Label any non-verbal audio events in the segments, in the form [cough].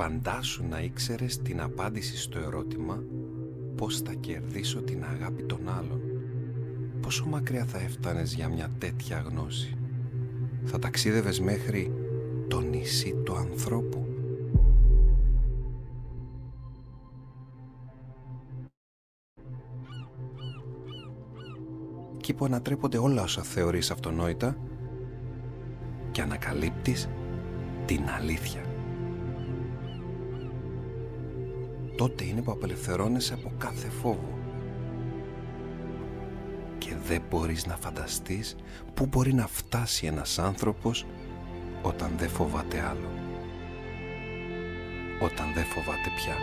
Φαντάσου να ήξερες την απάντηση στο ερώτημα πώς θα κερδίσω την αγάπη των άλλων. Πόσο μακριά θα έφτανες για μια τέτοια γνώση; Θα ταξίδευες μέχρι το νησί του ανθρώπου; Εκεί που ανατρέπονται όλα όσα θεωρείς αυτονόητα και ανακαλύπτεις την αλήθεια. Τότε είναι που απελευθερώνεσαι από κάθε φόβο. Και δεν μπορείς να φανταστείς πού μπορεί να φτάσει ένας άνθρωπος όταν δεν φοβάται άλλο. Όταν δεν φοβάται πια.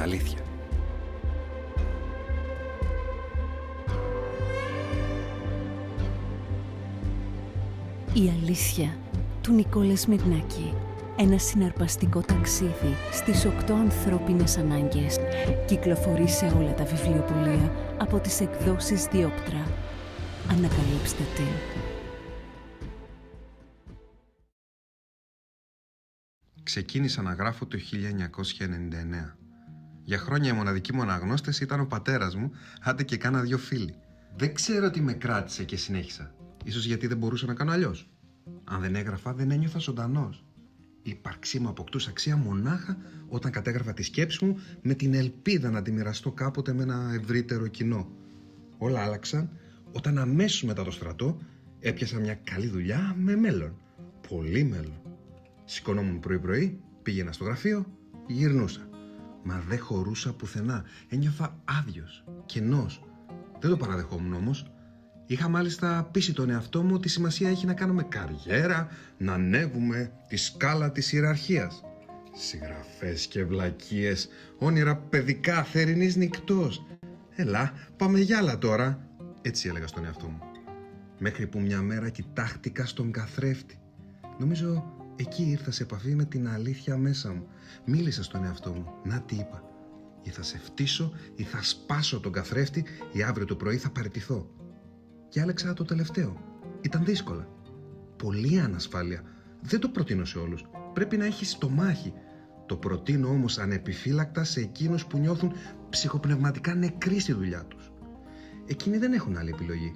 Την αλήθεια. Η αλήθεια του Νικόλας Σμυρνάκη. Ένα συναρπαστικό ταξίδι στις οκτώ ανθρώπινες ανάγκες. Κυκλοφορεί σε όλα τα βιβλιοπωλεία από τις εκδόσεις Διόπτρα. Ανακαλύψτε την. Ξεκίνησα να γράφω το 1999. Για χρόνια η μοναδική μου αναγνώστες ήταν ο πατέρας μου, άντε και κάνα δυο φίλοι. Δεν ξέρω τι με κράτησε και συνέχισα. Ίσως γιατί δεν μπορούσα να κάνω αλλιώς. Αν δεν έγραφα, δεν ένιωθα ζωντανός. Η ύπαρξή μου αποκτούσε αξία μονάχα όταν κατέγραφα τη σκέψη μου με την ελπίδα να τη μοιραστώ κάποτε με ένα ευρύτερο κοινό. Όλα άλλαξαν όταν αμέσως μετά το στρατό έπιασα μια καλή δουλειά με μέλλον. Πολύ μέλλον. Σηκωνόμουν πρωί-πρωί, πήγαινα στο γραφείο, γυρνούσα. Μα δεν χωρούσα πουθενά. Ένιωθα άδειος, κενός. Δεν το παραδεχόμουν όμως. Είχα μάλιστα πείσει τον εαυτό μου ότι σημασία έχει να κάνουμε καριέρα, να ανέβουμε τη σκάλα της ιεραρχίας. Συγγραφές και βλακίες, όνειρα παιδικά, θερινής νυχτός. Έλα, πάμε για άλλα τώρα. Έτσι έλεγα στον εαυτό μου. Μέχρι που μια μέρα κοιτάχτηκα στον καθρέφτη. Νομίζω Εκεί ήρθα σε επαφή με την αλήθεια μέσα μου. Μίλησα στον εαυτό μου. Να τι είπα. Ή θα σε φτύσω ή θα σπάσω τον καθρέφτη ή αύριο το πρωί θα παραιτηθώ. Και άλεξα το τελευταίο. Ήταν δύσκολα. Πολύ ανασφάλεια. Δεν το προτείνω σε όλους. Πρέπει να έχεις το μάχη. Το προτείνω όμως ανεπιφύλακτα σε εκείνους που νιώθουν ψυχοπνευματικά νεκροί στη δουλειά τους. Εκείνοι δεν έχουν άλλη επιλογή.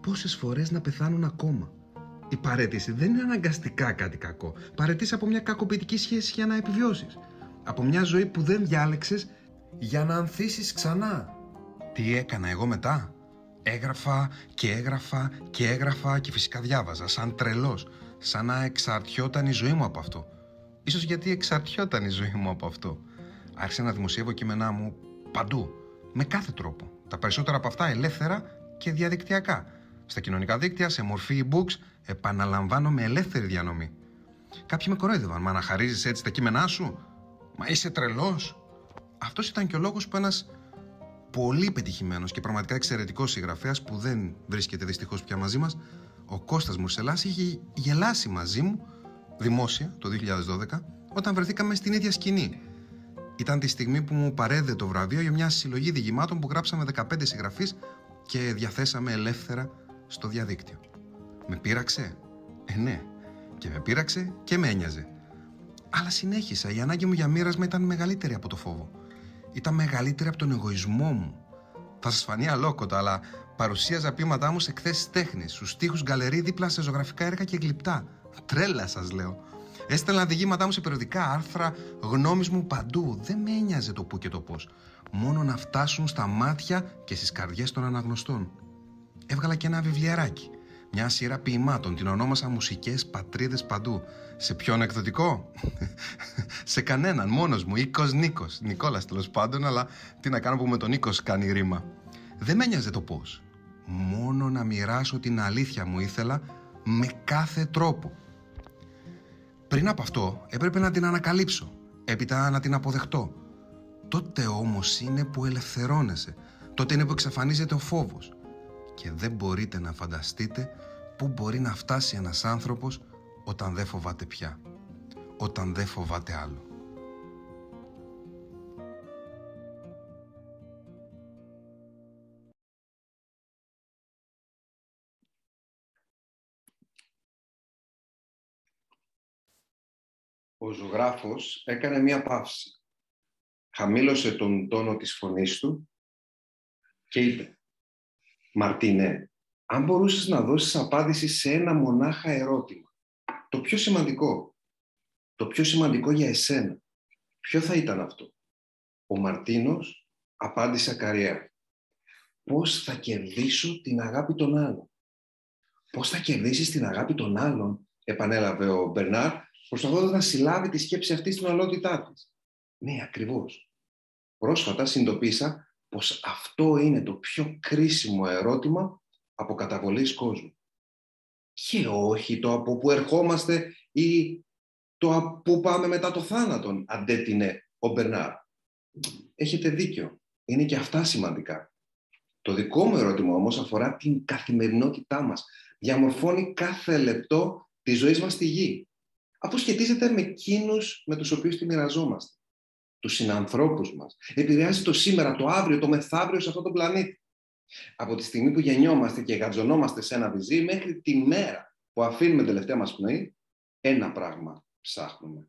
Πόσες φορές να πεθάνουν ακόμα η παρέτηση δεν είναι αναγκαστικά κάτι κακό. Παρετήσει από μια κακοποιητική σχέση για να επιβιώσεις. Από μια ζωή που δεν διάλεξες για να ανθίσεις ξανά. Τι έκανα εγώ μετά; Έγραφα και έγραφα και έγραφα και φυσικά διάβαζα σαν τρελός. Σαν να εξαρτιόταν η ζωή μου από αυτό. Ίσως γιατί εξαρτιόταν η ζωή μου από αυτό. Άρχισα να δημοσιεύω κείμενά μου παντού. Με κάθε τρόπο. Τα περισσότερα από αυτά ελεύθερα και διαδικτυακά στα κοινωνικά δίκτυα, σε μορφή e-books, επαναλαμβάνω με ελεύθερη διανομή. Κάποιοι με κορόιδευαν. Μα να χαρίζει έτσι τα κείμενά σου; Μα είσαι τρελός. Αυτός ήταν και ο λόγος που ένας πολύ πετυχημένος και πραγματικά εξαιρετικός συγγραφέας που δεν βρίσκεται δυστυχώς πια μαζί μας, ο Κώστας Μουρσελάς, είχε γελάσει μαζί μου δημόσια το 2012 όταν βρεθήκαμε στην ίδια σκηνή. Ήταν τη στιγμή που μου παρέδε το βραβείο για μια συλλογή διηγημάτων που γράψαμε 15 συγγραφείς και διαθέσαμε ελεύθερα στο διαδίκτυο. Με πείραξε; Ε, ναι. Και με πείραξε και με ένοιαζε. Αλλά συνέχισα. Η ανάγκη μου για μοίρασμα ήταν μεγαλύτερη από το φόβο. Ήταν μεγαλύτερη από τον εγωισμό μου. Θα σας φανεί αλόκοτα, αλλά παρουσίαζα πείματά μου σε εκθέσεις τέχνης, στους τοίχου γκαλερί δίπλα σε ζωγραφικά έργα και γλυπτά. Τρέλα σας λέω. Έστελνα διηγήματά μου σε περιοδικά άρθρα, γνώμης μου παντού. Δεν με ένοιαζε το πού και το πώς. Μόνο να φτάσουν στα μάτια και στις καρδιές των αναγνωστών έβγαλα και ένα βιβλιαράκι. Μια σειρά ποιημάτων, την ονόμασα Μουσικές Πατρίδες Παντού. Σε ποιον εκδοτικό; [laughs] σε κανέναν, μόνος μου, Οίκος Νίκος. Νικόλας τέλος πάντων, αλλά τι να κάνω που με τον Νίκος κάνει ρήμα. Δεν με νοιάζε το πώς. Μόνο να μοιράσω την αλήθεια μου ήθελα με κάθε τρόπο. Πριν από αυτό έπρεπε να την ανακαλύψω, έπειτα να την αποδεχτώ. Τότε όμως είναι που ελευθερώνεσαι. Τότε είναι που εξαφανίζεται ο φόβος και δεν μπορείτε να φανταστείτε πού μπορεί να φτάσει ένας άνθρωπος όταν δεν φοβάται πια, όταν δεν φοβάται άλλο. Ο ζωγράφος έκανε μία παύση. Χαμήλωσε τον τόνο της φωνής του και είπε «Μαρτίνε, αν μπορούσες να δώσεις απάντηση σε ένα μονάχα ερώτημα, το πιο σημαντικό, το πιο σημαντικό για εσένα, ποιο θα ήταν αυτό; Ο Μαρτίνος απάντησε ακαριέα. Πώς θα κερδίσω την αγάπη των άλλων; Πώς θα κερδίσεις την αγάπη των άλλων, επανέλαβε ο Μπερνάρ, προσπαθώντας να συλλάβει τη σκέψη αυτή στην ολότητά της; Ναι, ακριβώς. Πρόσφατα συνειδητοποίησα πως αυτό είναι το πιο κρίσιμο ερώτημα από καταβολής κόσμου. Και όχι το από που ερχόμαστε ή το από που πάμε μετά το θάνατον, αντέτεινε ο Μπερνάρ. Έχετε δίκιο. Είναι και αυτά σημαντικά. Το δικό μου ερώτημα όμως αφορά την καθημερινότητά μας. Διαμορφώνει κάθε λεπτό της ζωής μας στη γη. Αφού σχετίζεται με εκείνους με τους οποίους τη μοιραζόμαστε. Τους συνανθρώπους μας. Επηρεάζει το σήμερα, το αύριο, το μεθαύριο σε αυτόν τον πλανήτη. Από τη στιγμή που γεννιόμαστε και γατζωνόμαστε σε ένα βυζί μέχρι τη μέρα που αφήνουμε τελευταία μας πνοή, ένα πράγμα ψάχνουμε.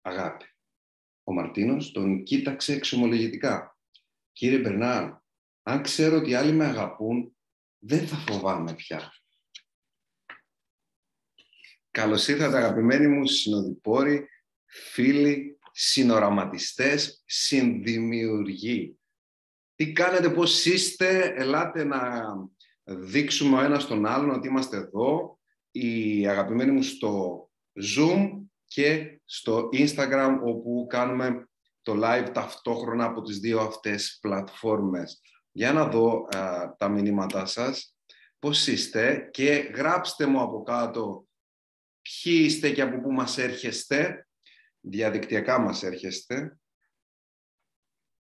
Αγάπη. Ο Μαρτίνος τον κοίταξε εξομολογητικά. Κύριε Μπερνάρ, αν ξέρω ότι άλλοι με αγαπούν, δεν θα φοβάμαι πια. Καλώς ήρθατε αγαπημένοι μου συνοδοιπόροι, φίλοι, συνοραματιστές, συνδημιουργοί. Τι κάνετε, πώς είστε, ελάτε να δείξουμε ο ένας τον άλλον ότι είμαστε εδώ. Οι αγαπημένοι μου στο Zoom και στο Instagram όπου κάνουμε το live ταυτόχρονα από τις δύο αυτές πλατφόρμες. Για να δω τα μηνύματά σας, πώς είστε και γράψτε μου από κάτω ποιοι είστε και από πού μας έρχεστε, διαδικτυακά μας έρχεστε.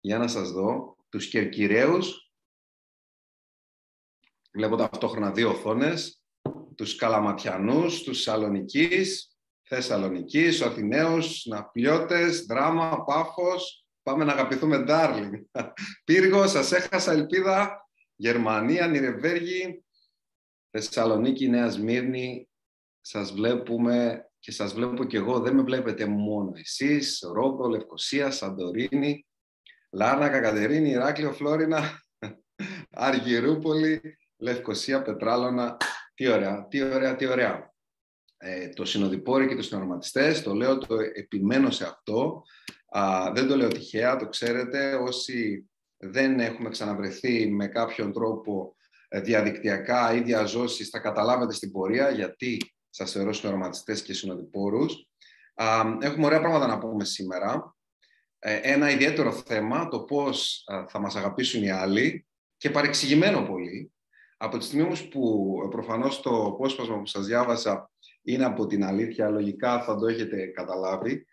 Για να σας δω τους Κερκυραίους. Βλέπω ταυτόχρονα δύο οθόνες. Τους Καλαματιανούς, τους Σαλονικής, Θεσσαλονικής, ο Αθηναίος, Ναπλιώτες, Δράμα, Πάφος. Πάμε να αγαπηθούμε, darling. [laughs] Πύργο, σας έχασα ελπίδα. Γερμανία, Νιρεβέργη, Θεσσαλονίκη, Νέα Σμύρνη. Σας βλέπουμε και σας βλέπω και εγώ. Δεν με βλέπετε μόνο εσείς. Ρόμπο, Λευκοσία, Σαντορίνη, Λάρνακα, Κατερίνη, Ηράκλειο, Φλόρινα, [laughs] Αργυρούπολη, Λευκοσία, Πετράλωνα. Τι ωραία, τι ωραία, τι ωραία. Ε, το συνοδοιπόροι και τους συνοραματιστές, το λέω, το επιμένω σε αυτό. Α, δεν το λέω τυχαία, το ξέρετε. Όσοι δεν έχουμε ξαναβρεθεί με κάποιον τρόπο ε, διαδικτυακά ή διαζώσεις, θα καταλάβετε στην πορεία γιατί σας θεωρώ συνοραματιστές και συνοδοιπόρους. Έχουμε ωραία πράγματα να πούμε σήμερα. Ε, ένα ιδιαίτερο θέμα, το πώς θα μας αγαπήσουν οι άλλοι και παρεξηγημένο πολύ. Από τη στιγμή όμως που ε, προφανώς το απόσπασμα που σας διάβασα είναι από την αλήθεια, λογικά θα το έχετε καταλάβει.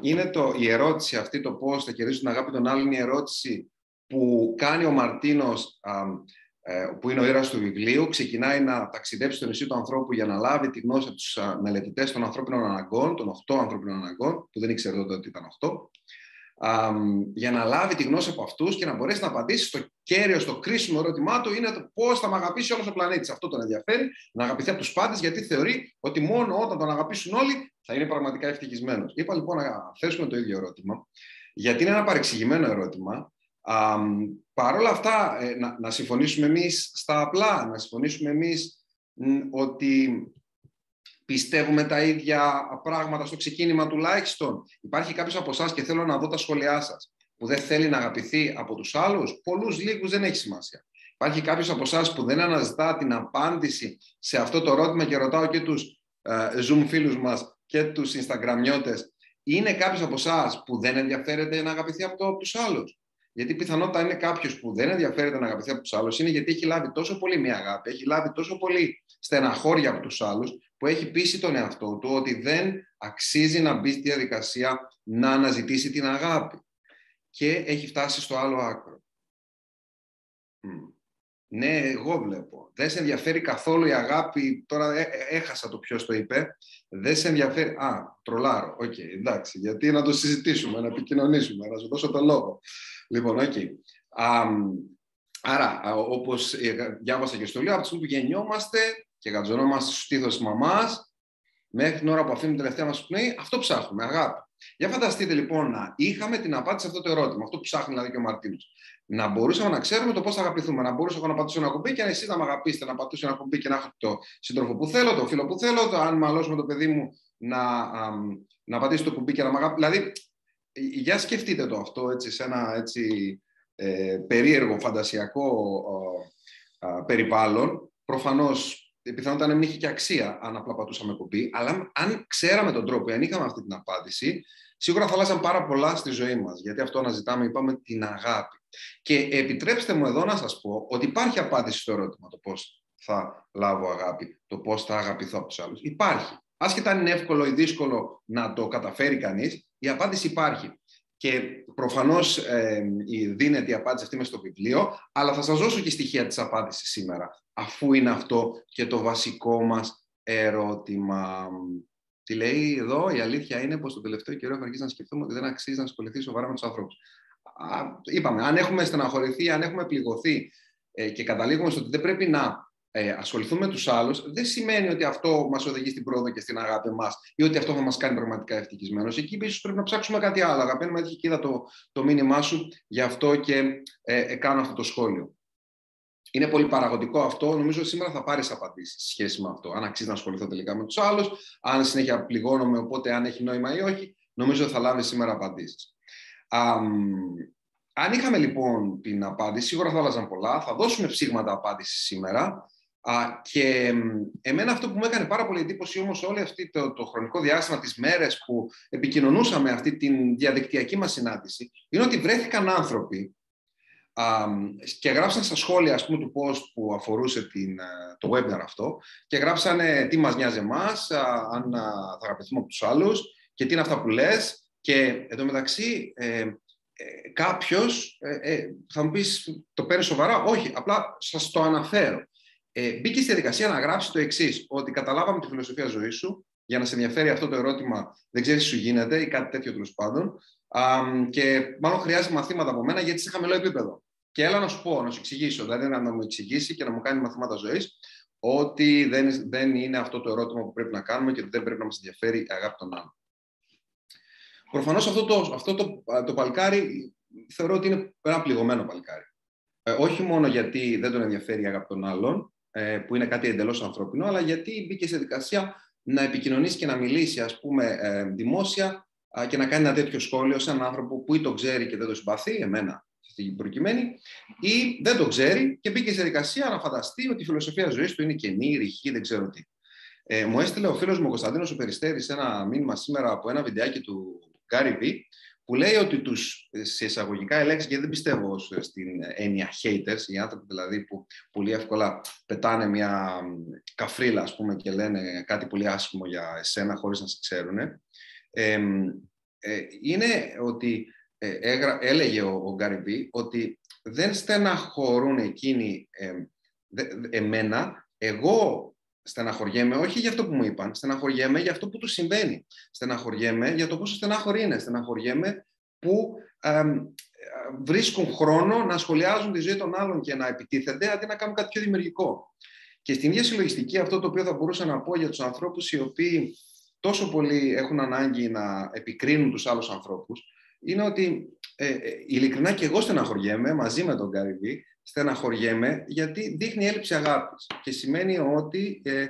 Είναι το, η ερώτηση αυτή, το πώς θα κερδίσουν την αγάπη των άλλων, είναι η ερώτηση που κάνει ο Μαρτίνος ε, που είναι ο ήρωας του βιβλίου, ξεκινάει να ταξιδέψει στο νησί του ανθρώπου για να λάβει τη γνώση από τους μελετητές των ανθρώπινων αναγκών, των 8 ανθρώπινων αναγκών, που δεν ήξερε τότε ότι ήταν 8, για να λάβει τη γνώση από αυτούς και να μπορέσει να απαντήσει στο κέριο, στο κρίσιμο ερώτημά του είναι το πώς θα με αγαπήσει όλος ο πλανήτης. Αυτό τον ενδιαφέρει, να αγαπηθεί από τους πάντες, γιατί θεωρεί ότι μόνο όταν τον αγαπήσουν όλοι θα είναι πραγματικά ευτυχισμένος. Είπα λοιπόν να θέσουμε το ίδιο ερώτημα, γιατί είναι ένα παρεξηγημένο ερώτημα, Παρ' όλα αυτά, ε, να, να συμφωνήσουμε εμείς στα απλά, να συμφωνήσουμε εμείς ότι πιστεύουμε τα ίδια πράγματα στο ξεκίνημα τουλάχιστον. Υπάρχει κάποιος από εσάς και θέλω να δω τα σχόλιά σας, που δεν θέλει να αγαπηθεί από τους άλλους. Πολλούς λίγους δεν έχει σημασία. Υπάρχει κάποιος από εσάς που δεν αναζητά την απάντηση σε αυτό το ερώτημα και ρωτάω και τους ε, Zoom φίλους μας και τους Instagramiώτες. Είναι κάποιος από εσάς που δεν ενδιαφέρεται να αγαπηθεί από, το, από τους άλλους; Γιατί πιθανότητα είναι κάποιος που δεν ενδιαφέρεται να αγαπηθεί από τους άλλους, είναι γιατί έχει λάβει τόσο πολύ μια αγάπη, έχει λάβει τόσο πολύ στεναχώρια από τους άλλους, που έχει πείσει τον εαυτό του ότι δεν αξίζει να μπει στη διαδικασία να αναζητήσει την αγάπη. Και έχει φτάσει στο άλλο άκρο. Ναι, εγώ βλέπω. Δεν σε ενδιαφέρει καθόλου η αγάπη. Τώρα ε, ε, έχασα το ποιος το είπε. Δεν σε ενδιαφέρει. Α, τρολάρω. OK, okay, εντάξει. Γιατί να το συζητήσουμε, να επικοινωνήσουμε, να σου δώσω το λόγο. Λοιπόν, OK. Okay. άρα, όπως διάβασα και στο λέω, από τη στιγμή που γεννιόμαστε και γατζωνόμαστε στο στήθος της μαμάς, μέχρι την ώρα που αφήνουμε την τελευταία μας πνοή, αυτό ψάχνουμε, αγάπη. Για φανταστείτε λοιπόν να είχαμε την απάντηση σε αυτό το ερώτημα, αυτό που ψάχνει δηλαδή και ο Μαρτίνος. Να μπορούσαμε να ξέρουμε το πώς θα αγαπηθούμε. Να μπορούσα εγώ να πατήσω ένα κουμπί και εσείς να με αγαπήσετε, να πατήσω ένα κουμπί και να έχω το σύντροφο που θέλω, το φίλο που θέλω, το αν μαλώσουμε το παιδί μου να, να πατήσει το κουμπί και να με αγαπήσει. Δηλαδή, για σκεφτείτε το αυτό έτσι, σε ένα έτσι, ε, περίεργο, φαντασιακό ε, ε, περιβάλλον. Προφανώς η πιθανότητα να μην είχε και αξία αν απλά πατούσαμε κουμπί, αλλά αν ξέραμε τον τρόπο, αν είχαμε αυτή την απάντηση, σίγουρα θα αλλάζαν πάρα πολλά στη ζωή μας. Γιατί αυτό αναζητάμε, είπαμε, την αγάπη. Και επιτρέψτε μου εδώ να σας πω ότι υπάρχει απάντηση στο ερώτημα το πώς θα λάβω αγάπη, το πώς θα αγαπηθώ από τους άλλους. Υπάρχει. Άσχετα αν είναι εύκολο ή δύσκολο να το καταφέρει κανείς, η απάντηση υπάρχει. Και προφανώς ε, δίνεται η απάντηση αυτή με στο βιβλίο, αλλά θα σας δώσω και στοιχεία της απάντησης σήμερα αφού είναι αυτό και το βασικό μας ερώτημα. Τι λέει εδώ, η αλήθεια είναι πως το τελευταίο καιρό έχω αρχίσει να σκεφτούμε ότι δεν αξίζει να ασχοληθεί σοβαρά με τους άνθρωπους. Είπαμε, αν έχουμε στεναχωρηθεί, αν έχουμε πληγωθεί ε, και καταλήγουμε στο ότι δεν πρέπει να ε, ασχοληθούμε με τους άλλους, δεν σημαίνει ότι αυτό μας οδηγεί στην πρόοδο και στην αγάπη μας ή ότι αυτό θα μας κάνει πραγματικά ευτυχισμένος. Εκεί ίσως πρέπει να ψάξουμε κάτι άλλο. Αγαπητέ μου, έτυχε και είδα το, το μήνυμά σου, γι' αυτό και ε, ε, κάνω αυτό το σχόλιο. Είναι πολύ παραγωγικό αυτό. Νομίζω ότι σήμερα θα πάρεις απαντήσεις σε σχέση με αυτό. Αν αξίζει να ασχοληθώ τελικά με τους άλλους, αν συνέχεια πληγώνομαι, οπότε αν έχει νόημα ή όχι. Νομίζω ότι θα λάβεις σήμερα απαντήσεις. Αν είχαμε λοιπόν την απάντηση, σίγουρα θα άλλαζαν πολλά. Θα δώσουμε ψήγματα απάντηση σήμερα. Α, και εμένα αυτό που μου έκανε πάρα πολύ εντύπωση όμως όλο αυτό το, το χρονικό διάστημα, τις μέρες που επικοινωνούσαμε αυτή τη διαδικτυακή μας συνάντηση, είναι ότι βρέθηκαν άνθρωποι και γράψαν στα σχόλια ας πούμε, του post που αφορούσε την, ε, το webinar αυτό και γράψανε τι μας νοιάζει εμάς, αν θα αγαπηθούμε από τους άλλους και τι είναι αυτά που λες και εντωμεταξύ ε, ε, κάποιος ε, ε, θα μου πεις το παίρνεις σοβαρά, όχι, απλά σας το αναφέρω. Ε, μπήκε στη διαδικασία να γράψει το εξής, ότι καταλάβαμε τη φιλοσοφία ζωής σου, για να σε ενδιαφέρει αυτό το ερώτημα, δεν ξέρεις τι σου γίνεται ή κάτι τέτοιο τέλος πάντων. και μάλλον χρειάζεται μαθήματα από μένα γιατί είσαι χαμηλό επίπεδο. Και έλα να σου πω, να σου εξηγήσω, δηλαδή να μου εξηγήσει και να μου κάνει μαθήματα ζωής ότι δεν, δεν είναι αυτό το ερώτημα που πρέπει να κάνουμε και ότι δεν πρέπει να μας ενδιαφέρει η αγάπη των άλλων. Προφανώς αυτό, το, αυτό το, το παλικάρι θεωρώ ότι είναι ένα πληγωμένο παλικάρι. Ε, όχι μόνο γιατί δεν τον ενδιαφέρει η αγάπη των άλλων, ε, που είναι κάτι εντελώς ανθρώπινο, αλλά γιατί μπήκε σε δικασία να επικοινωνήσει και να μιλήσει, ας πούμε, ε, δημόσια και να κάνει ένα τέτοιο σχόλιο σε έναν άνθρωπο που ή το ξέρει και δεν το συμπαθεί, εμένα στην προκειμένη, ή δεν το ξέρει και μπήκε σε δικασία να φανταστεί ότι η φιλοσοφία ζωής του είναι κενή, ρηχή, δεν ξέρω τι. Ε, μου έστειλε ο φίλος μου ο Κωνσταντίνος ο Περιστέρης ένα μήνυμα σήμερα από ένα βιντεάκι του Gary V, που λέει ότι τους σε εισαγωγικά ελέγξει, γιατί δεν πιστεύω στην έννοια haters, οι άνθρωποι δηλαδή που πολύ εύκολα πετάνε μια καφρίλα ας πούμε, και λένε κάτι πολύ άσχημο για εσένα χωρίς να σε ξέρουν. Ε, ε, είναι ότι ε, έλεγε ο, ο Γκάρι ότι δεν στεναχωρούν εκείνοι ε, εμένα, εγώ στεναχωριέμαι όχι για αυτό που μου είπαν, στεναχωριέμαι για αυτό που τους συμβαίνει. Στεναχωριέμαι για το πόσο στενάχωροι είναι. Στεναχωριέμαι που βρίσκουν χρόνο να σχολιάζουν τη ζωή των άλλων και να επιτίθενται αντί να κάνουν κάτι πιο δημιουργικό. Και στην ίδια συλλογιστική αυτό το οποίο θα μπορούσα να πω για τους ανθρώπους οι οποίοι τόσο πολύ έχουν ανάγκη να επικρίνουν τους άλλους ανθρώπους, είναι ότι ε, ε, ειλικρινά και εγώ στεναχωριέμαι μαζί με τον Καρυβή, στεναχωριέμαι γιατί δείχνει έλλειψη αγάπης και σημαίνει ότι ε,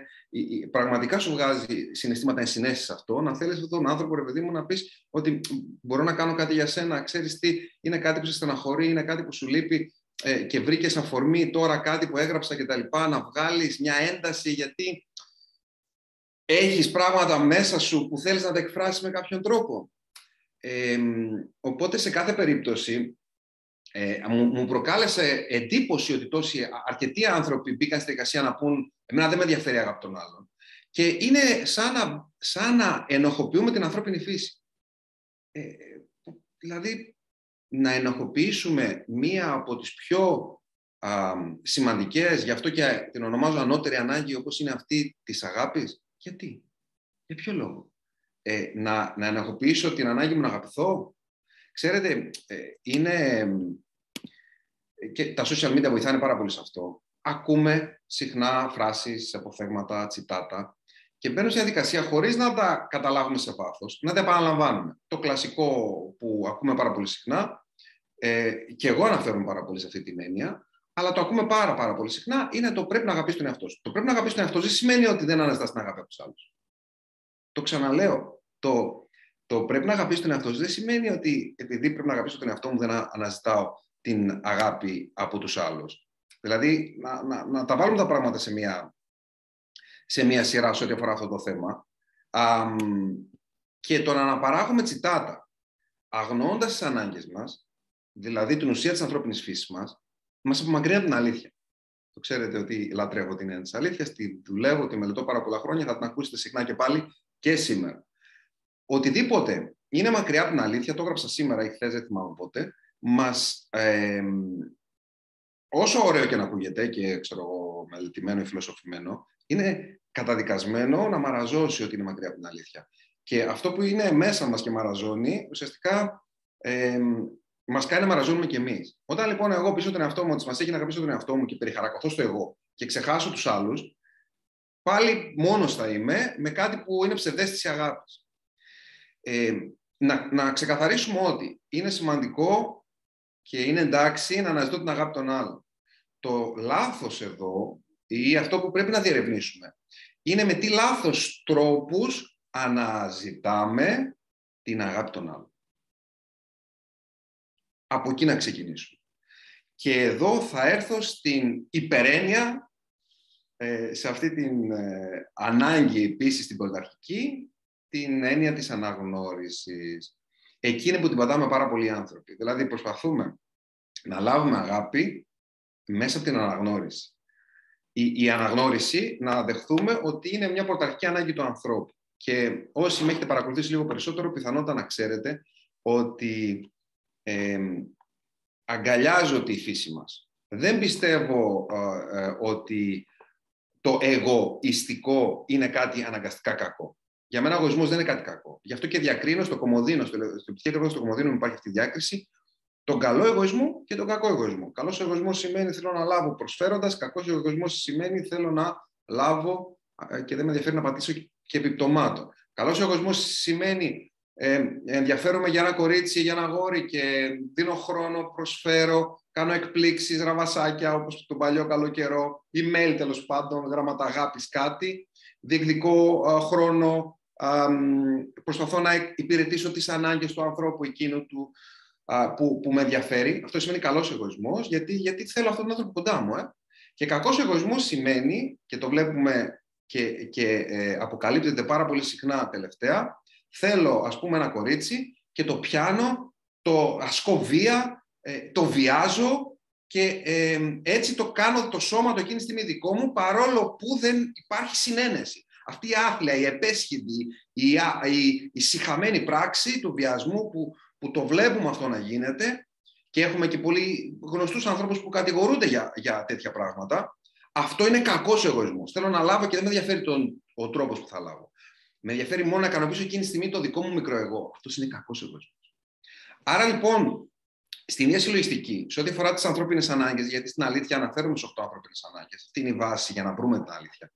πραγματικά σου βγάζει συναισθήματα ενσυναίσθηση αυτό, να θέλεις αυτόν τον άνθρωπο, ρε παιδί μου, να πεις ότι μπορώ να κάνω κάτι για σένα, ξέρεις τι, είναι κάτι που σε στεναχωρεί, είναι κάτι που σου λείπει ε, και βρήκες αφορμή τώρα κάτι που έγραψα και τα λοιπά, να βγάλεις μια ένταση γιατί έχεις πράγματα μέσα σου που θέλεις να τα εκφράσεις με κάποιον τρόπο οπότε σε κάθε περίπτωση ε, μου, μου, προκάλεσε εντύπωση ότι τόσοι αρκετοί άνθρωποι μπήκαν στη δικασία να πούν «Εμένα δεν με ενδιαφέρει η αγάπη των άλλων». Και είναι σαν να, σαν να ενοχοποιούμε την ανθρώπινη φύση. Ε, δηλαδή, να ενοχοποιήσουμε μία από τις πιο α, σημαντικές, γι' αυτό και την ονομάζω ανώτερη ανάγκη όπως είναι αυτή της αγάπης. Γιατί, για ποιο λόγο; Ε, να, να ενεργοποιήσω την ανάγκη μου να αγαπηθώ. Ξέρετε, ε, είναι... Και τα social media βοηθάνε πάρα πολύ σε αυτό. Ακούμε συχνά φράσεις, αποφθέγματα, τσιτάτα και μπαίνω σε διαδικασία χωρίς να τα καταλάβουμε σε βάθος, να τα επαναλαμβάνουμε. Το κλασικό που ακούμε πάρα πολύ συχνά, ε, και εγώ αναφέρομαι πάρα πολύ σε αυτή την έννοια, αλλά το ακούμε πάρα, πάρα πολύ συχνά, είναι το πρέπει να αγαπήσει τον εαυτό σου. Το πρέπει να αγαπήσει τον εαυτό σου δεν σημαίνει ότι δεν αναζητάς την αγάπη από τους άλλους. Το ξαναλέω. Το, το πρέπει να αγαπήσει τον εαυτό σου δεν σημαίνει ότι επειδή πρέπει να αγαπήσω τον εαυτό μου δεν αναζητάω την αγάπη από τους άλλους. Δηλαδή, να, να, να τα βάλουμε τα πράγματα σε μια, σε μια σειρά σε ό,τι αφορά αυτό το θέμα. Α, και το να αναπαράγουμε τσιτάτα, αγνοώντας τις ανάγκες μας, δηλαδή την ουσία της ανθρώπινης φύσης μας, μας απομακρύνει από την αλήθεια. Το ξέρετε ότι λατρεύω την έννοια της αλήθειας, τη δουλεύω, τη μελετώ πάρα πολλά χρόνια, θα την ακούσετε συχνά και πάλι και σήμερα. Οτιδήποτε είναι μακριά από την αλήθεια, το έγραψα σήμερα ή χθες, δεν θυμάμαι πότε, μας, ε, όσο ωραίο και να ακούγεται και ξέρω εγώ μελετημένο ή φιλοσοφημένο, είναι καταδικασμένο να μαραζώσει ότι είναι μακριά από την αλήθεια. Και αυτό που είναι μέσα μας και μαραζώνει, ουσιαστικά ε, μας κάνει να μαραζώνουμε κι εμείς. Όταν λοιπόν εγώ πίσω τον εαυτό μου, ότι μα έχει να αγαπήσω τον εαυτό μου και περιχαρακωθώ στο εγώ και ξεχάσω τους άλλους, πάλι μόνος θα είμαι με κάτι που είναι ψευδέστηση αγάπης. Ε, να, να ξεκαθαρίσουμε ότι είναι σημαντικό και είναι εντάξει να αναζητώ την αγάπη των άλλων. Το λάθος εδώ ή αυτό που πρέπει να διερευνήσουμε είναι με τι λάθος τρόπους αναζητάμε την αγάπη των άλλων. Από εκεί να ξεκινήσουμε. Και εδώ θα έρθω στην υπερένεια, ε, σε αυτή την ε, ανάγκη επίσης την πρωταρχική, την έννοια της αναγνώρισης. Εκείνη που την πατάμε πάρα πολλοί άνθρωποι. Δηλαδή προσπαθούμε να λάβουμε αγάπη μέσα από την αναγνώριση. Η, η αναγνώριση να δεχθούμε ότι είναι μια πρωταρχική ανάγκη του ανθρώπου. Και όσοι με έχετε παρακολουθήσει λίγο περισσότερο, πιθανότατα να ξέρετε ότι ε, αγκαλιάζω τη φύση μας. Δεν πιστεύω ε, ε, ότι το εγωιστικό είναι κάτι αναγκαστικά κακό. Για μένα ο εγωισμός δεν είναι κάτι κακό. Γι' αυτό και διακρίνω στο κομμωδίνο, στο, στο στο κομμωδίνο μου υπάρχει αυτή η διάκριση, τον καλό εγωισμό και τον κακό εγωισμό. Καλός εγωισμός σημαίνει θέλω να λάβω προσφέροντας, κακός εγωισμός σημαίνει θέλω να λάβω ε, και δεν με ενδιαφέρει να πατήσω και επιπτωμάτων. Καλός εγωισμός σημαίνει ε, ενδιαφέρομαι για ένα κορίτσι, για ένα γόρι και δίνω χρόνο, προσφέρω, κάνω εκπλήξεις, ραβασάκια όπως τον παλιό καλό καιρό, email τέλος πάντων, γράμματα αγάπης, κάτι, διεκδικώ χρόνο, προσπαθώ να υπηρετήσω τις ανάγκες του ανθρώπου εκείνου του, που, που με ενδιαφέρει. Αυτό σημαίνει καλός εγωισμός, γιατί, γιατί θέλω αυτόν τον άνθρωπο κοντά μου. Ε. Και κακός εγωισμός σημαίνει, και το βλέπουμε και, και ε, αποκαλύπτεται πάρα πολύ συχνά τελευταία, θέλω ας πούμε ένα κορίτσι και το πιάνω, το ασκώ βία, ε, το βιάζω και έτσι το κάνω το σώμα το εκείνη τη στιγμή δικό μου παρόλο που δεν υπάρχει συνένεση. Αυτή η άθλια, η επέσχυντη, η, η, η συχαμένη πράξη του βιασμού που, που το βλέπουμε αυτό να γίνεται και έχουμε και πολύ γνωστούς ανθρώπους που κατηγορούνται για, για τέτοια πράγματα, αυτό είναι κακός εγωισμός. Θέλω να λάβω και δεν με ενδιαφέρει τον, ο τρόπος που θα λάβω. Με ενδιαφέρει μόνο να ικανοποιήσω εκείνη τη στιγμή το δικό μου μικρό εγώ. Αυτός είναι κακός εγωισμός. Άρα λοιπόν, στην ίδια συλλογιστική, σε ό,τι αφορά τις ανθρώπινες ανάγκες, γιατί στην αλήθεια αναφέρουμε στις 8 ανθρώπινες ανάγκες, αυτή είναι η βάση για να βρούμε την αλήθεια.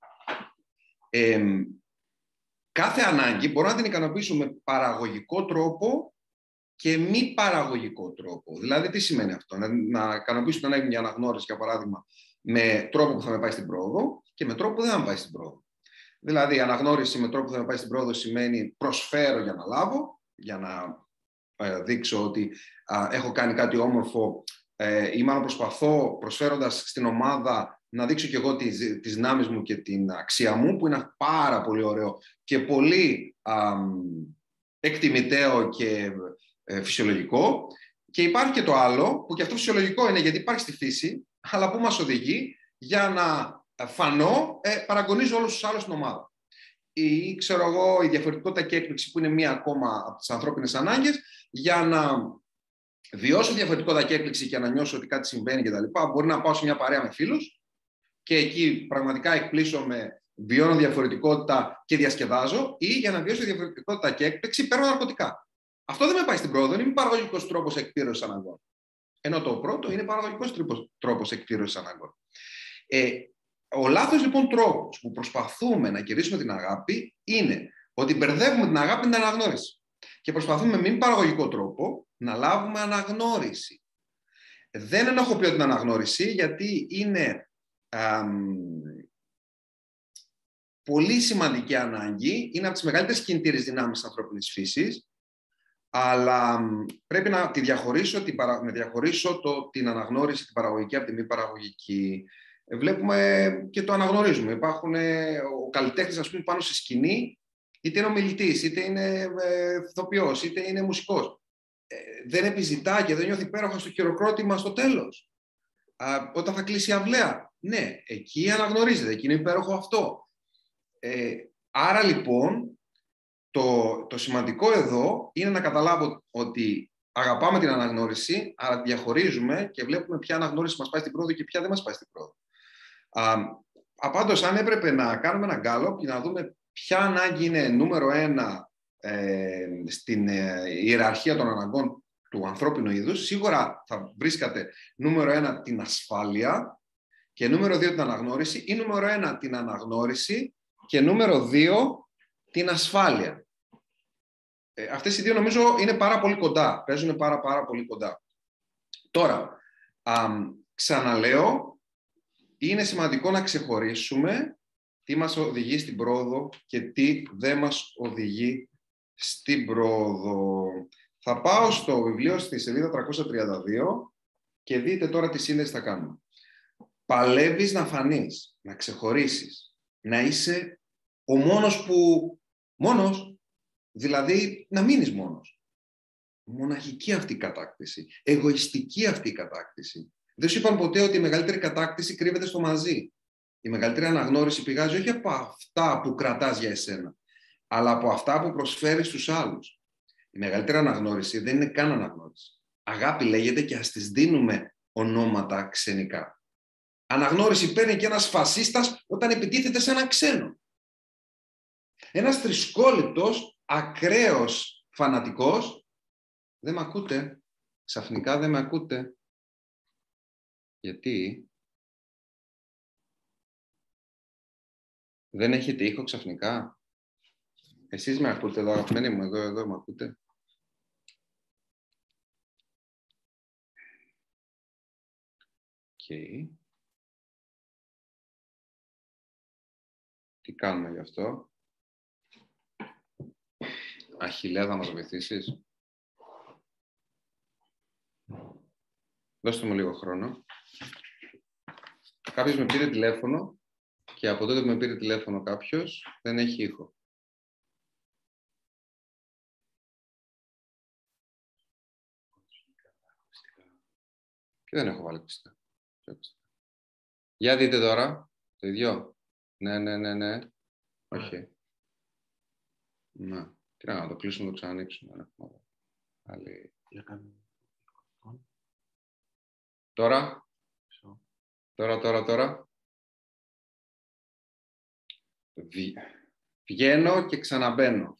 Ε, κάθε ανάγκη μπορούμε να την ικανοποιήσουμε με παραγωγικό τρόπο και μη παραγωγικό τρόπο. Δηλαδή, τι σημαίνει αυτό, να, να ικανοποιήσω την ανάγκη μια αναγνώριση, για παράδειγμα, με τρόπο που θα με πάει στην πρόοδο και με τρόπο που δεν θα με πάει στην πρόοδο. Δηλαδή, αναγνώριση με τρόπο που θα με πάει στην πρόοδο σημαίνει προσφέρω για να λάβω, για να ε, δείξω ότι έχω κάνει κάτι όμορφο ε, ή μάλλον προσπαθώ προσφέροντας στην ομάδα να δείξω και εγώ τις, τις δυνάμεις μου και την αξία μου, που είναι πάρα πολύ ωραίο και πολύ εκτιμητέο και ε, φυσιολογικό. Και υπάρχει και το άλλο, που και αυτό φυσιολογικό είναι γιατί υπάρχει στη φύση, αλλά που μας οδηγεί για να φανώ, ε, παραγωνίζω όλους τους άλλους στην ομάδα. Ή, ξέρω εγώ, η διαφορετικότητα και έκπληξη που είναι μία ακόμα από τις ανθρώπινες ανάγκες, για να βιώσω διαφορετικότητα και έκπληξη και να νιώσω ότι κάτι συμβαίνει κτλ. Μπορεί να πάω σε μια παρέα με φίλους και εκεί πραγματικά εκπλήσωμαι, βιώνω διαφορετικότητα και διασκεδάζω, ή για να βιώσω διαφορετικότητα και έκπληξη παίρνω ναρκωτικά. Αυτό δεν με πάει στην πρόοδο, είναι παραγωγικός τρόπος εκπλήρωσης αναγκών. Ενώ το πρώτο είναι παραγωγικός τρόπος εκπλήρωσης αναγκών. Ε, ο λάθος λοιπόν τρόπος που προσπαθούμε να κερδίσουμε την αγάπη είναι ότι μπερδεύουμε την αγάπη με την αναγνώριση. Και προσπαθούμε με μη παραγωγικό τρόπο να λάβουμε αναγνώριση. Δεν ενοχοποιώ την αναγνώριση γιατί είναι πολύ σημαντική ανάγκη, είναι από τις μεγαλύτερες κινητήρες δυνάμεις της ανθρώπινης φύσης, αλλά πρέπει να τη διαχωρίσω, την, να διαχωρίσω το, την αναγνώριση, την παραγωγική από τη μη παραγωγική. Βλέπουμε και το αναγνωρίζουμε. Υπάρχουν ε, ο καλλιτέχνης, ας πούμε, πάνω στη σκηνή, είτε είναι ομιλητής, είτε είναι ε, είτε είναι μουσικός. Ε, δεν επιζητά και δεν νιώθει υπέροχα στο χειροκρότημα στο τέλος. όταν θα κλείσει η αυλαία. Ναι, εκεί αναγνωρίζεται, εκεί είναι υπέροχο αυτό. Ε, άρα λοιπόν, το, το σημαντικό εδώ είναι να καταλάβω ότι αγαπάμε την αναγνώριση, άρα διαχωρίζουμε και βλέπουμε ποια αναγνώριση μας πάει στην πρόοδο και ποια δεν μας πάει στην πρόοδο. Απάντως, αν έπρεπε να κάνουμε ένα γκάλο και να δούμε ποια ανάγκη είναι νούμερο ένα ε, στην ε, ιεραρχία των αναγκών του ανθρώπινου είδους, σίγουρα θα βρίσκατε νούμερο ένα την ασφάλεια και νούμερο δύο την αναγνώριση ή νούμερο ένα την αναγνώριση και νούμερο δύο την ασφάλεια. Ε, αυτές οι δύο νομίζω είναι πάρα πολύ κοντά, παίζουν πάρα πάρα πολύ κοντά. Τώρα, α, ξαναλέω, είναι σημαντικό να ξεχωρίσουμε τι μας οδηγεί στην πρόοδο και τι δεν μας οδηγεί στην πρόοδο. Θα πάω στο βιβλίο στη σελίδα 332 και δείτε τώρα τι σύνδεση θα κάνουμε. Παλεύεις να φανείς, να ξεχωρίσεις, να είσαι ο μόνος που... Μόνος, δηλαδή να μείνεις μόνος. Μοναχική αυτή η κατάκτηση. Εγωιστική αυτή η κατάκτηση. Δεν σου είπαν ποτέ ότι η μεγαλύτερη κατάκτηση κρύβεται στο μαζί. Η μεγαλύτερη αναγνώριση πηγάζει όχι από αυτά που κρατάς για εσένα, αλλά από αυτά που προσφέρεις στους άλλους. Η μεγαλύτερη αναγνώριση δεν είναι καν αναγνώριση. Αγάπη λέγεται και ας τις δίνουμε ονόματα ξενικά. Αναγνώριση παίρνει και ένας φασίστας όταν επιτίθεται σε έναν ξένο. Ένας θρησκόληπτος, ακραίος φανατικός, δεν με ακούτε, ξαφνικά δεν με ακούτε. Γιατί δεν έχετε ήχο ξαφνικά. Εσείς με ακούτε εδώ, αγαπημένοι μου, εδώ, εδώ με ακούτε. Okay. Τι κάνουμε γι' αυτό; Αχιλέα, θα μας βοηθήσεις; Δώστε μου λίγο χρόνο. Κάποιος με πήρε τηλέφωνο και από τότε που με πήρε τηλέφωνο κάποιος δεν έχει ήχο. Και δεν έχω βάλει πιστά. Για δείτε τώρα. Το ίδιο. Ναι, ναι, ναι, ναι. Όχι. Να. Τι να, το κλείσουμε, το ξανανοίξουμε. Άλλη. Τώρα. Τώρα, τώρα, τώρα. Βγαίνω και ξαναμπαίνω.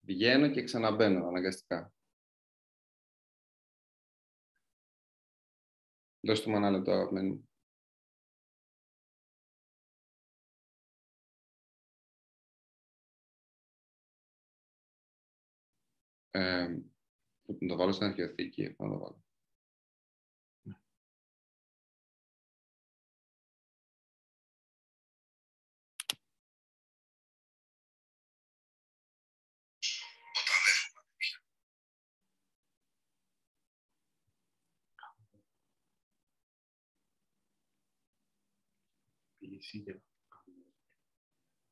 Βγαίνω και ξαναμπαίνω, αναγκαστικά. Δώστε μου ένα λεπτό, αγαπημένοι μου. Ε, να το βάλω στην αρχαιοθήκη, να το βάλω.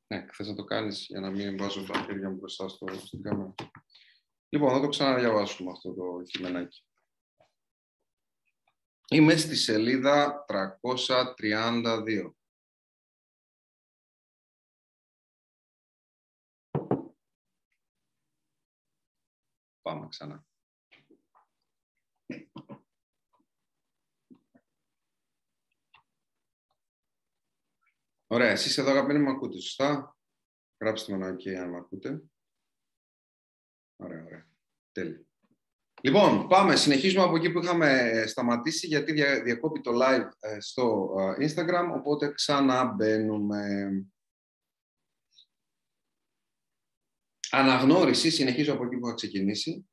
Ναι, θες να το κάνεις για να μην βάζω τα χέρια μου μπροστά στο, στην κάμερα. Λοιπόν, θα το ξαναδιαβάσουμε αυτό το κειμενάκι. Είμαι στη σελίδα 332. Πάμε ξανά. Ωραία, εσείς εδώ αγαπημένοι μου ακούτε, σωστά; Γράψτε με ένα OK αν με ακούτε. Ωραία, ωραία. Τέλεια. Λοιπόν, πάμε. Συνεχίζουμε από εκεί που είχαμε σταματήσει, γιατί διακόπη το live ε, στο ε, Instagram, οπότε ξαναμπαίνουμε. Αναγνώριση, συνεχίζω από εκεί που είχα ξεκινήσει.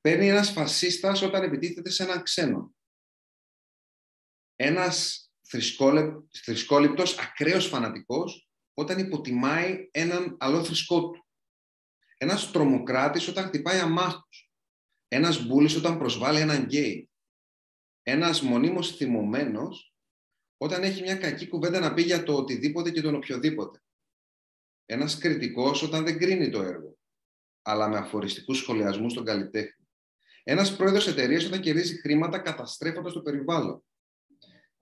Παίρνει ένας φασίστας όταν επιτίθεται σε έναν ξένο. Ένας θρησκόληπτος, ακραίος φανατικός, όταν υποτιμάει έναν άλλο θρησκό του. Ένας τρομοκράτης όταν χτυπάει αμάχους. Ένας μπούλης όταν προσβάλλει έναν γκέι. Ένας μονίμως θυμωμένος όταν έχει μια κακή κουβέντα να πει για το οτιδήποτε και τον οποιοδήποτε. Ένας κριτικός όταν δεν κρίνει το έργο, αλλά με αφοριστικούς σχολιασμούς στον καλλιτέχνη. Ένας πρόεδρος εταιρείας όταν κερδίζει χρήματα καταστρέφοντας το περιβάλλον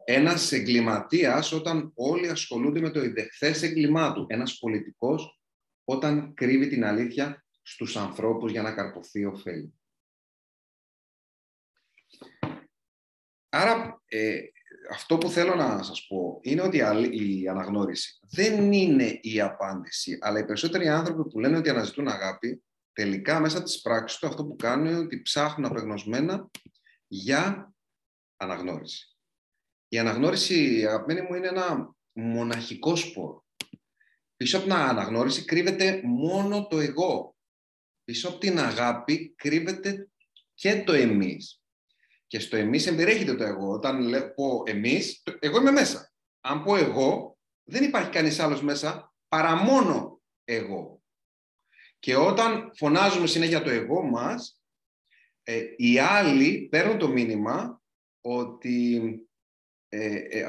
ένας εγκληματίας όταν όλοι ασχολούνται με το ιδεχθές εγκλημά του. Ένας πολιτικός όταν κρύβει την αλήθεια στους ανθρώπους για να καρποθεί ωφέλη. Άρα, ε, αυτό που θέλω να σας πω είναι ότι η αναγνώριση δεν είναι η απάντηση, αλλά οι περισσότεροι άνθρωποι που λένε ότι αναζητούν αγάπη, τελικά μέσα της πράξης του αυτό που κάνουν είναι ότι ψάχνουν απεγνωσμένα για αναγνώριση. Η αναγνώριση, αγαπημένη μου, είναι ένα μοναχικό σπόρο. Πίσω από την αναγνώριση κρύβεται μόνο το εγώ. Πίσω από την αγάπη κρύβεται και το εμείς. Και στο εμείς εμπεριέχεται το εγώ. Όταν πω εμείς, εγώ είμαι μέσα. Αν πω εγώ, δεν υπάρχει κανείς άλλος μέσα παρά μόνο εγώ. Και όταν φωνάζουμε συνέχεια το εγώ μας, ε, οι άλλοι παίρνουν το μήνυμα ότι ε, ε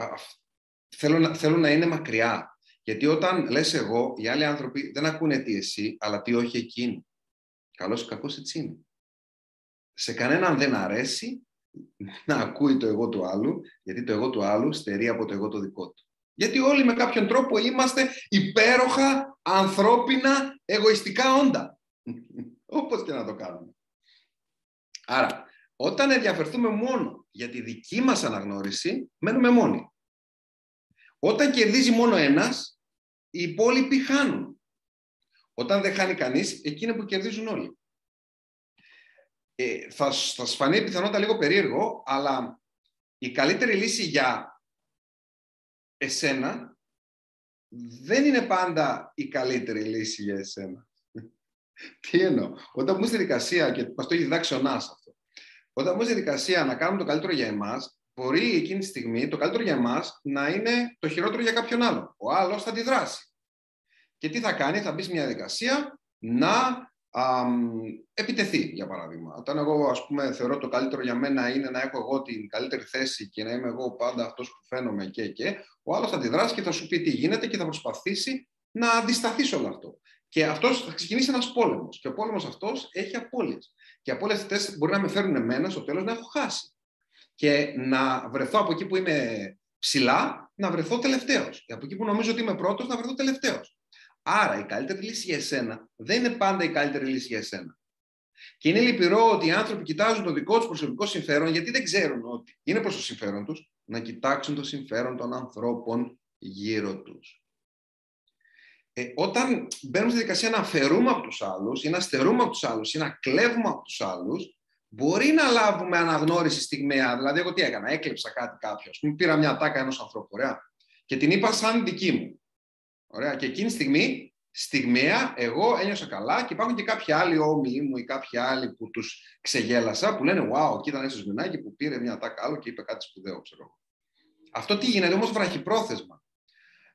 θέλω, να, είναι μακριά. Γιατί όταν λες εγώ, οι άλλοι άνθρωποι δεν ακούνε τι εσύ, αλλά τι όχι εκείνοι. Καλώς ή κακός έτσι είναι. Σε κανέναν δεν αρέσει [laughs] να ακούει το εγώ του άλλου, γιατί το εγώ του άλλου στερεί από το εγώ το δικό του. Γιατί όλοι με κάποιον τρόπο είμαστε υπέροχα, ανθρώπινα, εγωιστικά όντα. [laughs] Όπως και να το κάνουμε. Άρα, όταν ενδιαφερθούμε μόνο για τη δική μας αναγνώριση, μένουμε μόνοι. Όταν κερδίζει μόνο ένας, οι υπόλοιποι χάνουν. Όταν δεν χάνει κανείς, εκείνοι που κερδίζουν όλοι. Ε, θα, θα σας φανεί πιθανότητα λίγο περίεργο, αλλά η καλύτερη λύση για εσένα δεν είναι πάντα η καλύτερη λύση για εσένα. [laughs] Τι εννοώ; Όταν μου στη δικασία και μας το έχει διδάξει ο Νάς αυτό, όταν μπούμε στη διαδικασία να κάνουμε το καλύτερο για εμάς, μπορεί εκείνη τη στιγμή το καλύτερο για εμάς να είναι το χειρότερο για κάποιον άλλο. Ο άλλος θα αντιδράσει. Και τι θα κάνει, θα μπει σε μια διαδικασία να α, επιτεθεί, για παράδειγμα. Όταν εγώ, ας πούμε, θεωρώ το καλύτερο για μένα είναι να έχω εγώ την καλύτερη θέση και να είμαι εγώ πάντα αυτός που φαίνομαι και και, ο άλλος θα αντιδράσει και θα σου πει τι γίνεται και θα προσπαθήσει να αντισταθείς σε όλο αυτό. Και αυτός θα ξεκινήσει ένας πόλεμος. Και ο πόλεμος αυτός έχει απώλειες. Και οι απώλειε αυτές μπορεί να με φέρουν εμένα στο τέλος να έχω χάσει. Και να βρεθώ από εκεί που είμαι ψηλά, να βρεθώ τελευταίος. Και από εκεί που νομίζω ότι είμαι πρώτος, να βρεθώ τελευταίος. Άρα η καλύτερη λύση για εσένα δεν είναι πάντα η καλύτερη λύση για εσένα. Και είναι λυπηρό ότι οι άνθρωποι κοιτάζουν το δικό τους προσωπικό συμφέρον γιατί δεν ξέρουν ότι είναι προς το συμφέρον τους να κοιτάξουν το συμφέρον των ανθρώπων γύρω τους ε, όταν μπαίνουμε στη δικασία να αφαιρούμε από τους άλλους ή να στερούμε από τους άλλους ή να κλέβουμε από τους άλλους, μπορεί να λάβουμε αναγνώριση στιγμαία. Δηλαδή, εγώ τι έκανα, έκλεψα κάτι κάποιο. Α πούμε, πήρα μια τάκα ενός ανθρώπου, ωραία, και την είπα σαν δική μου. Ωραία, και εκείνη τη στιγμή, στιγμαία, εγώ ένιωσα καλά και υπάρχουν και κάποιοι άλλοι όμοιοι μου ή κάποιοι άλλοι που τους ξεγέλασα που λένε Wow, κοίτα ένα σμινάκι που πήρε μια τάκα άλλο και είπε κάτι σπουδαίο, ξέρω Αυτό τι γίνεται όμως βραχυπρόθεσμα.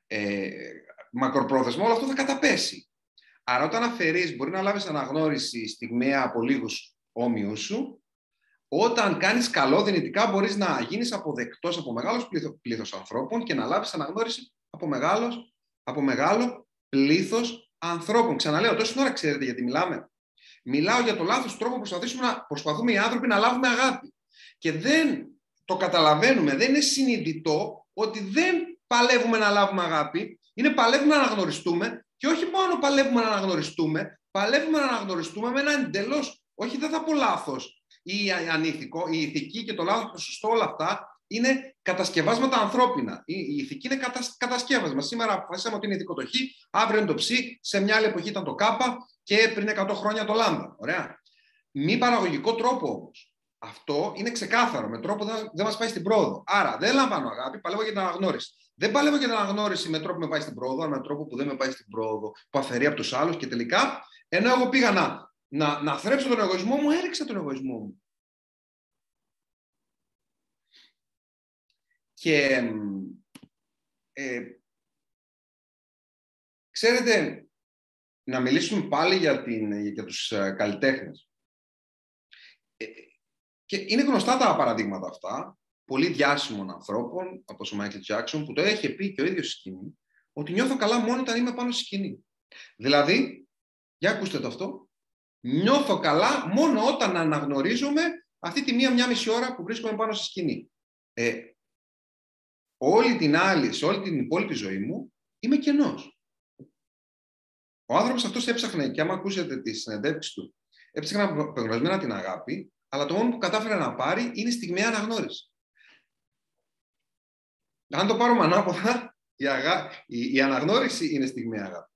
Ε, μακροπρόθεσμα όλο αυτό θα καταπέσει. Άρα όταν αφαιρείς μπορεί να λάβεις αναγνώριση στιγμαία από λίγους όμοιους σου, όταν κάνεις καλό δυνητικά μπορείς να γίνεις αποδεκτός από μεγάλος πλήθος ανθρώπων και να λάβεις αναγνώριση από, μεγάλος, από μεγάλο πλήθος ανθρώπων. Ξαναλέω, τόση ώρα ξέρετε γιατί μιλάμε. Μιλάω για το λάθος τρόπο που προσπαθούμε, να, προσπαθούμε οι άνθρωποι να λάβουμε αγάπη. Και δεν το καταλαβαίνουμε, δεν είναι συνειδητό ότι δεν παλεύουμε να λάβουμε αγάπη, είναι παλεύουμε να αναγνωριστούμε και όχι μόνο παλεύουμε να αναγνωριστούμε, παλεύουμε να αναγνωριστούμε με ένα εντελώς, όχι δεν θα πω λάθος ή ανήθικο, η ηθική και το λάθος, το σωστό, όλα αυτά είναι κατασκευάσματα ανθρώπινα. Η, η ηθική είναι κατασκεύασμα. Σήμερα αποφασίσαμε ότι είναι ηθικό το χ, αύριο είναι το ψ, σε μια άλλη εποχή ήταν το κ και πριν 100 χρόνια το λάμδα. Ωραία. Μη παραγωγικό τρόπο όμως. Αυτό είναι ξεκάθαρο. Με τρόπο δεν, δεν μας πάει στην πρόοδο. Άρα δεν λαμβάνω αγάπη, παλεύω για την αναγνώριση. Δεν παλεύω για την αναγνώριση με τρόπο που με πάει στην πρόοδο, αλλά με τρόπο που δεν με πάει στην πρόοδο, που αφαιρεί από τους άλλους και τελικά, ενώ εγώ πήγα να, να, να θρέψω τον εγωισμό μου, έριξα τον εγωισμό μου. Και ε, ξέρετε, να μιλήσουμε πάλι για, την, για τους ε, καλλιτέχνες. Ε, και είναι γνωστά τα παραδείγματα αυτά, πολύ διάσημων ανθρώπων, όπως ο Μάικλ Τζάξον, που το έχει πει και ο ίδιος στη σκηνή, ότι νιώθω καλά μόνο όταν είμαι πάνω στη σκηνή. Δηλαδή, για ακούστε το αυτό, νιώθω καλά μόνο όταν αναγνωρίζομαι αυτή τη μία-μία μισή ώρα που βρίσκομαι πάνω στη σκηνή. Ε, όλη την άλλη, σε όλη την υπόλοιπη ζωή μου, είμαι κενός. Ο άνθρωπος αυτός έψαχνε, και άμα ακούσετε τη συνεντεύξη του, έψαχνε απεγνωσμένα την αγάπη, αλλά το μόνο που κατάφερε να πάρει είναι στιγμιαία αναγνώριση. Αν το πάρουμε ανάποδα, η, αγά... η, η αναγνώριση είναι στιγμιαία αγάπη.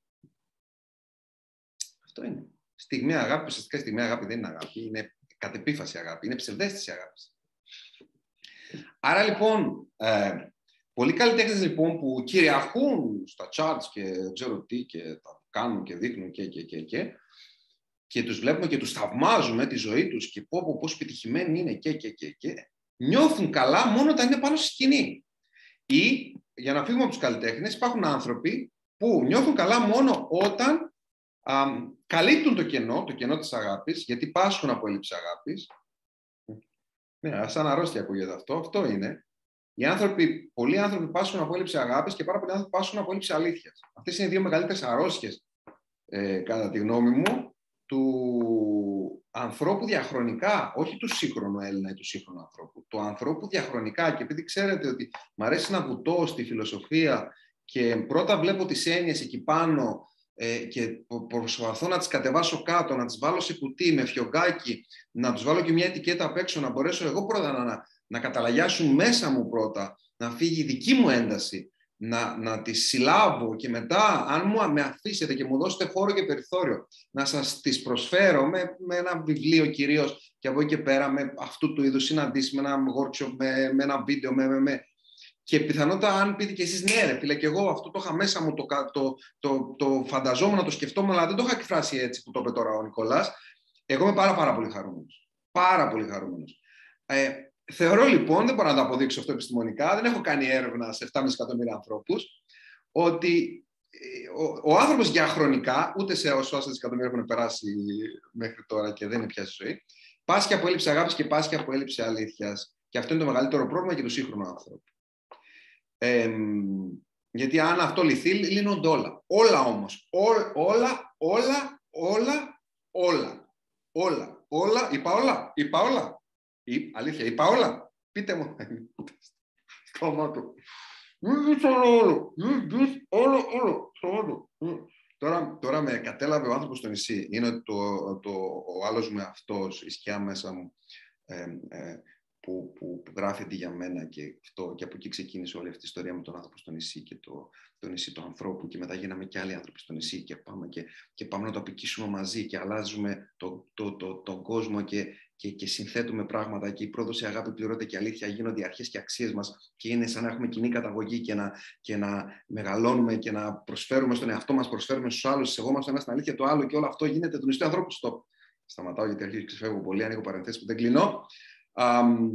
Αυτό είναι. Στιγμιαία αγάπη, ουσιαστικά στιγμιαία αγάπη δεν είναι αγάπη, είναι κατεπίφαση αγάπη, είναι ψευδέστηση αγάπης. Άρα λοιπόν, ε, πολλοί καλλιτέχνε λοιπόν που κυριαρχούν στα charts και ξέρω τι και τα κάνουν και δείχνουν και και και και και τους βλέπουμε και τους θαυμάζουμε τη ζωή τους και πω, πω πόσο επιτυχημένοι είναι και και και και νιώθουν καλά μόνο όταν είναι πάνω στη σκηνή. Ή, για να φύγουμε από τους καλλιτέχνες, υπάρχουν άνθρωποι που νιώθουν καλά μόνο όταν α, καλύπτουν το κενό, το κενό της αγάπης, γιατί πάσχουν από έλλειψη αγάπης. Ναι, σαν αρρώστια ακούγεται αυτό. Αυτό είναι. Οι άνθρωποι, πολλοί άνθρωποι πάσχουν από έλλειψη αγάπης και πάρα πολλοί άνθρωποι πάσχουν από έλλειψη αλήθειας. Αυτές είναι οι δύο μεγαλύτερες αρρώστιες, ε, κατά τη γνώμη μου, του ανθρώπου διαχρονικά, όχι του σύγχρονου Έλληνα ή του σύγχρονου ανθρώπου, του ανθρώπου διαχρονικά. Και επειδή ξέρετε ότι μου αρέσει να βουτώ στη φιλοσοφία και πρώτα βλέπω τις έννοιες εκεί πάνω ε, και προσπαθώ να τις κατεβάσω κάτω, να τις βάλω σε κουτί με φιωγκάκι, να τους βάλω και μια ετικέτα απ' έξω, να μπορέσω εγώ πρώτα να, να καταλαγιάσουν μέσα μου πρώτα, να φύγει η δική μου ένταση, να, να τις συλλάβω και μετά, αν μου με αφήσετε και μου δώσετε χώρο και περιθώριο, να σας τις προσφέρω με, με ένα βιβλίο κυρίως και από εκεί και πέρα με αυτού του είδους συναντήσεις, με ένα workshop, με, με ένα βίντεο, με, με, με. Και πιθανότατα αν πείτε και εσείς ναι ρε φίλε και εγώ αυτό το είχα μέσα μου, το, το, το, το φανταζόμουν, το σκεφτόμουν, αλλά δεν το είχα εκφράσει έτσι που το είπε τώρα ο Νικολάς. Εγώ είμαι πάρα πάρα πολύ χαρούμενος. Πάρα πολύ χαρούμενος. Ε, Θεωρώ λοιπόν, δεν μπορώ να το αποδείξω αυτό επιστημονικά, δεν έχω κάνει έρευνα σε 7,5 εκατομμύρια ανθρώπους, ότι ε, ο, ο άνθρωπος διαχρονικά, ούτε σε όσα δισεκατομμύρια έχουν περάσει μέχρι τώρα και δεν είναι πια στη ζωή, πάσχει από έλλειψη αγάπης και πάσχει από έλλειψη αλήθειας. Και αυτό είναι το μεγαλύτερο πρόβλημα για τους σύγχρονους άνθρωπου. Ε, γιατί αν αυτό λυθεί, λύνονται όλα. Όλα όμως. όλα, όλα, όλα, όλα. Όλα. Όλα. Είπα όλα. Είπα όλα. Ή, αλήθεια, είπα όλα. Πείτε μου. Σταμάτω. Μην όλο, μην όλο, όλο. Σταμάτω. Τώρα, τώρα με κατέλαβε ο άνθρωπος στο νησί. Είναι το, το, ο άλλος με αυτός, η σκιά μέσα μου, ε, ε, που, που, που γράφεται για μένα και, αυτό, και από εκεί ξεκίνησε όλη αυτή η ιστορία με τον άνθρωπο στο νησί και το, το νησί του ανθρώπου και μετά γίναμε και άλλοι άνθρωποι στο νησί και πάμε, και, και πάμε να το απικήσουμε μαζί και αλλάζουμε το, το, το, τον κόσμο και, και, και συνθέτουμε πράγματα και η πρόδοση αγάπη, πληρώνεται και αλήθεια γίνονται οι αρχές και αξίες μας και είναι σαν να έχουμε κοινή καταγωγή και να, και να μεγαλώνουμε και να προσφέρουμε στον εαυτό μας, προσφέρουμε στους άλλους, εγώ μας ένα στην αλήθεια το άλλο και όλο αυτό γίνεται του νησί ανθρώπου. Στο... Σταματάω γιατί αρχίζει ξεφεύγω πολύ, ανοίγω παρενθέσεις που δεν κλείνω. Um,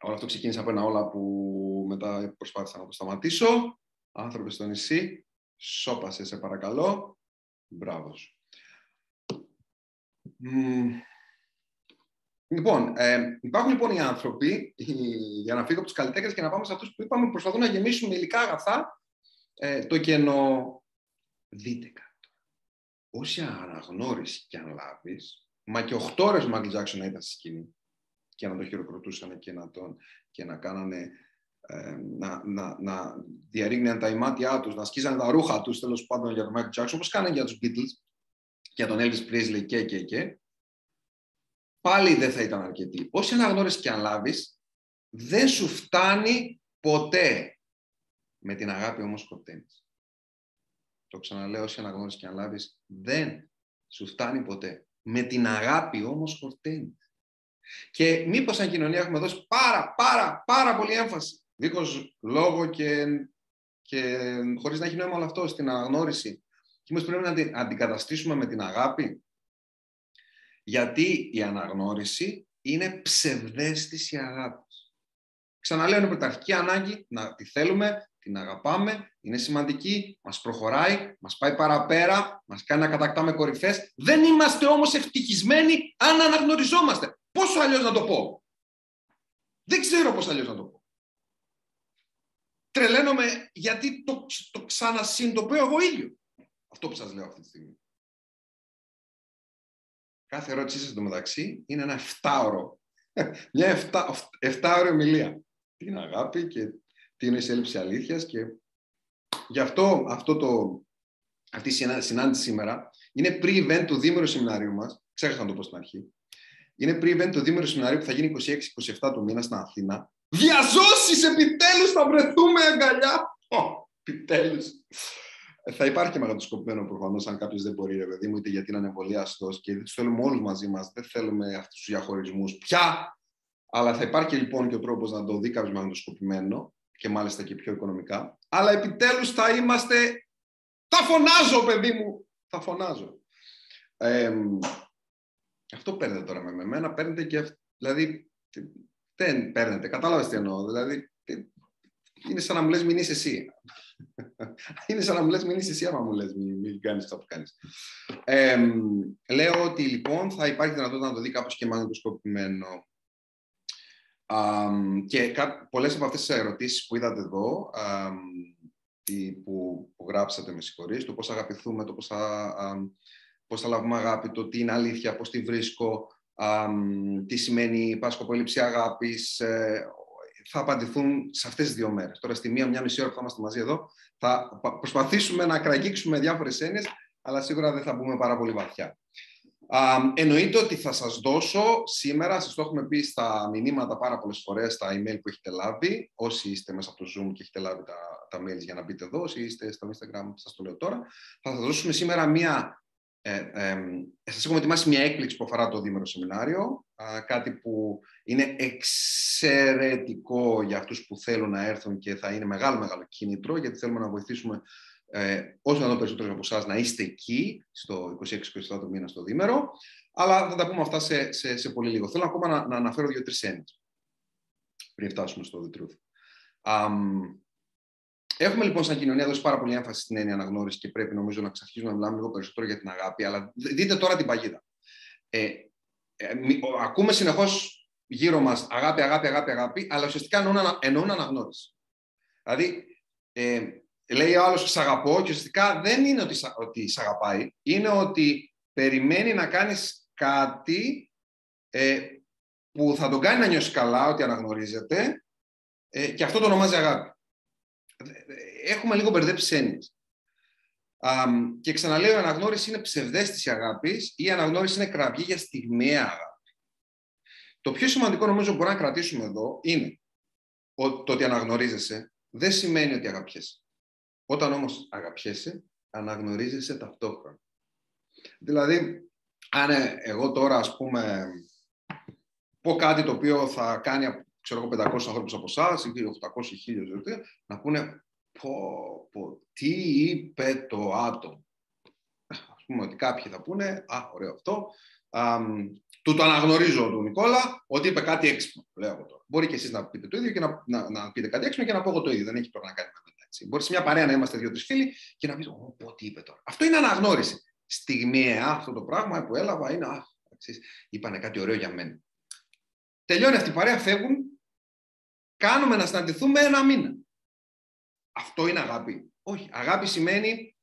όλο αυτό ξεκίνησε από ένα όλα που μετά προσπάθησα να το σταματήσω. Άνθρωποι στο νησί, σώπασε σε παρακαλώ. Μπράβος. Λοιπόν, ε, υπάρχουν λοιπόν οι άνθρωποι, για να φύγω από τους καλλιτέχνες και να πάμε σε αυτούς που είπαμε, προσπαθούν να γεμίσουν με υλικά αγαθά ε, το κενό. Δείτε κάτι. Όση αναγνώριση και αν λάβεις, μα και 8 ώρες ο Μάικλ Τζάξον να ήταν στη σκηνή, και να το χειροκροτούσαν και να, τον, και να κάνανε ε, να, να, να διαρρήγναν τα ημάτια τους, να σκίζανε τα ρούχα τους, τέλος πάντων για τον Michael Jackson, όπως κάνανε για τους Beatles, για τον Elvis Presley και, και, και, πάλι δεν θα ήταν αρκετή. Όση αναγνώριση και αν λάβει, Δεν σου φτάνει ποτέ. Με την αγάπη όμως χορταίνεις. Το ξαναλέω όσοι αναγνώριση και αναλάβεις, δεν σου φτάνει ποτέ. Με την αγάπη όμως χορταίνεις. Και μήπως σαν κοινωνία έχουμε δώσει πάρα, πάρα, πάρα πολύ έμφαση, δίχως λόγο και, και χωρίς να έχει νόημα όλο αυτό, στην αναγνώριση. Και εμείς πρέπει να την αντικαταστήσουμε με την αγάπη. Γιατί η αναγνώριση είναι ψευδέστηση αγάπης. Ξαναλέω, είναι πρωταρχική ανάγκη να τη θέλουμε, την αγαπάμε, είναι σημαντική, μας προχωράει, μας πάει παραπέρα, μας κάνει να κατακτάμε κορυφές. Δεν είμαστε όμως ευτυχισμένοι αν αναγνωριζόμαστε. Πόσο αλλιώς να το πω; Δεν ξέρω πώς αλλιώς να το πω. Τρελαίνομαι γιατί το, το ξανασυντοπέω εγώ ίδιο. Αυτό που σας λέω αυτή τη στιγμή. Κάθε ερώτησή σας μεταξύ είναι ένα 7ωρο. [laughs] Μια 7, ώρη ομιλία. Την αγάπη και τι είναι η έλλειψη αλήθειας και γι' αυτό, αυτό το, αυτή η συνάντηση σήμερα είναι pre-event του δίμερου σεμινάριου μας. Ξέχασα να το πω στην αρχή. Είναι pre-event του δίμερου σεμινάριου που θα γίνει 26-27 του μήνα στην Αθήνα. Διαζώσεις επιτέλους θα βρεθούμε αγκαλιά! Oh, επιτέλους. Θα υπάρχει και μεγαλοσκοπημένο προφανώς, αν κάποιος δεν μπορεί, ρε παιδί μου, είτε γιατί είναι εμβολιαστό και τους θέλουμε όλους μαζί μας. Δεν θέλουμε αυτούς τους διαχωρισμούς πια. Αλλά θα υπάρχει λοιπόν και ο τρόπος να το δει κάποιος μεγαλοσκοπημένο και μάλιστα και πιο οικονομικά. Αλλά επιτέλους θα είμαστε. Θα φωνάζω, παιδί μου! Θα φωνάζω. Ε, αυτό παίρνετε τώρα με εμένα. Παίρνετε και. Δηλαδή, δεν παίρνετε. Κατάλαβες τι εννοώ. Δηλαδή, είναι σαν να μου λες μην είσαι εσύ. [laughs] είναι σαν να μου λες μην είσαι εσύ άμα μου λες μην, μην κάνεις αυτό που κάνεις. Ε, λέω ότι λοιπόν θα υπάρχει δυνατότητα να το δει κάπως και μαγνητοσκοπημένο. Um, και πολλές από αυτές τις ερωτήσεις που είδατε εδώ, um, που, που γράψατε με συγχωρείς, το πώς θα αγαπηθούμε, το πώς θα, um, πώς θα λάβουμε αγάπη, το τι είναι αλήθεια, πώς τη βρίσκω, τι σημαίνει πάσχο αγάπης, ε, θα απαντηθούν σε αυτές τις δύο μέρες. Τώρα στη μία, μια μισή ώρα που θα είμαστε μαζί εδώ, θα προσπαθήσουμε να κραγγίξουμε διάφορες έννοιες, αλλά σίγουρα δεν θα μπούμε πάρα πολύ βαθιά. Α, εννοείται ότι θα σας δώσω σήμερα, σας το έχουμε πει στα μηνύματα πάρα πολλές φορές, στα email που έχετε λάβει, όσοι είστε μέσα από το Zoom και έχετε λάβει τα, τα mails για να μπείτε εδώ, όσοι είστε στο Instagram, σας το λέω τώρα, θα σας δώσουμε σήμερα μία ε, ε, σας έχουμε ετοιμάσει μια έκπληξη που αφορά το δίμερο σεμινάριο, κάτι που είναι εξαιρετικό για αυτούς που θέλουν να έρθουν και θα είναι μεγάλο μεγάλο κίνητρο, γιατί θέλουμε να βοηθήσουμε ε, όσο να δω περισσότερους από εσάς να είστε εκεί, στο 26-27 το μήνα στο δίμερο, αλλά θα τα πούμε αυτά σε, σε, σε πολύ λίγο. Θέλω ακόμα να, να αναφέρω δύο-τρεις έννοιες πριν φτάσουμε στο The Truth. Έχουμε λοιπόν σαν κοινωνία δώσει πάρα πολύ έμφαση στην έννοια αναγνώρισης και πρέπει νομίζω να ξαφνίσουμε να μιλάμε λίγο περισσότερο για την αγάπη. Αλλά δείτε τώρα την παγίδα. Ε, ε, ακούμε συνεχώς γύρω μας αγάπη, αγάπη, αγάπη, αγάπη, αλλά ουσιαστικά εννοούν, εννοούν αναγνώριση. Δηλαδή, ε, λέει ο άλλος, σε αγαπώ, και ουσιαστικά δεν είναι ότι, ότι σε αγαπάει, είναι ότι περιμένει να κάνεις κάτι ε, που θα τον κάνει να νιώσει καλά, ότι αναγνωρίζεται, ε, και αυτό το ονομάζει αγάπη έχουμε λίγο μπερδέψει έννοιες. Και ξαναλέω, η αναγνώριση είναι ψευδέστηση αγάπης ή η αναγνώριση είναι κραυγή για στιγμιαία αγάπη. Το πιο σημαντικό νομίζω που μπορούμε να κρατήσουμε εδώ είναι ότι το ότι αναγνωρίζεσαι δεν σημαίνει ότι αγαπιέσαι. Όταν όμως αγαπιέσαι, αναγνωρίζεσαι ταυτόχρονα. Δηλαδή, αν εγώ τώρα, ας πούμε, πω κάτι το οποίο θα κάνει ξέρω εγώ 500 ανθρώπους από εσάς ή 800 1000 να πούνε πω, πω, τι είπε το άτομο. Ας πούμε ότι κάποιοι θα πούνε, α, ωραίο αυτό, α, του το αναγνωρίζω του Νικόλα, ότι είπε κάτι έξυπνο, λέω εγώ τώρα. Μπορεί και εσείς να πείτε το ίδιο και να, να, να πείτε κάτι έξυπνο και να πω εγώ το ίδιο. Δεν έχει πρόβλημα να κάνει με έτσι. Μπορεί σε μια παρέα να είμαστε δύο-τρεις φίλοι και να πεις, Ω, πω, τι είπε τώρα. Αυτό είναι αναγνώριση. Στιγμιαία αυτό το πράγμα που έλαβα είναι, Αχ, είπανε κάτι ωραίο για μένα. Τελειώνει αυτή η παρέα, φεύγουν κάνουμε να συναντηθούμε ένα μήνα. Αυτό είναι αγάπη. Όχι. Αγάπη σημαίνει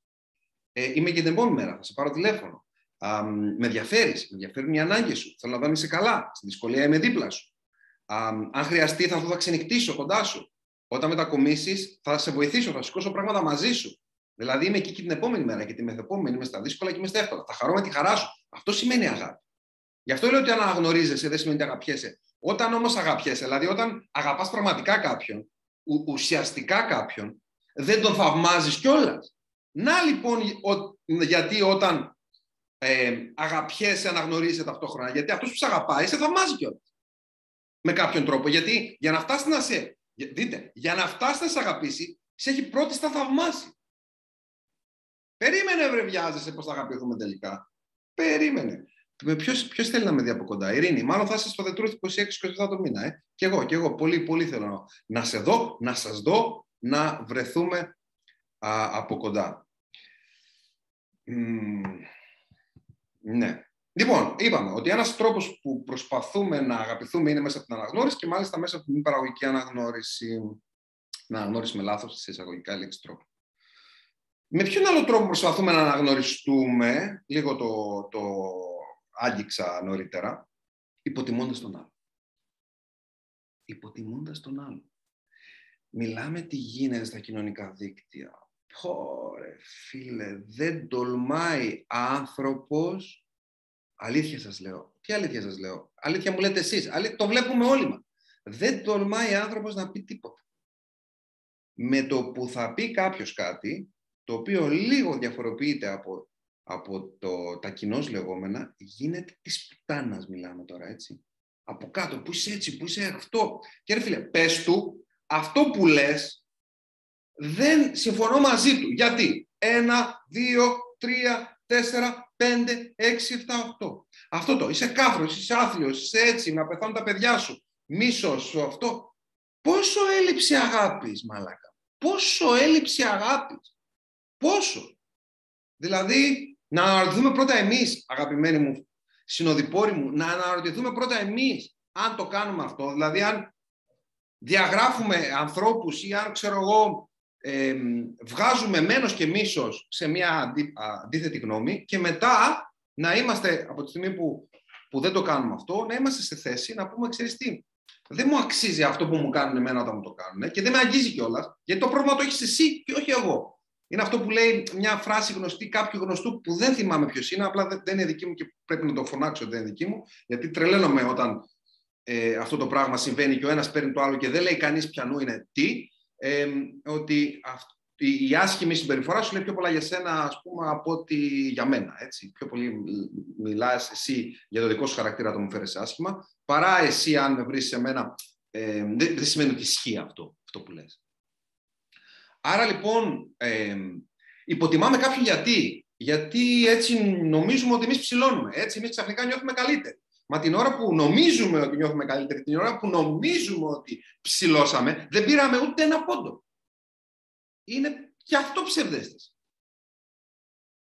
ε, είμαι και την επόμενη μέρα, θα σε πάρω τηλέφωνο. Α, με ενδιαφέρεις, με ενδιαφέρουν οι ανάγκες σου. Θέλω να δω είσαι καλά. Στη δυσκολία είμαι δίπλα σου. Α, αν χρειαστεί, θα, θα ξενυχτήσω κοντά σου. Όταν μετακομίσεις, θα σε βοηθήσω, θα σηκώσω πράγματα μαζί σου. Δηλαδή είμαι εκεί και την επόμενη μέρα και την μεθεπόμενη, είμαι στα δύσκολα και είμαι στα εύκολα. Θα χαρώ με τη χαρά σου. Αυτό σημαίνει αγάπη. Γι' αυτό λέω ότι αν αναγνωρίζεσαι δεν σημαίνει ότι αγαπιέσαι. Όταν όμως αγαπιέσαι, δηλαδή όταν αγαπάς πραγματικά κάποιον, ουσιαστικά κάποιον, δεν τον θαυμάζεις κιόλας. Να λοιπόν γιατί όταν ε, αγαπιέσαι αναγνωρίζεσαι ταυτόχρονα. Γιατί αυτός που σε αγαπάει σε θαυμάζει κιόλας. Με κάποιον τρόπο. Γιατί για να φτάσεις να σε... Δείτε, για να φτάσεις να σε αγαπήσει, σε έχει πρώτης στα θαυμάσει. Περίμενε, βρε, βιάζεσαι πώ θα αγαπηθούμε τελικά. Περίμενε. Ποιος θέλει να με δει από κοντά, Ειρήνη. Μάλλον θα είσαι στο Δετρούθ 26-27 το μήνα. Ε. Και εγώ, και εγώ. Πολύ, πολύ θέλω να σε δω, να σας δω, να βρεθούμε α, από κοντά. ναι. Λοιπόν, είπαμε ότι ένας τρόπος που προσπαθούμε να αγαπηθούμε είναι μέσα από την αναγνώριση και μάλιστα μέσα από την παραγωγική αναγνώριση. Να αναγνώριση με λάθος σε εισαγωγικά λέξη τρόπος. Με ποιον άλλο τρόπο προσπαθούμε να αναγνωριστούμε, λίγο το, το άγγιξα νωρίτερα, υποτιμώντας τον άλλο. Υποτιμώντας τον άλλο. Μιλάμε τι γίνεται στα κοινωνικά δίκτυα. Πόρε, φίλε, δεν τολμάει άνθρωπος, αλήθεια σας λέω, τι αλήθεια σας λέω, αλήθεια μου λέτε εσείς, το βλέπουμε όλοι μας. Δεν τολμάει άνθρωπος να πει τίποτα. Με το που θα πει κάποιος κάτι, το οποίο λίγο διαφοροποιείται από, από το, τα κοινώς λεγόμενα, γίνεται της πουτάνας, μιλάμε τώρα, έτσι. Από κάτω, που είσαι έτσι, που είσαι αυτό. Και ρε φίλε, πες του, αυτό που λες, δεν συμφωνώ μαζί του. Γιατί, ένα, δύο, τρία, τέσσερα, πέντε, έξι, εφτά, οχτώ. Αυτό το, είσαι κάφρος, είσαι άθλιος, είσαι έτσι, να πεθάνουν τα παιδιά σου, μίσος σου, αυτό. Πόσο έλλειψη αγάπης, μαλάκα. Πόσο έλλειψη αγάπης. Πόσο. Δηλαδή, να αναρωτηθούμε πρώτα εμείς, αγαπημένοι μου συνοδοιπόροι μου, να αναρωτηθούμε πρώτα εμείς αν το κάνουμε αυτό. Δηλαδή, αν διαγράφουμε ανθρώπους ή αν, ξέρω εγώ, βγάζουμε μένος και μίσος σε μια αντίθετη γνώμη και μετά να είμαστε, από τη στιγμή που, που δεν το κάνουμε αυτό, να είμαστε σε θέση να πούμε, ξέρεις τι, δεν μου αξίζει αυτό που μου κάνουν εμένα όταν μου το κάνουν και δεν με αγγίζει κιόλας, γιατί το πρόβλημα το έχεις εσύ και όχι εγώ. Είναι αυτό που λέει μια φράση γνωστή κάποιου γνωστού που δεν θυμάμαι ποιος είναι, απλά δεν είναι δική μου και πρέπει να το φωνάξω ότι δεν είναι δική μου, γιατί τρελαίνομαι όταν ε, αυτό το πράγμα συμβαίνει και ο ένας παίρνει το άλλο και δεν λέει κανείς πιανού είναι τι. Ε, ότι η, η άσχημη συμπεριφορά σου λέει πιο πολλά για σένα ας πούμε, από ότι για μένα. Έτσι. Πιο πολύ μιλάς εσύ για το δικό σου χαρακτήρα το μου φέρεσαι άσχημα, παρά εσύ αν με βρεις σε μένα. Ε, δεν, δεν σημαίνει ότι ισχύει αυτό, αυτό που λες. Άρα λοιπόν ε, υποτιμάμε κάποιον γιατί. Γιατί έτσι νομίζουμε ότι εμείς ψηλώνουμε. Έτσι εμείς ξαφνικά νιώθουμε καλύτεροι. Μα την ώρα που νομίζουμε ότι νιώθουμε καλύτεροι, την ώρα που νομίζουμε ότι ψηλώσαμε, δεν πήραμε ούτε ένα πόντο. Είναι και αυτό ψευδέστηση.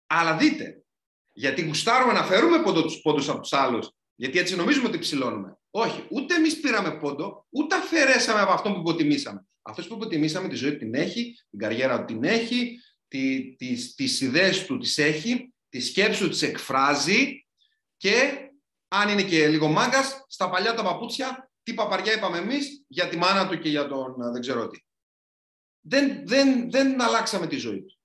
Αλλά δείτε, γιατί γουστάρουμε να φέρουμε πόντο τους πόντους από τους άλλους, γιατί έτσι νομίζουμε ότι ψηλώνουμε. Όχι, ούτε εμείς πήραμε πόντο, ούτε αφαιρέσαμε από αυτό που υποτιμήσαμε. Αυτός που υποτιμήσαμε τη ζωή την έχει, την καριέρα του την έχει, τι, τις, τις ιδέες του τις έχει, τη σκέψη του τις εκφράζει και αν είναι και λίγο μάγκας, στα παλιά τα παπούτσια, τι παπαριά είπαμε εμείς για τη μάνα του και για τον δεν ξέρω τι. Δεν, δεν, δεν αλλάξαμε τη ζωή του.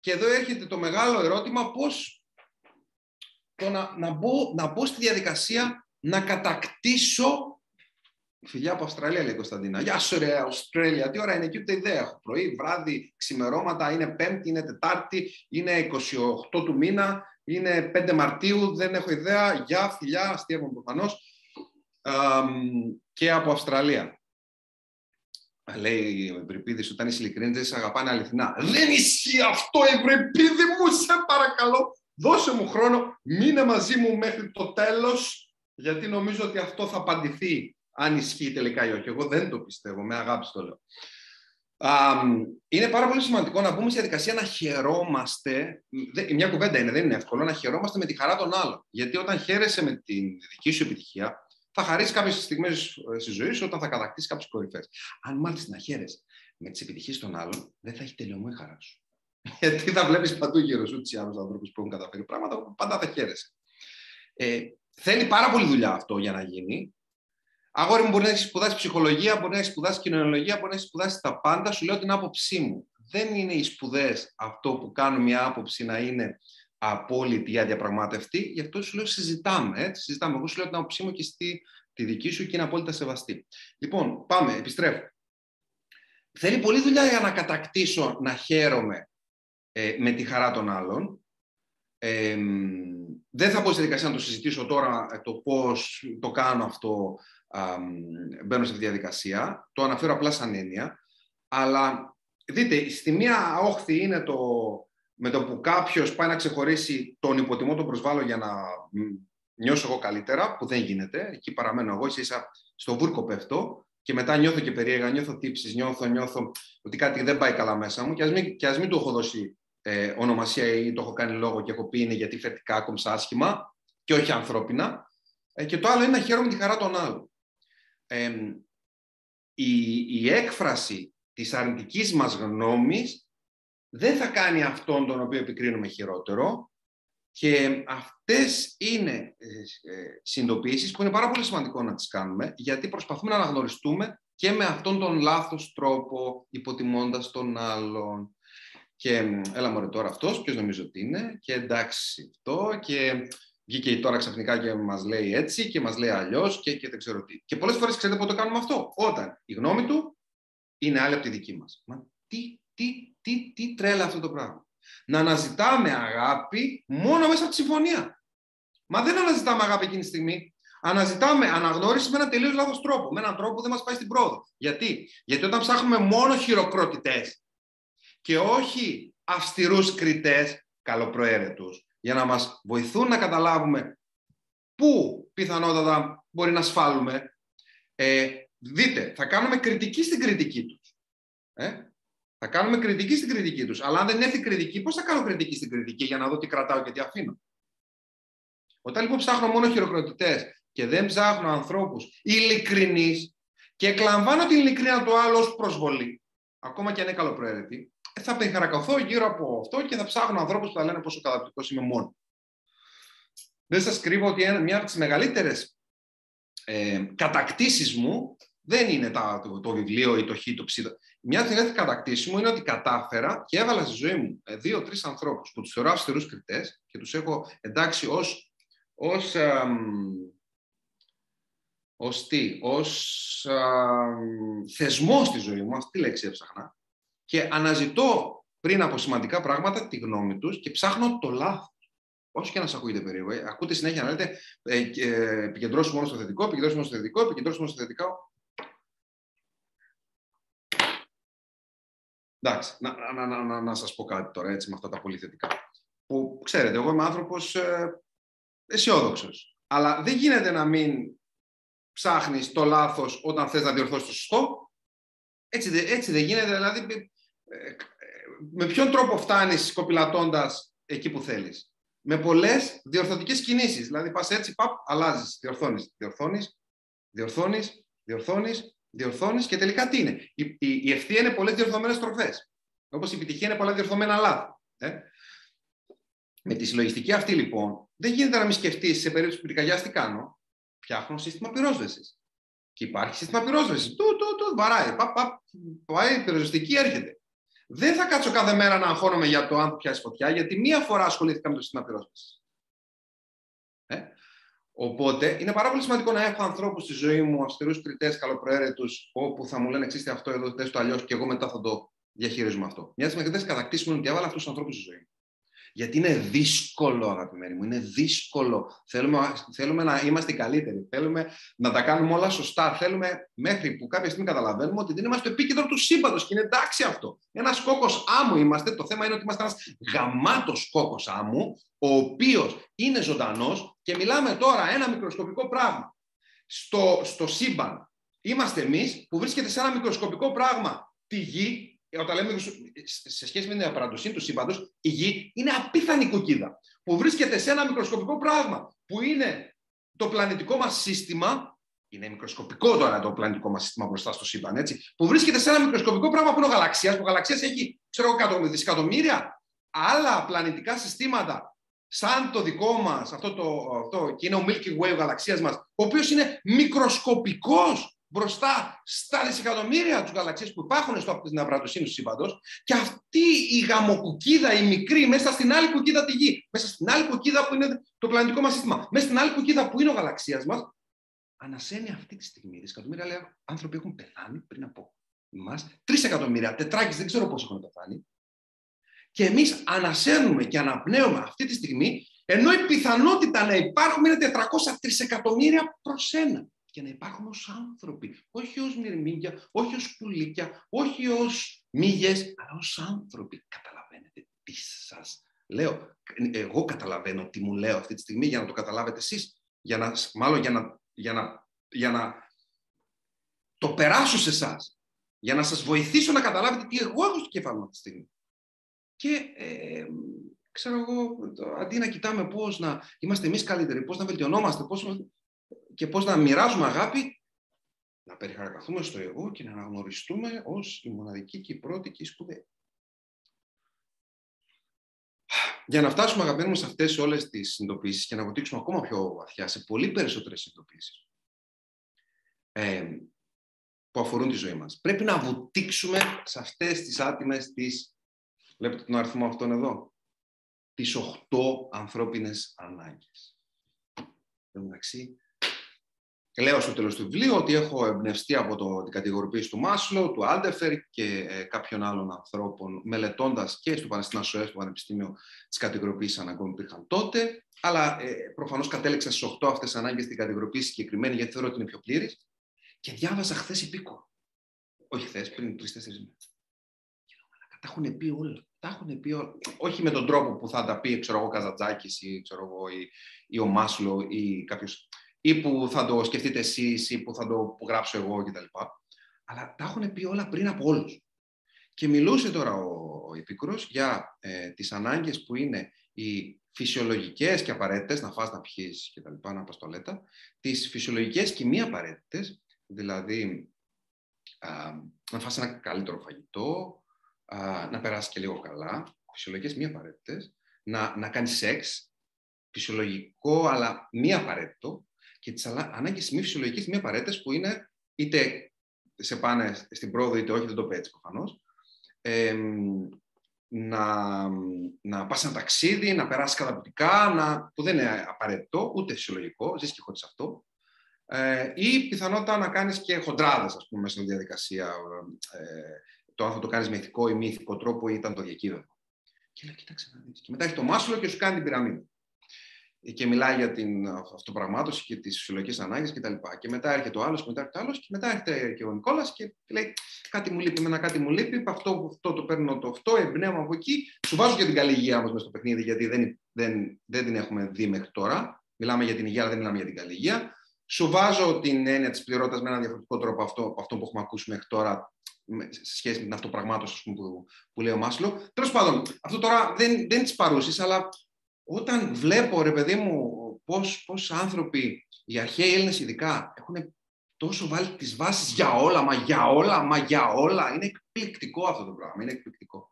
Και εδώ έρχεται το μεγάλο ερώτημα πώς το να, να, μπω, να μπω στη διαδικασία να κατακτήσω Φιλιά από Αυστραλία, λέει Κωνσταντίνα. Γεια σου, ρε, Αυστραλία. Τι ώρα είναι εκεί, ούτε ιδέα έχω. Πρωί, βράδυ, ξημερώματα, είναι Πέμπτη, είναι Τετάρτη, είναι 28 του μήνα, είναι 5 Μαρτίου, δεν έχω ιδέα. Γεια, φιλιά, αστείευμα προφανώς. Και από Αυστραλία. Λέει ο Ευρυπίδης, όταν είσαι ειλικρινής, δεν σε αγαπάνε αληθινά. Δεν ισχύει αυτό, Ευρυπίδη μου, σε παρακαλώ. Δώσε μου χρόνο, μείνε μαζί μου μέχρι το τέλος, γιατί νομίζω ότι αυτό θα απαντηθεί αν ισχύει τελικά ή όχι. Εγώ δεν το πιστεύω, με αγάπη το λέω. Είναι πάρα πολύ σημαντικό να μπούμε στη διαδικασία να χαιρόμαστε. Μια κουβέντα είναι, δεν είναι εύκολο, να χαιρόμαστε με τη χαρά των άλλων. Γιατί όταν χαίρεσαι με τη δική σου επιτυχία, θα χαρίσεις κάποιες στιγμές στη ζωή σου όταν θα κατακτήσεις κάποιες κορυφές. Αν μάλιστα να χαίρεσαι με τις επιτυχίες των άλλων, δεν θα έχει τελειωμό η χαρά σου. [laughs] Γιατί θα βλέπεις παντού γύρω σου τους άλλους ανθρώπους που έχουν καταφέρει πράγματα που πάντα θα χαίρεσαι. Ε, θέλει πάρα πολύ δουλειά αυτό για να γίνει. Αγόρι μου μπορεί να έχεις σπουδάσει ψυχολογία, μπορεί να έχεις σπουδάσει κοινωνιολογία, μπορεί να έχεις σπουδάσει τα πάντα. Σου λέω την άποψή μου. Δεν είναι οι σπουδές αυτό που κάνουν μια άποψη να είναι απόλυτη ή αδιαπραγμάτευτη. Γι' αυτό σου λέω συζητάμε. Έτσι, συζητάμε. Εγώ σου λέω την άποψή μου και στη τη δική σου και είναι απόλυτα σεβαστή. Λοιπόν, πάμε, επιστρέφω. Θέλει πολλή δουλειά για να κατακτήσω, να χαίρομαι ε, με τη χαρά των άλλων. Ε, δεν θα πω στη δικασία να το συζητήσω τώρα ε, το πώς το κάνω αυτό α, μπαίνω σε αυτή τη διαδικασία. Το αναφέρω απλά σαν έννοια. Αλλά δείτε, στη μία όχθη είναι το με το που κάποιος πάει να ξεχωρίσει τον υποτιμό, τον προσβάλλω για να νιώσω εγώ καλύτερα, που δεν γίνεται. Εκεί παραμένω εγώ, ίσα στο βούρκο πέφτω και μετά νιώθω και περίεργα, νιώθω τύψεις, νιώθω, νιώθω ότι κάτι δεν πάει καλά μέσα μου και ας μην, και ας μην του έχω δώσει ε, ονομασία ή το έχω κάνει λόγο και έχω πει είναι γιατί φερτικά άκομψα άσχημα και όχι ανθρώπινα. Ε, και το άλλο είναι να χαίρομαι τη χαρά των άλλων. Ε, η, η έκφραση της αρνητικής μας γνώμης δεν θα κάνει αυτόν τον οποίο επικρίνουμε χειρότερο και αυτές είναι ε, ε, συνειδητοποιήσεις που είναι πάρα πολύ σημαντικό να τις κάνουμε γιατί προσπαθούμε να αναγνωριστούμε και με αυτόν τον λάθος τρόπο υποτιμώντας τον άλλον. Και έλα μωρέ τώρα αυτός, ποιος νομίζω ότι είναι και εντάξει αυτό και βγήκε τώρα ξαφνικά και μας λέει έτσι και μας λέει αλλιώς και, και δεν ξέρω τι. Και πολλές φορές ξέρετε πότε το κάνουμε αυτό. Όταν η γνώμη του είναι άλλη από τη δική μας. Μα τι, τι, τι, τι τρέλα αυτό το πράγμα. Να αναζητάμε αγάπη μόνο μέσα από τη συμφωνία. Μα δεν αναζητάμε αγάπη εκείνη τη στιγμή. Αναζητάμε αναγνώριση με έναν τελείως λάθος τρόπο. Με έναν τρόπο που δεν μας πάει στην πρόοδο. Γιατί; Γιατί όταν ψάχνουμε μόνο χειροκροτητές και όχι αυστηρούς κριτές καλοπροαίρετους, για να μας βοηθούν να καταλάβουμε πού πιθανότατα μπορεί να ασφάλουμε, ε, δείτε, θα κάνουμε κριτική στην κριτική τους. Ε; Θα κάνουμε κριτική στην κριτική τους. Αλλά αν δεν έρθει κριτική, πώς θα κάνω κριτική στην κριτική για να δω τι κρατάω και τι αφήνω; Όταν λοιπόν ψάχνω μόνο χειροκροτητές και δεν ψάχνω ανθρώπους ειλικρινείς και εκλαμβάνω την ειλικρίνεια του άλλου ως προσβολή, ακόμα και αν είναι καλοπροαίρετη, ε, θα πενχαρακωθώ γύρω από αυτό και θα ψάχνω ανθρώπους που θα λένε πόσο καταπληκτικός είμαι μόνος. Δεν σας κρύβω ότι μια από τις μεγαλύτερες ε, κατακτήσεις μου δεν είναι το, το, βιβλίο ή το χ, το ψ. Μια από τις κατακτήσεις μου είναι ότι κατάφερα και έβαλα στη ζωή μου ε, δύο-τρεις ανθρώπους που τους θεωρώ αυστηρούς κριτές και τους έχω εντάξει ως. Ως, ως τι, ως θεσμό στη ζωή μου, αυτή τη λέξη έψαχνα, και αναζητώ πριν από σημαντικά πράγματα τη γνώμη τους και ψάχνω το λάθος. Όσο και να σας ακούγεται περίεργο. Ε. Ακούτε συνέχεια να λέτε ε, ε, επικεντρώσουμε μόνο στο θετικό, επικεντρώσουμε μόνο στο θετικό, επικεντρώσουμε μόνο στο θετικό. Εντάξει, να, να, να, να, να σας πω κάτι τώρα, έτσι, με αυτά τα πολύ θετικά. Που, ξέρετε, εγώ είμαι άνθρωπος ε, αισιόδοξος. Αλλά δεν γίνεται να μην ψάχνεις το λάθος όταν θες να διορθώσεις το σωστό. Έτσι, έτσι δεν γίνεται, δηλαδή, ε, ε, με ποιον τρόπο φτάνεις κοπηλατώντας εκεί που θέλεις; Με πολλές διορθωτικές κινήσεις. Δηλαδή, πας έτσι, παπ, αλλάζεις, διορθώνεις, διορθώνεις, διορθώνεις, διορθώνεις, διορθώνεις και τελικά τι είναι; Η, η, η ευθεία είναι πολλές διορθωμένες στροφέ. Όπως η επιτυχία είναι πολλά διορθωμένα λάθη. Ε; Με τη συλλογιστική αυτή λοιπόν, δεν γίνεται να μην σκεφτείς σε περίπτωση που πυρκαγιά τι κάνω. Φτιάχνω σύστημα πυρόσβεσης. Και υπάρχει σύστημα πυρόσβεσης. Του, του, του, βαράει. Πα, πα, πάει, η πυροσβεστική έρχεται. Δεν θα κάτσω κάθε μέρα να αγχώνομαι για το αν θα πιάσει φωτιά, γιατί μία φορά ασχολήθηκα με το σύστημα πυρόσβεσης. Ε; Οπότε είναι πάρα πολύ σημαντικό να έχω ανθρώπους στη ζωή μου, αυστηρούς κριτές, καλοπροαίρετους, όπου θα μου λένε εξή αυτό εδώ, θες το αλλιώς και εγώ μετά θα το διαχειρίζουμε αυτό. Μιας από τι μεγαλύτερε κατακτήσει μου είναι ότι έβαλα αυτούς τους ανθρώπους στη ζωή μου. Γιατί είναι δύσκολο, αγαπημένοι μου, είναι δύσκολο. Θέλουμε, θέλουμε να είμαστε καλύτεροι. Θέλουμε να τα κάνουμε όλα σωστά. Θέλουμε μέχρι που κάποια στιγμή καταλαβαίνουμε ότι δεν είμαστε το επίκεντρο του σύμπαντος και είναι εντάξει αυτό. Ένας κόκο άμμου είμαστε. Το θέμα είναι ότι είμαστε ένας γαμάτος κόκο άμμου, ο οποίος είναι ζωντανός και μιλάμε τώρα ένα μικροσκοπικό πράγμα. Στο, στο σύμπαν είμαστε εμείς που βρίσκεται σε ένα μικροσκοπικό πράγμα τη γη ε, όταν λέμε σε σχέση με την απαρατοσύνη του σύμπαντος, η γη είναι απίθανη κουκίδα που βρίσκεται σε ένα μικροσκοπικό πράγμα που είναι το πλανητικό μας σύστημα. Είναι μικροσκοπικό τώρα το πλανητικό μας σύστημα μπροστά στο σύμπαν, έτσι. Που βρίσκεται σε ένα μικροσκοπικό πράγμα που είναι ο γαλαξίας. Που ο γαλαξίας έχει, ξέρω εγώ, δισεκατομμύρια άλλα πλανητικά συστήματα σαν το δικό μας, αυτό, το, αυτό και είναι ο Milky Way ο γαλαξίας μας, ο οποίος είναι μικροσκοπικός μπροστά στα δισεκατομμύρια τους γαλαξίες που υπάρχουν στην απαρατοσύνη του σύμπαντος και αυτή η γαμοκουκίδα, η μικρή, μέσα στην άλλη κουκίδα τη γη, μέσα στην άλλη κουκίδα που είναι το πλανητικό μας σύστημα, μέσα στην άλλη κουκίδα που είναι ο γαλαξίας μας, ανασένει αυτή τη στιγμή. Δισεκατομμύρια άλλοι άνθρωποι έχουν πεθάνει πριν από εμάς. Τρεις εκατομμύρια, τετράκις, δεν ξέρω πώ έχουν πεθάνει. Και εμείς ανασένουμε και αναπνέουμε αυτή τη στιγμή, ενώ η πιθανότητα να υπάρχουμε είναι 403 εκατομμύρια προς ένα. Και να υπάρχουμε ως άνθρωποι, όχι ως μυρμήγκια, όχι ως πουλίκια, όχι ως μύγες, αλλά ως άνθρωποι. Καταλαβαίνετε τι σας λέω. Εγώ καταλαβαίνω τι μου λέω αυτή τη στιγμή για να το καταλάβετε εσείς. Για να, μάλλον για να, για, να, για να το περάσω σε εσάς. Για να σας βοηθήσω να καταλάβετε τι εγώ έχω στο κεφάλι μου αυτή τη στιγμή. Και ε, ξέρω εγώ, αντί να κοιτάμε πώς να είμαστε εμείς καλύτεροι, πώς να βελτιωνόμαστε πώς, και πώς να μοιράζουμε αγάπη, να περιχαρακαθούμε στο εγώ και να αναγνωριστούμε ως η μοναδική και η πρώτη και η σπουδαία. Για να φτάσουμε, αγαπημένοι μου, σε αυτές όλες τις συνειδητοποιήσεις και να βοηθήσουμε ακόμα πιο βαθιά σε πολύ περισσότερες συνειδητοποιήσεις ε, που αφορούν τη ζωή μας. Πρέπει να βουτήξουμε σε αυτές τις άτιμες τις Βλέπετε τον αριθμό αυτόν εδώ. Τις οχτώ ανθρώπινες ανάγκες. Εντάξει, λέω στο τέλος του βιβλίου ότι έχω εμπνευστεί από το, την κατηγοριοποίηση του Μάσλοου, του Άλντερφερ και ε, κάποιων άλλων ανθρώπων, μελετώντας και στο Πανεπιστήμιο ΣΟΕ, στο Πανεπιστήμιο της κατηγοροποίησης αναγκών που είχαν τότε, αλλά ε, προφανώς κατέληξα στις 8 αυτές ανάγκες την κατηγοροποίηση συγκεκριμένη, γιατί θεωρώ ότι είναι πιο πλήρης. Και διάβαζα χθες υπήκο. Όχι χθες, πριν τρει-τέσσερι μέρες. Τα έχουν πει όλα. Τα έχουν πει όλα. Όχι με τον τρόπο που θα τα πει ξέρω εγώ, Καζατζάκης ή, ξέρω εγώ, ή, ή ο Μάσλο ή κάποιος. Ή που θα το σκεφτείτε εσείς ή που θα το που γράψω εγώ κτλ. Αλλά τα έχουν πει όλα πριν από όλους. Και μιλούσε τώρα ο, ο για ε, τις ανάγκες που είναι οι φυσιολογικές και απαραίτητες, να φας, να πιείς και τα λοιπά, να πας τολέτα, τις φυσιολογικές και μη απαραίτητες, δηλαδή α, να φας ένα καλύτερο φαγητό, να περάσεις και λίγο καλά, φυσιολογικές μη απαραίτητες, να, να κάνεις σεξ, φυσιολογικό αλλά μη απαραίτητο, και τις ανάγκες μη φυσιολογικέ, μη απαραίτητες που είναι είτε σε πάνε στην πρόοδο είτε όχι, δεν το πέτει προφανώς. Ε, να, να πας ένα ταξίδι, να περάσεις καταπληκτικά, να, που δεν είναι απαραίτητο, ούτε φυσιολογικό, ζεις και χωρίς αυτό. Ε, ή πιθανότητα να κάνεις και χοντράδες, ας πούμε, μέσα στην διαδικασία ε, το αν θα το κάνεις με ηθικό ή μη ηθικό τρόπο ή ήταν το διακύβευμα. Και λέει, κοίταξε να δεις. Και μετά έχει το μάσουλο και σου κάνει την πυραμίδα. Και μιλάει για την αυτοπραγμάτωση και τις φυσιολογικές ανάγκες κτλ. Και, και μετά έρχεται ο άλλος, και μετά έρχεται ο άλλος, και μετά έρχεται και ο Νικόλας και λέει: Κάτι μου λείπει, ένα κάτι μου λείπει. Αυτό, αυτό το παίρνω το αυτό, εμπνέω από εκεί. Σου βάζω και την καλή υγεία όμως μέσα στο παιχνίδι, γιατί δεν, δεν, δεν την έχουμε δει μέχρι τώρα. Μιλάμε για την υγεία, αλλά δεν μιλάμε για την καλή υγεία. Σου βάζω την έννοια της πληρότητας με έναν διαφορετικό τρόπο αυτό, από αυτό που έχουμε ακούσει μέχρι τώρα, σε σχέση με την αυτοπραγμάτωση που, που λέει ο Μάσλο. Τέλος πάντων, αυτό τώρα δεν, δεν της παρούσει, αλλά όταν βλέπω, ρε παιδί μου, πώς, άνθρωποι, οι αρχαίοι Έλληνες ειδικά, έχουν τόσο βάλει τις βάσεις για όλα, μα για όλα, μα για όλα. Είναι εκπληκτικό αυτό το πράγμα, είναι εκπληκτικό.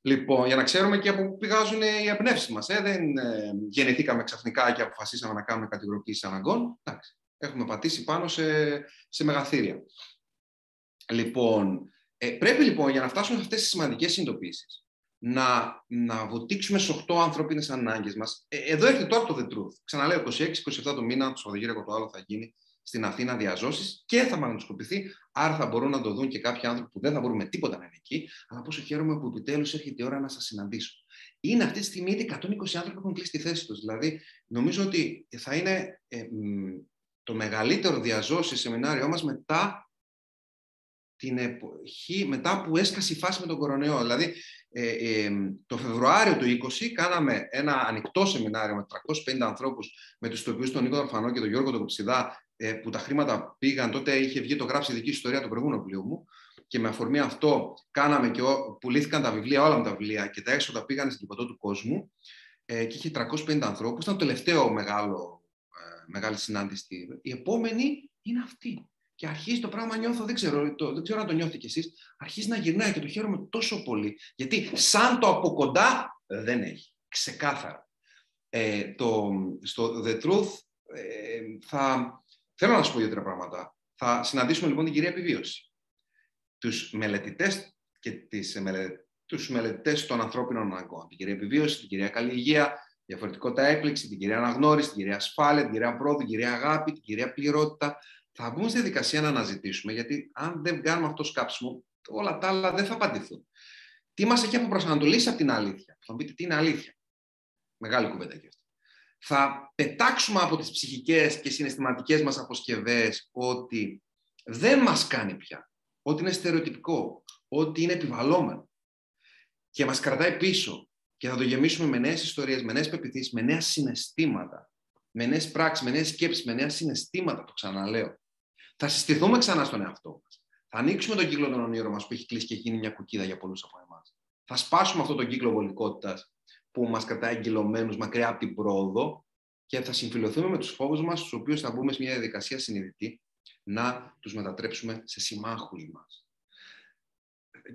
Λοιπόν, για να ξέρουμε και από πού πηγάζουν οι εμπνεύσεις μας. Ε, δεν ε, γεννηθήκαμε ξαφνικά και αποφασίσαμε να κάνουμε κατηγοροποίηση αναγκών. Εντάξει, έχουμε πατήσει πάνω σε, σε μεγαθύρια. Λοιπόν, ε, πρέπει λοιπόν για να φτάσουμε σε αυτές τις σημαντικές συνειδητοποίησεις να, να βουτήξουμε στι 8 ανθρώπινε ανάγκες μας. Ε, εδώ έρχεται τώρα το The Truth. Ξαναλέω, 26-27 το μήνα, το Σαββατοκύριακο το άλλο θα γίνει στην Αθήνα διαζώσεις και θα μαγνητοσκοπηθεί. Άρα θα μπορούν να το δουν και κάποιοι άνθρωποι που δεν θα μπορούν με τίποτα να είναι εκεί. Αλλά πόσο χαίρομαι που επιτέλους έρχεται η ώρα να σας συναντήσω. Είναι αυτή τη στιγμή ήδη 120 άνθρωποι που έχουν κλείσει τη θέση τους. Δηλαδή, νομίζω ότι θα είναι ε, το μεγαλύτερο διαζώσει σεμινάριό μας μετά την εποχή, μετά που έσκασε η φάση με τον κορονοϊό. Δηλαδή, ε, ε, το Φεβρουάριο του 20 κάναμε ένα ανοιχτό σεμινάριο με 350 ανθρώπους, με τους τοπιούς τον Νίκο Δαρφανό και τον Γιώργο τον Κουψιδά, ε, που τα χρήματα πήγαν, τότε είχε βγει το γράψει δική ιστορία του προηγούμενου βιβλίου μου, και με αφορμή αυτό κάναμε και πουλήθηκαν τα βιβλία, όλα με τα βιβλία και τα έξοδα πήγαν στην κυπωτό του κόσμου ε, και είχε 350 ανθρώπους, ήταν το τελευταίο μεγάλο, ε, μεγάλη συνάντηση. Η επόμενη είναι αυτή. Και αρχίζει το πράγμα, νιώθω, δεν ξέρω, το, δεν ξέρω αν το νιώθει κι εσείς, αρχίζει να γυρνάει και το χαίρομαι τόσο πολύ. Γιατί σαν το από κοντά δεν έχει. Ξεκάθαρα. Ε, το, στο The Truth ε, θα, θέλω να σας πω δύο-τρία πράγματα. Θα συναντήσουμε λοιπόν την κυρία επιβίωση. Τους μελετητές και τις, μελε, τους μελετητές των ανθρώπινων αναγκών. Την κυρία επιβίωση, την κυρία καλή υγεία, διαφορετικότητα έκπληξη, την κυρία αναγνώριση, την κυρία ασφάλεια, την κυρία πρόοδο, την κυρία αγάπη, την κυρία πληρότητα. Θα μπούμε στη διαδικασία να αναζητήσουμε, γιατί αν δεν κάνουμε αυτό το σκάψιμο, όλα τα άλλα δεν θα απαντηθούν. Τι μας έχει αποπροσανατολίσει από την αλήθεια; Θα μου πείτε τι είναι αλήθεια; Μεγάλη κουβέντα και αυτή. Θα πετάξουμε από τις ψυχικές και συναισθηματικές μας αποσκευές ότι δεν μας κάνει πια, ότι είναι στερεοτυπικό, ότι είναι επιβαλλόμενο και μας κρατάει πίσω και θα το γεμίσουμε με νέες ιστορίες, με νέες πεπιθήσεις, με νέα συναισθήματα, με νέες πράξεις, με νέες σκέψεις, με νέα συναισθήματα, το ξαναλέω. Θα συστηθούμε ξανά στον εαυτό μας. Θα ανοίξουμε τον κύκλο των ονείρων μας που έχει κλείσει και γίνει μια κουκίδα για πολλούς από εμάς. Θα σπάσουμε αυτό τον κύκλο βολικότητας που μας κρατάει εγκυλωμένους μακριά από την πρόοδο και θα συμφιλωθούμε με τους φόβους μας, στους οποίους θα μπούμε σε μια διαδικασία συνειδητή να τους μετατρέψουμε σε συμμάχους μας.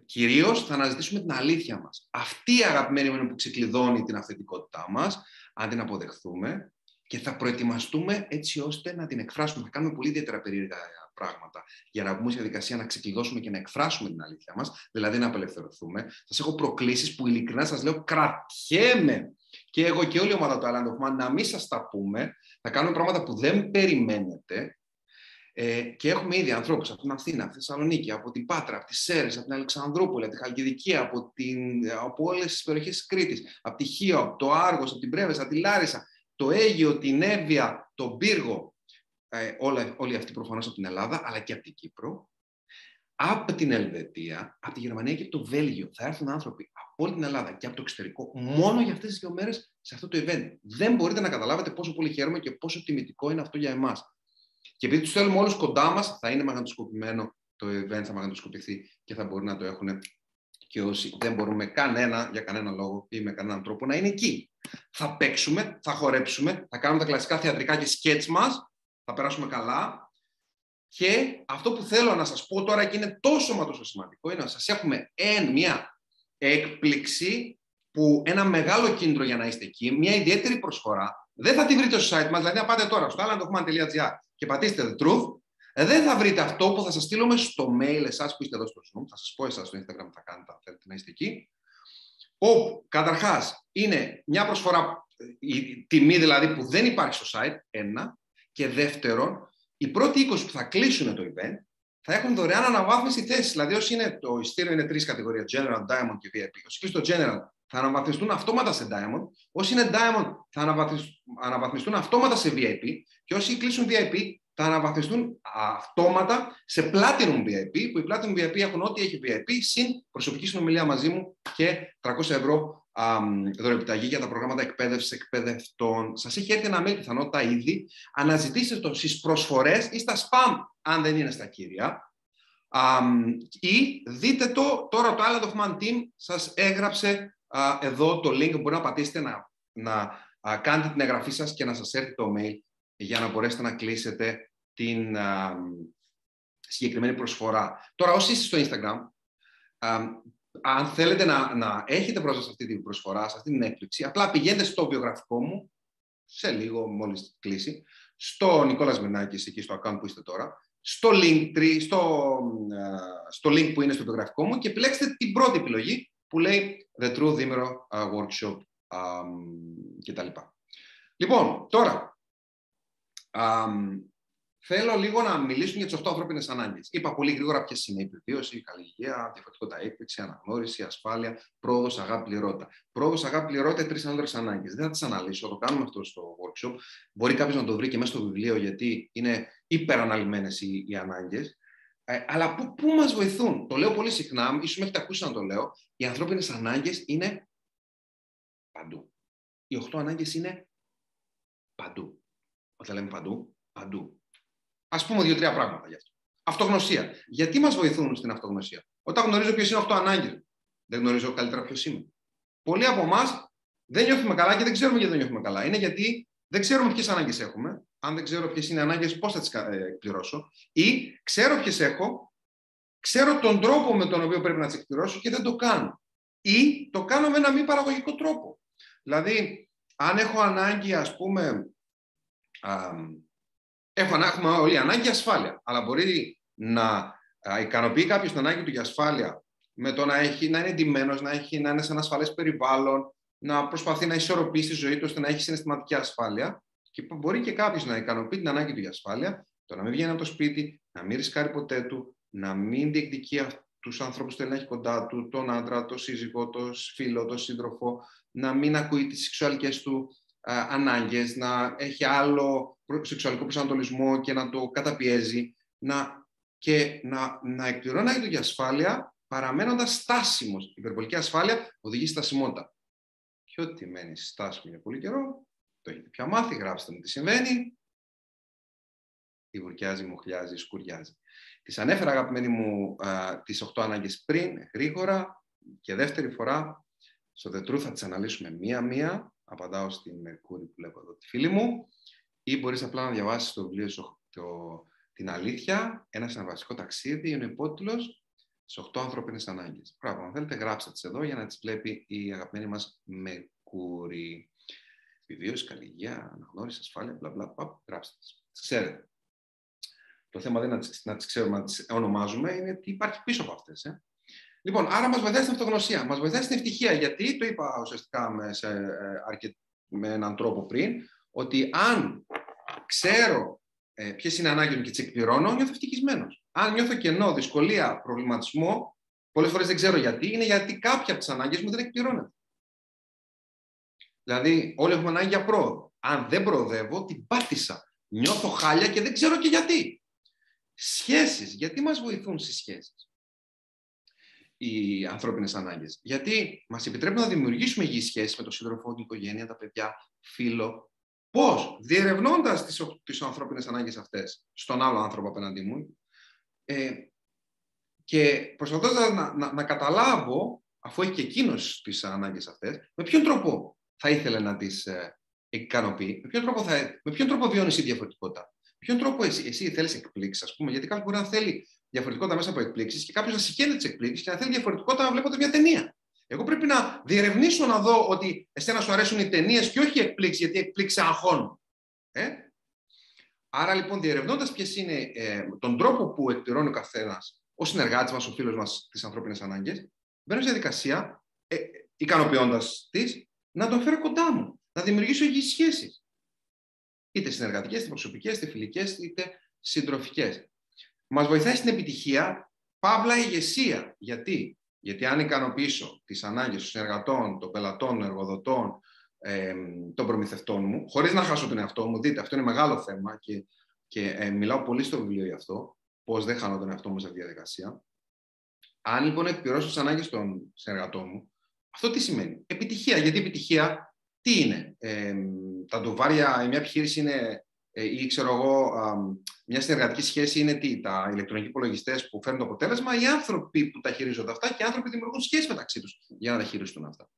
Κυρίως θα αναζητήσουμε την αλήθεια μας. Αυτή η αγαπημένη είναι που ξεκλειδώνει την αυθεντικότητά μας, αν την αποδεχθούμε και θα προετοιμαστούμε έτσι ώστε να την εκφράσουμε. Θα κάνουμε πολύ ιδιαίτερα περίεργα πράγματα για να μπούμε σε διαδικασία να ξεκλειδώσουμε και να εκφράσουμε την αλήθεια μας, δηλαδή να απελευθερωθούμε. Σας έχω προκλήσεις που ειλικρινά σας λέω κρατιέμαι και εγώ και όλη η ομάδα του Island να μην σας τα πούμε. Θα κάνουμε πράγματα που δεν περιμένετε. Ε, και έχουμε ήδη ανθρώπους από την Αθήνα, από τη Θεσσαλονίκη, από την Πάτρα, από τι Σέρες, από την Αλεξανδρούπολη, από τη Χαλκιδική, από, την, από όλες τις περιοχές της Κρήτης, από τη Χίο, από το Άργος, από την Πρέβεσα, από τη Λάρισα, το Αίγιο, την Εύβοια, τον Πύργο, ε, όλα, όλοι αυτοί προφανώς από την Ελλάδα, αλλά και από την Κύπρο, από την Ελβετία, από τη Γερμανία και από το Βέλγιο. Θα έρθουν άνθρωποι από όλη την Ελλάδα και από το εξωτερικό μόνο για αυτές τις δύο μέρες σε αυτό το event. Δεν μπορείτε να καταλάβετε πόσο πολύ χαίρομαι και πόσο τιμητικό είναι αυτό για εμάς. Και επειδή τους θέλουμε όλους κοντά μας, θα είναι μαγνητοσκοπημένο το event, θα μαγνητοσκοπηθεί και θα μπορεί να το έχουν και όσοι δεν μπορούμε κανένα, για κανένα λόγο ή με κανέναν τρόπο να είναι εκεί. Θα παίξουμε, θα χορέψουμε, θα κάνουμε τα κλασικά θεατρικά και σκέτς μας θα περάσουμε καλά. Και αυτό που θέλω να σας πω τώρα και είναι τόσο μα τόσο σημαντικό είναι να σας έχουμε εν, μια έκπληξη που ένα μεγάλο κίνητρο για να είστε εκεί, μια ιδιαίτερη προσφορά. Δεν θα τη βρείτε στο site μας, δηλαδή να πάτε τώρα στο allandochman.gr και πατήσετε The Truth, δεν θα βρείτε αυτό που θα σας στείλουμε στο mail εσάς που είστε εδώ στο Zoom, θα σας πω εσάς στο Instagram θα κάνετε αν θέλετε να είστε εκεί, όπου καταρχάς είναι μια προσφορά, η τιμή δηλαδή που δεν υπάρχει στο site, ένα, και δεύτερον, οι πρώτοι 20 που θα κλείσουν το event θα έχουν δωρεάν αναβάθμιση θέση. Δηλαδή, όσοι είναι το ειστήριο είναι τρεις κατηγορίε, General, Diamond και VIP. Όσοι κλείσουν το General θα αναβαθμιστούν αυτόματα σε Diamond. Όσοι είναι Diamond θα αναβαθμιστούν αυτόματα σε VIP. Και όσοι κλείσουν VIP θα αναβαθμιστούν αυτόματα σε Platinum VIP, που οι Platinum VIP έχουν ό,τι έχει VIP, συν προσωπική συνομιλία μαζί μου και 300 ευρώ δωρεπιταγή για τα προγράμματα εκπαίδευσης εκπαιδευτών. Σας έχει έρθει ένα mail πιθανότητα ήδη. Αναζητήστε το στις προσφορές ή στα spam, αν δεν είναι στα κύρια. ή δείτε το, τώρα το Island of Man Team σας έγραψε εδώ το link, μπορεί να πατήσετε να, να κάνετε την εγγραφή σας και να σας έρθει το mail για να μπορέσετε να κλείσετε την συγκεκριμένη προσφορά. Τώρα, όσοι είστε στο Instagram, αν θέλετε να, να έχετε πρόσβαση σε αυτή την προσφορά, σε αυτή την έκπληξη, απλά πηγαίνετε στο βιογραφικό μου, σε λίγο μόλις κλείσει, στο Νικόλας Μενάκης, εκεί στο account που είστε τώρα, στο link, στο, στο link που είναι στο βιογραφικό μου και επιλέξτε την πρώτη επιλογή που λέει The True Dimero Workshop κτλ. Λοιπόν, τώρα, Θέλω λίγο να μιλήσουμε για τις 8 ανθρώπινες ανάγκες. Είπα πολύ γρήγορα ποιες είναι η επιβίωση, η καλή υγεία, διαφορετικότητα έκπληξη, αναγνώριση, ασφάλεια, πρόοδος, αγάπη, πληρότητα. Πρόοδος, αγάπη, πληρότητα, τρεις άνδρε ανάγκες. Δεν θα τις αναλύσω, το κάνουμε αυτό στο workshop. Μπορεί κάποιος να το βρει και μέσα στο βιβλίο, γιατί είναι υπεραναλυμένες οι, οι ανάγκες. Ε, αλλά πού, πού μας βοηθούν; Το λέω πολύ συχνά, ίσως με έχετε ακούσει να το λέω. Οι ανθρώπινες ανάγκες είναι παντού. Οι 8 ανάγκες είναι παντού. Όταν λέμε παντού, παντού. Α πούμε δύο-τρία πράγματα γι' αυτό. Αυτογνωσία. Γιατί μας βοηθούν στην αυτογνωσία; Όταν γνωρίζω ποιε είναι 8 ανάγκε, δεν γνωρίζω καλύτερα ποιος είμαι. Πολλοί από εμάς δεν νιώθουμε καλά και δεν ξέρουμε γιατί δεν νιώθουμε καλά. Είναι γιατί δεν ξέρουμε ποιες ανάγκες έχουμε. Αν δεν ξέρω ποιες είναι οι ανάγκες, πώς θα τις ε, εκπληρώσω. Ή ξέρω ποιες έχω, ξέρω τον τρόπο με τον οποίο πρέπει να τις εκπληρώσω και δεν το κάνω. Ή το κάνω με ένα μη παραγωγικό τρόπο. Δηλαδή, αν έχω ανάγκη, ας πούμε, Έχω, έχουμε όλοι ανάγκη ασφάλεια. Αλλά μπορεί να ικανοποιεί κάποιος την ανάγκη του για ασφάλεια με το να, έχει, να είναι εντυμένος, να, έχει, να είναι σε ένα ασφαλές περιβάλλον, να προσπαθεί να ισορροπήσει τη ζωή του ώστε να έχει συναισθηματική ασφάλεια. Και μπορεί και κάποιος να ικανοποιεί την ανάγκη του για ασφάλεια, το να μην βγαίνει από το σπίτι, να μην ρισκάρει ποτέ του, να μην διεκδικεί τους ανθρώπους που θέλει να έχει κοντά του, τον άντρα, τον σύζυγό, τον φίλο, τον σύντροφο, να μην ακούει τις σεξουαλικές του ανάγκες, να έχει άλλο σεξουαλικό προσανατολισμό και να το καταπιέζει, να, και να, να εκπληρώνει για ασφάλεια παραμένοντας στάσιμος. Η υπερβολική ασφάλεια οδηγεί στασιμότητα. Και ό,τι μένει στάσιμο για πολύ καιρό, το έχετε πια μάθει, γράψτε μου τι συμβαίνει. Γουρκιάζει, μοχλιάζει, σκουριάζει. Τις ανέφερα, αγαπημένοι μου, α, τις 8 ανάγκες πριν, γρήγορα. Και δεύτερη φορά, στο The Truth θα τις αναλύσουμε μία-μία. Απαντάω στην Μερκούρη που βλέπω εδώ τη φίλη μου. Ή μπορείς απλά να διαβάσεις το βιβλίο σου, το, την αλήθεια, ένας συναρπαστικό ταξίδι, είναι ο υπότιτλος σε 8 ανθρώπινες ανάγκες. Πράγμα, αν θέλετε γράψτε τις εδώ για να τις βλέπει η αγαπημένη μας Μερκούρη. Βιβλίωση, καλλιεργία, αναγνώριση, ασφάλεια, μπλα μπλα, γράψτε τις. Ξέρετε. Το θέμα δεν είναι να τις, να τις ξέρουμε, να τις ονομάζουμε, είναι τι υπάρχει πίσω από αυτές. Ε. Λοιπόν, άρα μας βοηθάει στην αυτογνωσία, μας βοηθάει στην ευτυχία, γιατί το είπα ουσιαστικά με, σε, ε, με έναν τρόπο πριν, ότι αν ξέρω ε, ποιες είναι οι ανάγκες μου και τις εκπληρώνω, νιώθω ευτυχισμένος. Αν νιώθω κενό, δυσκολία, προβληματισμό, πολλές φορές δεν ξέρω γιατί, είναι γιατί κάποια από τις ανάγκες μου δεν εκπληρώνεται. Δηλαδή, όλοι έχουμε ανάγκη για πρόοδο. Αν δεν προοδεύω, την πάτησα. Νιώθω χάλια και δεν ξέρω και γιατί. Σχέσεις. Γιατί μας βοηθούν στις σχέσεις; Οι ανθρώπινες ανάγκες. Γιατί μας επιτρέπουν να δημιουργήσουμε υγιείς σχέσεις με τον σύντροφο, την οικογένεια, τα παιδιά, φίλο. Πώς; Διερευνώντας τις, τις ανθρώπινες ανάγκες αυτές στον άλλο άνθρωπο απέναντί μου ε, και προσπαθώντας να, να, να, καταλάβω, αφού έχει και εκείνος τις ανάγκες αυτές, με ποιον τρόπο θα ήθελε να τις ε, ικανοποιεί, με ποιον τρόπο, θα, με ποιον τρόπο βιώνεις η διαφορετικότητα ποιον τρόπο εσύ, εσύ θέλεις εκπλήξεις, ας πούμε, γιατί κάποιο μπορεί να θέλει διαφορετικότητα μέσα από εκπλήξεις και κάποιος να συγχαίρει τις εκπλήξεις και να θέλει διαφορετικότητα να βλέποντα μια ταινία. Εγώ πρέπει να διερευνήσω να δω ότι εσένα σου αρέσουν οι ταινίες και όχι οι εκπλήξεις, γιατί οι εκπλήξεις αγχώνουν. Ε; Άρα λοιπόν, διερευνώντας ποιες είναι ε, τον τρόπο που εκπληρώνει ο καθένας, ο συνεργάτης μας, ο φίλος μας, τις ανθρώπινες ανάγκες, μπαίνω σε διαδικασία, ε, ικανοποιώντας τις, να τον φέρω κοντά μου, να δημιουργήσω υγιείς σχέσεις είτε συνεργατικές, είτε προσωπικές, είτε φιλικές, είτε συντροφικές. Μας βοηθάει στην επιτυχία, παύλα ηγεσία. Γιατί; Γιατί αν ικανοποιήσω τις ανάγκες των συνεργατών, των πελατών, των εργοδοτών, ε, των προμηθευτών μου, χωρίς να χάσω τον εαυτό μου, δείτε, αυτό είναι μεγάλο θέμα και, και ε, μιλάω πολύ στο βιβλίο γι' αυτό, πώς δεν χάνω τον εαυτό μου σε αυτή τη διαδικασία. Αν λοιπόν εκπληρώσω τις ανάγκες των συνεργατών μου, αυτό τι σημαίνει; Επιτυχία. Γιατί επιτυχία τι είναι; Ε, τα ντουβάρια, μια επιχείρηση είναι, ε, ή ξέρω εγώ, μια συνεργατική σχέση είναι τι, τα ηλεκτρονικοί υπολογιστές που φέρνουν το αποτέλεσμα, οι άνθρωποι που τα χειρίζονται αυτά και οι άνθρωποι δημιουργούν σχέσει μεταξύ τους για να τα χειριστούν αυτά.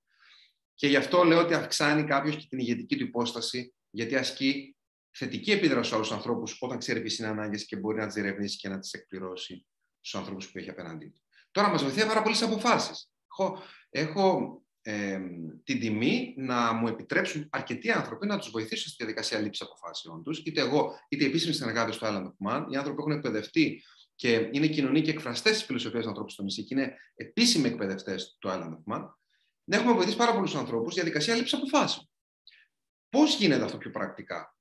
Και γι' αυτό λέω ότι αυξάνει κάποιος και την ηγετική του υπόσταση, γιατί ασκεί θετική επίδραση σε άλλου ανθρώπους όταν ξέρει ποιες είναι ανάγκες και μπορεί να τις διερευνήσει και να τις εκπληρώσει στους ανθρώπους που έχει απέναντί του. Τώρα μας βοηθάει πάρα πολλές αποφάσεις. Έχω, έχω ε, την τιμή να μου επιτρέψουν αρκετοί άνθρωποι να τους βοηθήσω στη διαδικασία λήψης αποφάσεων τους, είτε εγώ, είτε οι επίσημοι συνεργάτες του Island of Man, οι άνθρωποι που έχουν εκπαιδευτεί και είναι κοινωνοί και εκφραστές της φιλοσοφίας του ανθρώπου στο νησί και είναι επίσημοι εκπαιδευτές του Island of Man, να έχουμε βοηθήσει πάρα πολλούς ανθρώπους στη διαδικασία λήψης αποφάσεων. Πώς γίνεται αυτό πιο πρακτικά,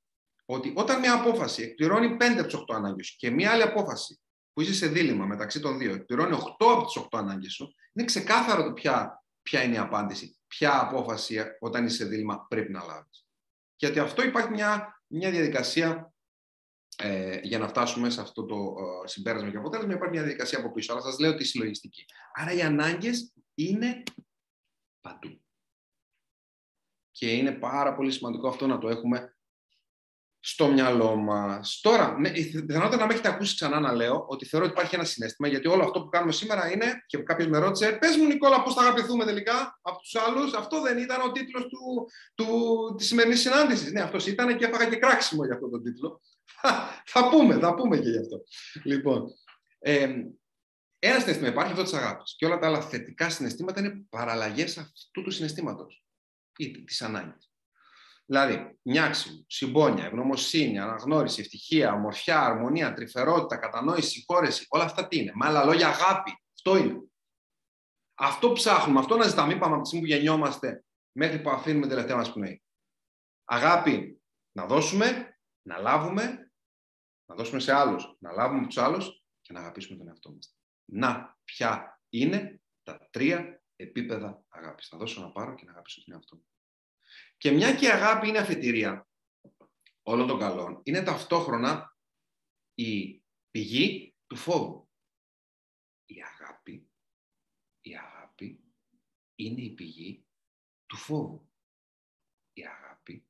Ότι όταν μια απόφαση εκπληρώνει 5 από τις 8 ανάγκες σου και μια άλλη απόφαση που είσαι σε δίλημα μεταξύ των δύο εκπληρώνει 8 από τις 8 ανάγκες σου, είναι ξεκάθαρο το ποια ποια είναι η απάντηση, ποια απόφαση όταν είσαι σε δίλημα πρέπει να λάβεις. Γιατί αυτό υπάρχει μια, μια διαδικασία ε, για να φτάσουμε σε αυτό το ε, συμπέρασμα και αποτέλεσμα, υπάρχει μια διαδικασία από πίσω, αλλά σας λέω τη συλλογιστική. Άρα οι ανάγκες είναι παντού. Και είναι πάρα πολύ σημαντικό αυτό να το έχουμε στο μυαλό μας. Τώρα, πιθανότατα να με έχετε ακούσει ξανά να λέω ότι θεωρώ ότι υπάρχει ένα συνέστημα, γιατί όλο αυτό που κάνουμε σήμερα είναι, και κάποιος με ρώτησε, πες μου Νικόλα, πώς θα αγαπηθούμε τελικά από τους άλλους. Αυτό δεν ήταν ο τίτλος του, του, της σημερινής συνάντησης. Ναι, αυτός ήταν και έφαγα και κράξιμο για αυτό τον τίτλο. [laughs] θα πούμε, θα πούμε και γι' αυτό. Λοιπόν, ε, ένα συνέστημα υπάρχει αυτό της αγάπης. Και όλα τα άλλα θετικά συναισθήματα είναι παραλλαγές αυτού του συναισθήματος ή της ανάγκης. Δηλαδή, νιάξιμο, συμπόνια, ευγνωμοσύνη, αναγνώριση, ευτυχία, ομορφιά, αρμονία, τρυφερότητα, κατανόηση, συγχώρεση, όλα αυτά τι είναι; Με άλλα λόγια, αγάπη. Αυτό είναι. Αυτό ψάχνουμε, αυτό να ζητάμε. Είπαμε από τη στιγμή που γεννιόμαστε, μέχρι που αφήνουμε την τελευταία μας πνοή. Αγάπη να δώσουμε, να λάβουμε, να δώσουμε σε άλλους, να λάβουμε από τους άλλους και να αγαπήσουμε τον εαυτό μας. Να, ποια είναι τα τρία επίπεδα αγάπης. Να δώσω να πάρω και να αγαπήσω τον εαυτό μου. Και μια και η αγάπη είναι αφετηρία όλων των καλών, είναι ταυτόχρονα η πηγή του φόβου. Η αγάπη, η αγάπη είναι η πηγή του φόβου. Η αγάπη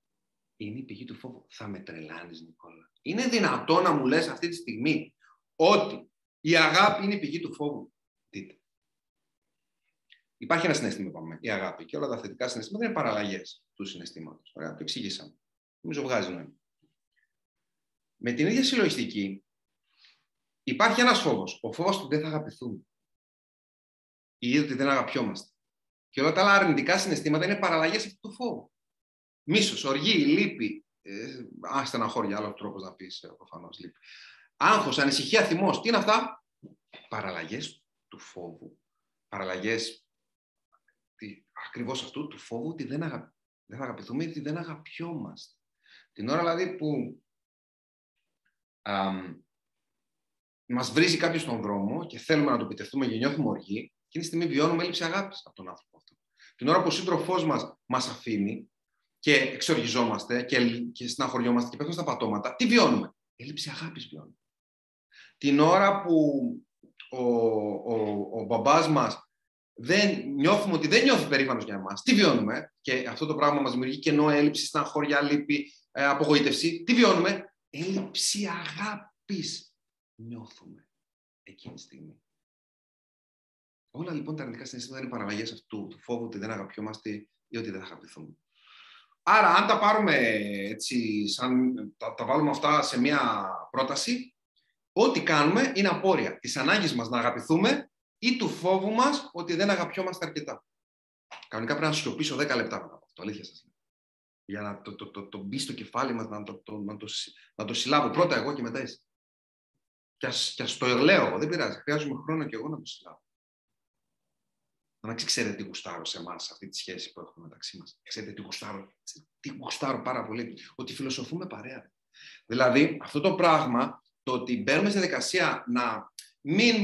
είναι η πηγή του φόβου. Θα με τρελάνεις, Νικόλα. Είναι δυνατό να μου λες αυτή τη στιγμή ότι η αγάπη είναι η πηγή του φόβου. Δείτε. Υπάρχει ένα συνέστημα, είπαμε, η αγάπη. Και όλα τα θετικά συναισθήματα είναι παραλλαγές του συναισθήματος. Ωραία, το εξηγήσαμε. Νομίζω βγάζει νόημα. Με την ίδια συλλογιστική, υπάρχει ένας φόβος. Ο φόβος του δεν θα αγαπηθούμε. Ή ότι δεν αγαπιόμαστε. Και όλα τα άλλα αρνητικά συναισθήματα είναι παραλλαγές αυτού του φόβου. Μίσος, οργή, λύπη. Ε, α, στεναχώρια, άλλο τρόπος να πεις ε, προφανώς λύπη. Άγχος, ανησυχία, θυμός. Τι είναι αυτά, παραλλαγές του φόβου. Παραλλαγές ακριβώς αυτού του φόβου ότι δεν, αγα... δεν θα αγαπηθούμε ή ότι δεν αγαπιόμαστε. Την ώρα δηλαδή που α, μας βρίζει κάποιος στον δρόμο και θέλουμε να το επιτεθούμε και νιώθουμε οργή, εκείνη τη στιγμή βιώνουμε έλλειψη αγάπης από τον άνθρωπο αυτό. Την ώρα που ο σύντροφός μας μας αφήνει και εξοργιζόμαστε και, και συναχωριόμαστε και πέφτουμε στα πατώματα, τι βιώνουμε; Έλλειψη αγάπης βιώνουμε. Την ώρα που ο, ο, ο μπαμπάς μας δεν νιώθουμε ότι δεν νιώθει περήφανος για εμάς. Τι βιώνουμε, και αυτό το πράγμα μας δημιουργεί κενό, έλλειψη, στεναχώρια, λύπη, ε, απογοήτευση. Τι βιώνουμε, έλλειψη αγάπης νιώθουμε εκείνη τη στιγμή. Όλα λοιπόν τα αρνητικά συναισθήματα είναι παραλλαγέ αυτού του φόβου ότι δεν αγαπιόμαστε ή ότι δεν θα αγαπηθούμε. Άρα, αν τα πάρουμε έτσι, σαν, τα, τα βάλουμε αυτά σε μία πρόταση, ό,τι κάνουμε είναι απόρρια τη ανάγκη μας να αγαπηθούμε ή του φόβου μας ότι δεν αγαπιόμαστε αρκετά. Κανονικά πρέπει να σιωπήσω 10 λεπτά μετά από αυτό. Αλήθεια σας λέω. Για να το, το, το, το, μπει στο κεφάλι μας, να το, το, να, το, να το συλλάβω πρώτα εγώ και μετά εσύ. Και ας το λέω, δεν πειράζει. Χρειάζομαι χρόνο και εγώ να το συλλάβω. Να ξέρετε τι γουστάρω σε εμάς, αυτή τη σχέση που έχουμε μεταξύ μας. Ξέρετε τι γουστάρω, τι γουστάρω πάρα πολύ. Ότι φιλοσοφούμε παρέα. Δηλαδή, αυτό το πράγμα, το ότι μπαίνουμε στη διαδικασία να μην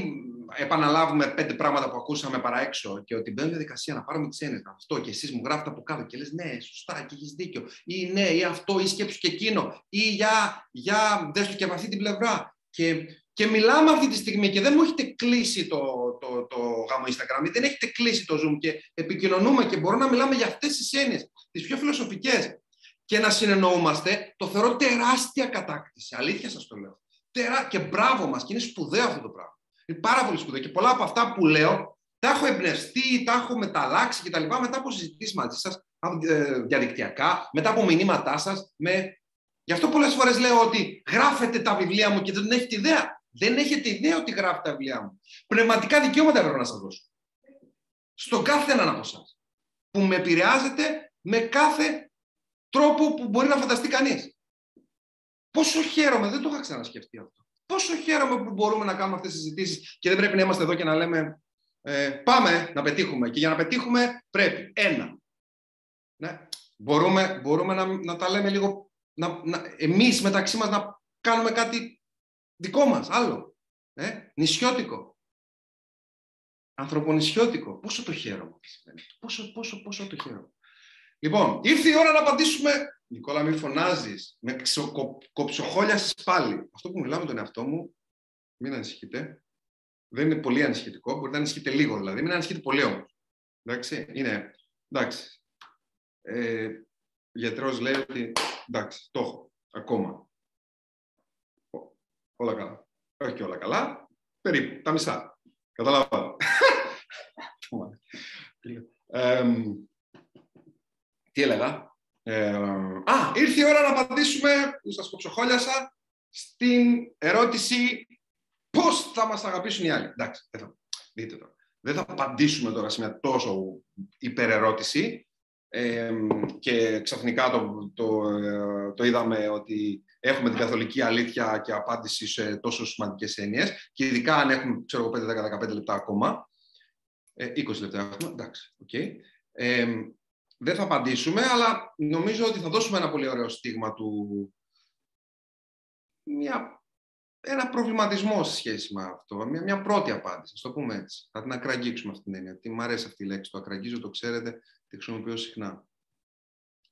επαναλάβουμε πέντε πράγματα που ακούσαμε παρά έξω και ότι μπαίνουμε διαδικασία να πάρουμε τι έννοιε αυτό και εσείς μου γράφετε από κάτω και λες ναι, σωστά και έχεις δίκιο. Ή ναι, ή αυτό, ή σκέψου και εκείνο. Ή για, για δες το και από αυτή την πλευρά. Και, και μιλάμε αυτή τη στιγμή και δεν μου έχετε κλείσει το, το, το, το γάμο Instagram, δεν έχετε κλείσει το Zoom και επικοινωνούμε και μπορούμε να μιλάμε για αυτές τις έννοιες, τις πιο φιλοσοφικές. Και να συνεννοούμαστε, το θεωρώ τεράστια κατάκτηση. Αλήθεια σας το λέω. Τερά... Και μπράβο μας, και είναι σπουδαίο αυτό το πράγμα. Είναι πάρα πολύ σπουδαίο. Και πολλά από αυτά που λέω τα έχω εμπνευστεί, τα έχω μεταλλάξει κτλ. Μετά από συζητήσεις μαζί σας, ε, διαδικτυακά, μετά από μηνύματά σας. Με... Γι' αυτό πολλές φορές λέω ότι γράφετε τα βιβλία μου και δεν έχετε ιδέα. Δεν έχετε ιδέα ότι γράφετε τα βιβλία μου. Πνευματικά δικαιώματα πρέπει να σας δώσω. Στον κάθε έναν από εσάς. Που με επηρεάζετε με κάθε τρόπο που μπορεί να φανταστεί κανείς. Πόσο χαίρομαι, δεν το είχα ξανασκεφτεί αυτό. Πόσο χαίρομαι που μπορούμε να κάνουμε αυτές τις συζητήσεις και δεν πρέπει να είμαστε εδώ και να λέμε ε, πάμε να πετύχουμε. Και για να πετύχουμε πρέπει ένα. Ναι, μπορούμε, μπορούμε να, να τα λέμε λίγο, να, να, εμείς μεταξύ μας να κάνουμε κάτι δικό μας, άλλο. Ε, νησιώτικο. Ανθρωπονησιώτικο. Πόσο το χαίρομαι. Πόσο, πόσο, πόσο το χαίρομαι. Λοιπόν, ήρθε η ώρα να απαντήσουμε Νικόλα, μην φωνάζεις. Με κοψοχόλιασε πάλι. Αυτό που μιλάω με τον εαυτό μου, μην ανησυχείτε. Δεν είναι πολύ ανησυχητικό. Μπορείτε να ανησυχείτε λίγο δηλαδή. Μην ανησυχείτε πολύ όμως. Εντάξει, είναι. Εντάξει. Ε, γιατρός λέει ότι εντάξει, το έχω ακόμα. Όλα καλά. Όχι και όλα καλά. Περίπου, τα μισά. Καταλαβαίνω. [laughs] ε, τι έλεγα; Ε, α, ήρθε η ώρα να απαντήσουμε, που σας κοψοχόλιασα, στην ερώτηση πώς θα μας αγαπήσουν οι άλλοι. Εντάξει, δεν θα, δείτε τώρα. Δεν θα απαντήσουμε τώρα σε μια τόσο υπερερώτηση ε, και ξαφνικά το, το, ε, το είδαμε ότι έχουμε την καθολική αλήθεια και απάντηση σε τόσο σημαντικές έννοιες και ειδικά αν έχουμε, ξέρω 5-10-15 λεπτά ακόμα, 20 λεπτά έχουμε, εντάξει, OK. Okay. Δεν θα απαντήσουμε, αλλά νομίζω ότι θα δώσουμε ένα πολύ ωραίο στίγμα του. Μια, ένα προβληματισμό σε σχέση με αυτό. Μια, μια πρώτη απάντηση, ας το πούμε έτσι. Θα την ακραγγίξουμε αυτή την έννοια. Τι μου αρέσει αυτή η λέξη. Το ακραγγίζω, το ξέρετε, τη χρησιμοποιώ συχνά.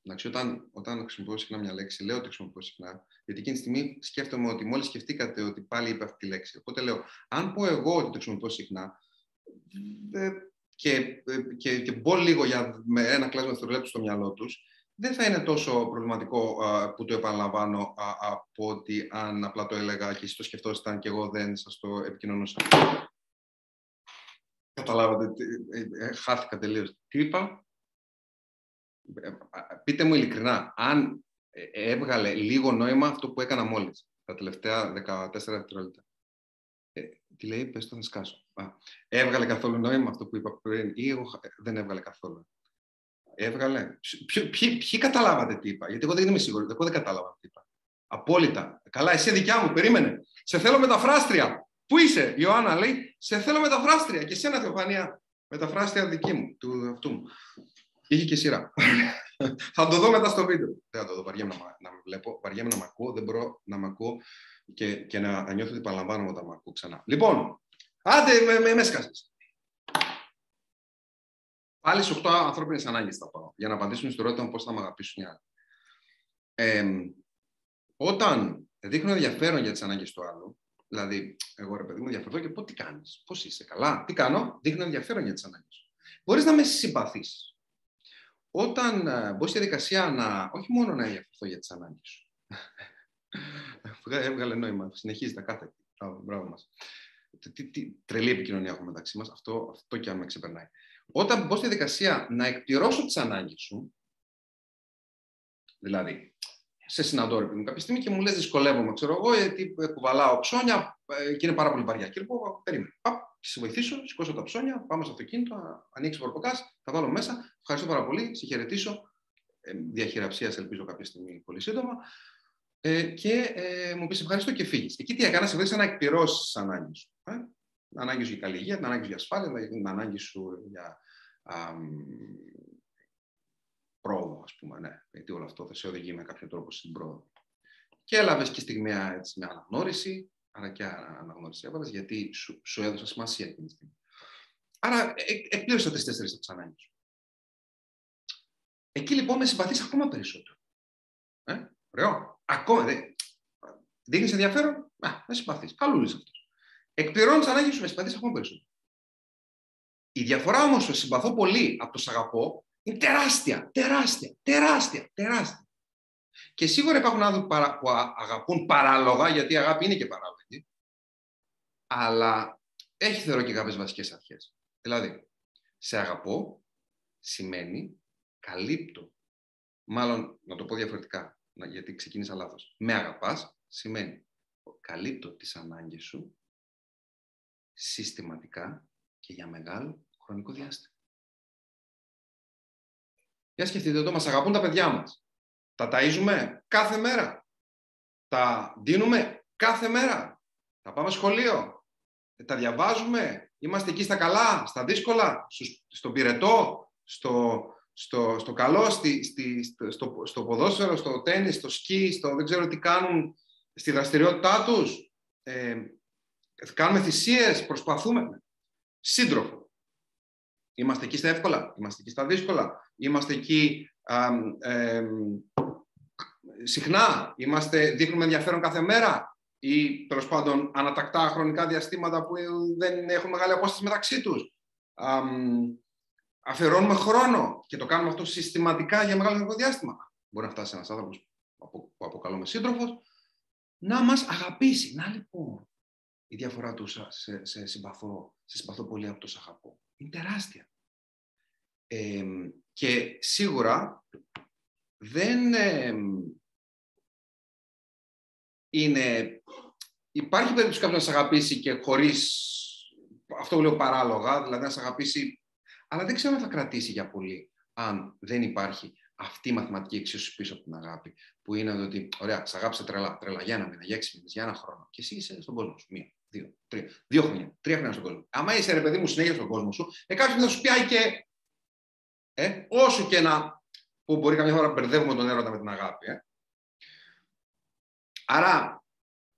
Εντάξει, όταν, όταν χρησιμοποιώ συχνά μια λέξη, λέω ότι χρησιμοποιώ συχνά, γιατί εκείνη τη στιγμή σκέφτομαι ότι μόλις σκεφτήκατε ότι πάλι είπα αυτή τη λέξη. Οπότε λέω, αν πω εγώ ότι το χρησιμοποιώ συχνά, και, και, και μπω λίγο για, με ένα κλάσμα δευτερολέπτου στο μυαλό τους, δεν θα είναι τόσο προβληματικό που το επαναλαμβάνω από ότι αν απλά το έλεγα και εσείς το σκεφτόσασταν και εγώ δεν σας το επικοινωνούσα. Καταλάβατε, ε, ε, χάθηκα τελείως. Τι είπα; Ε, πείτε μου ειλικρινά, αν έβγαλε λίγο νόημα αυτό που έκανα μόλις, τα τελευταία 14 δευτερόλεπτα. Ε, τι λέει, πες το να σκάσω. Έβγαλε καθόλου νόημα αυτό που είπα πριν ή εγώ δεν έβγαλε καθόλου. Έβγαλε. Ποιοι, ποιοι, καταλάβατε τι είπα, γιατί εγώ δεν είμαι σίγουρη, εγώ δεν κατάλαβα τι είπα. Απόλυτα. Καλά, εσύ δικιά μου, περίμενε. Σε θέλω μεταφράστρια. Πού είσαι, Ιωάννα, λέει, σε θέλω μεταφράστρια. Και εσένα, Θεοφανία, μεταφράστρια δική μου, του αυτού μου. Είχε και σειρά. [laughs] θα το δω μετά στο βίντεο. Δεν θα το δω, βαριέμαι να, να με βλέπω, βαριέμαι να με ακούω, δεν μπορώ να με ακούω και, και να, να νιώθω ότι παραλαμβάνω όταν με ακούω ξανά. Λοιπόν, Άντε, με, με, με σκάσες. Πάλι σε 8 ανθρώπινες ανάγκες θα πάω για να απαντήσουν στο ερώτημα πώς θα με αγαπήσουν οι άλλοι. Ε, όταν δείχνω ενδιαφέρον για τις ανάγκες του άλλου, δηλαδή, εγώ ρε παιδί μου ενδιαφερθώ και πω τι κάνεις, πώς είσαι, καλά. Τι κάνω, δείχνω ενδιαφέρον για τις ανάγκες σου. Μπορείς να με συμπαθείς. Όταν ε, μπω στη διαδικασία να, όχι μόνο να ενδιαφερθώ για τις ανάγκες σου. [laughs] Έβγαλε νόημα, συνεχίζει τα κάθε. Μπράβο, μπράβο μας τι, τι, τρελή επικοινωνία έχουμε μεταξύ μας, αυτό, αυτό και αν με ξεπερνάει. Όταν μπω στη διαδικασία να εκπληρώσω τις ανάγκες σου, δηλαδή, σε συναντώ, ρε κάποια στιγμή και μου λες δυσκολεύομαι, ξέρω εγώ, γιατί κουβαλάω ψώνια ε, και είναι πάρα πολύ βαριά. Και λοιπόν, περίμενε. Παπ, σε βοηθήσω, σηκώσω τα ψώνια, πάμε στο αυτοκίνητο, ανοίξει πορποκά, τα βάλω μέσα. Ευχαριστώ πάρα πολύ, συγχαιρετήσω. Ε, διαχειραψίας, ελπίζω κάποια στιγμή πολύ σύντομα ε, και ε, μου πεις ευχαριστώ και φύγεις. Εκεί τι έκανα, σε βοήθησα να εκπληρώσεις τι ανάγκε σου. Ε; Την ανάγκη σου για καλή υγεία, την ανάγκη σου για ασφάλεια, την ανάγκη σου για α, πρόοδο, ας πούμε. Ναι, γιατί όλο αυτό θα σε οδηγεί με κάποιο τρόπο στην πρόοδο. Και έλαβες και στιγμιαία έτσι, με αναγνώριση, άρα και αναγνώριση έβαλες, γιατί σου, σου έδωσα σημασία εκείνη τη στιγμή. Άρα ε, ε εκπλήρωσα τρει-τέσσερι από τις ανάγκες σου. Εκεί λοιπόν με συμπαθείς ακόμα περισσότερο. Ε; Ωραίο. Ακόμα δεν. Δείχνει ενδιαφέρον; Να, με συμπαθεί. Καλούλη αυτό. Εκπληρώνεις τι ανάγκε σου, με συμπαθείς ακόμα περισσότερο. Η διαφορά όμως στο συμπαθώ πολύ από το σ' αγαπώ είναι τεράστια, τεράστια, τεράστια, τεράστια. Και σίγουρα υπάρχουν άνθρωποι που αγαπούν παράλογα, γιατί η αγάπη είναι και παράλογη, αλλά έχει θεωρώ και κάποιες βασικές αρχές. Δηλαδή, σε αγαπώ σημαίνει καλύπτω. Μάλλον, να το πω διαφορετικά, γιατί ξεκίνησα λάθος. Με αγαπάς σημαίνει καλύπτω τις ανάγκες σου συστηματικά και για μεγάλο χρονικό διάστημα. Για σκεφτείτε εδώ, μας αγαπούν τα παιδιά μας. Τα ταΐζουμε κάθε μέρα. Τα δίνουμε κάθε μέρα. Τα πάμε σχολείο. Τα διαβάζουμε. Είμαστε εκεί στα καλά, στα δύσκολα, στον πυρετό, στο, στο, στο καλό, στη, στη, στο, στο ποδόσφαιρο, στο τέννις, στο σκι, στο δεν ξέρω τι κάνουν στη δραστηριότητά τους. Ε, κάνουμε θυσίες, προσπαθούμε. Σύντροφο. Είμαστε εκεί στα εύκολα, είμαστε εκεί στα δύσκολα, είμαστε εκεί ε, συχνά, είμαστε, δείχνουμε ενδιαφέρον κάθε μέρα ή τέλος πάντων ανατακτά χρονικά διαστήματα που δεν έχουν μεγάλη απόσταση μεταξύ τους αφιερώνουμε χρόνο και το κάνουμε αυτό συστηματικά για μεγάλο χρονικό διάστημα. Μπορεί να φτάσει ένας άνθρωπος που αποκαλούμε σύντροφος να μας αγαπήσει. Να λοιπόν η διαφορά του σε, σε, συμπαθώ, σε συμπαθώ πολύ από το σ' αγαπώ. Είναι τεράστια. και σίγουρα δεν είναι... Υπάρχει περίπτωση κάποιος να σε αγαπήσει και χωρίς αυτό που λέω παράλογα, δηλαδή να σε αγαπήσει αλλά δεν ξέρω αν θα κρατήσει για πολύ αν δεν υπάρχει αυτή η μαθηματική εξίσωση πίσω από την αγάπη. Που είναι ότι, ωραία, σε αγάπησε τρελά, τρελά για ένα μήνα, για έξι μήνες, για ένα χρόνο. Και εσύ είσαι στον κόσμο σου. Μία, δύο, τρία. Δύο χρόνια, τρία χρόνια στον κόσμο. Αν είσαι ρε παιδί μου συνέχεια στον κόσμο σου, ε, κάποιος θα σου πιάει και. Ε, όσο και να που μπορεί καμιά φορά μπερδεύουμε τον έρωτα με την αγάπη. Ε. Άρα,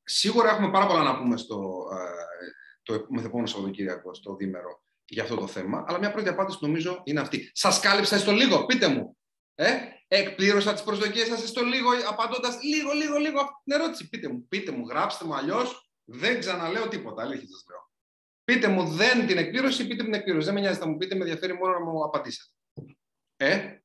σίγουρα έχουμε πάρα πολλά να πούμε στο, ε, το μεθεπόμενο Σαββατοκύριακο, στο δίμερο, για αυτό το θέμα. Αλλά μια πρώτη απάντηση νομίζω είναι αυτή. Σας κάλυψα στο λίγο, πείτε μου. Ε, εκπλήρωσα τις προσδοκίες σας στο λίγο, απαντώντας λίγο, λίγο, λίγο αυτή την ερώτηση. Πείτε μου, πείτε μου, γράψτε μου αλλιώς. Δεν ξαναλέω τίποτα. Αλήθεια σας λέω. Πείτε μου δεν την εκπλήρωση, πείτε μου την εκπλήρωση. Δεν με νοιάζει, θα μου πείτε, με ενδιαφέρει μόνο να μου απαντήσετε. Ε,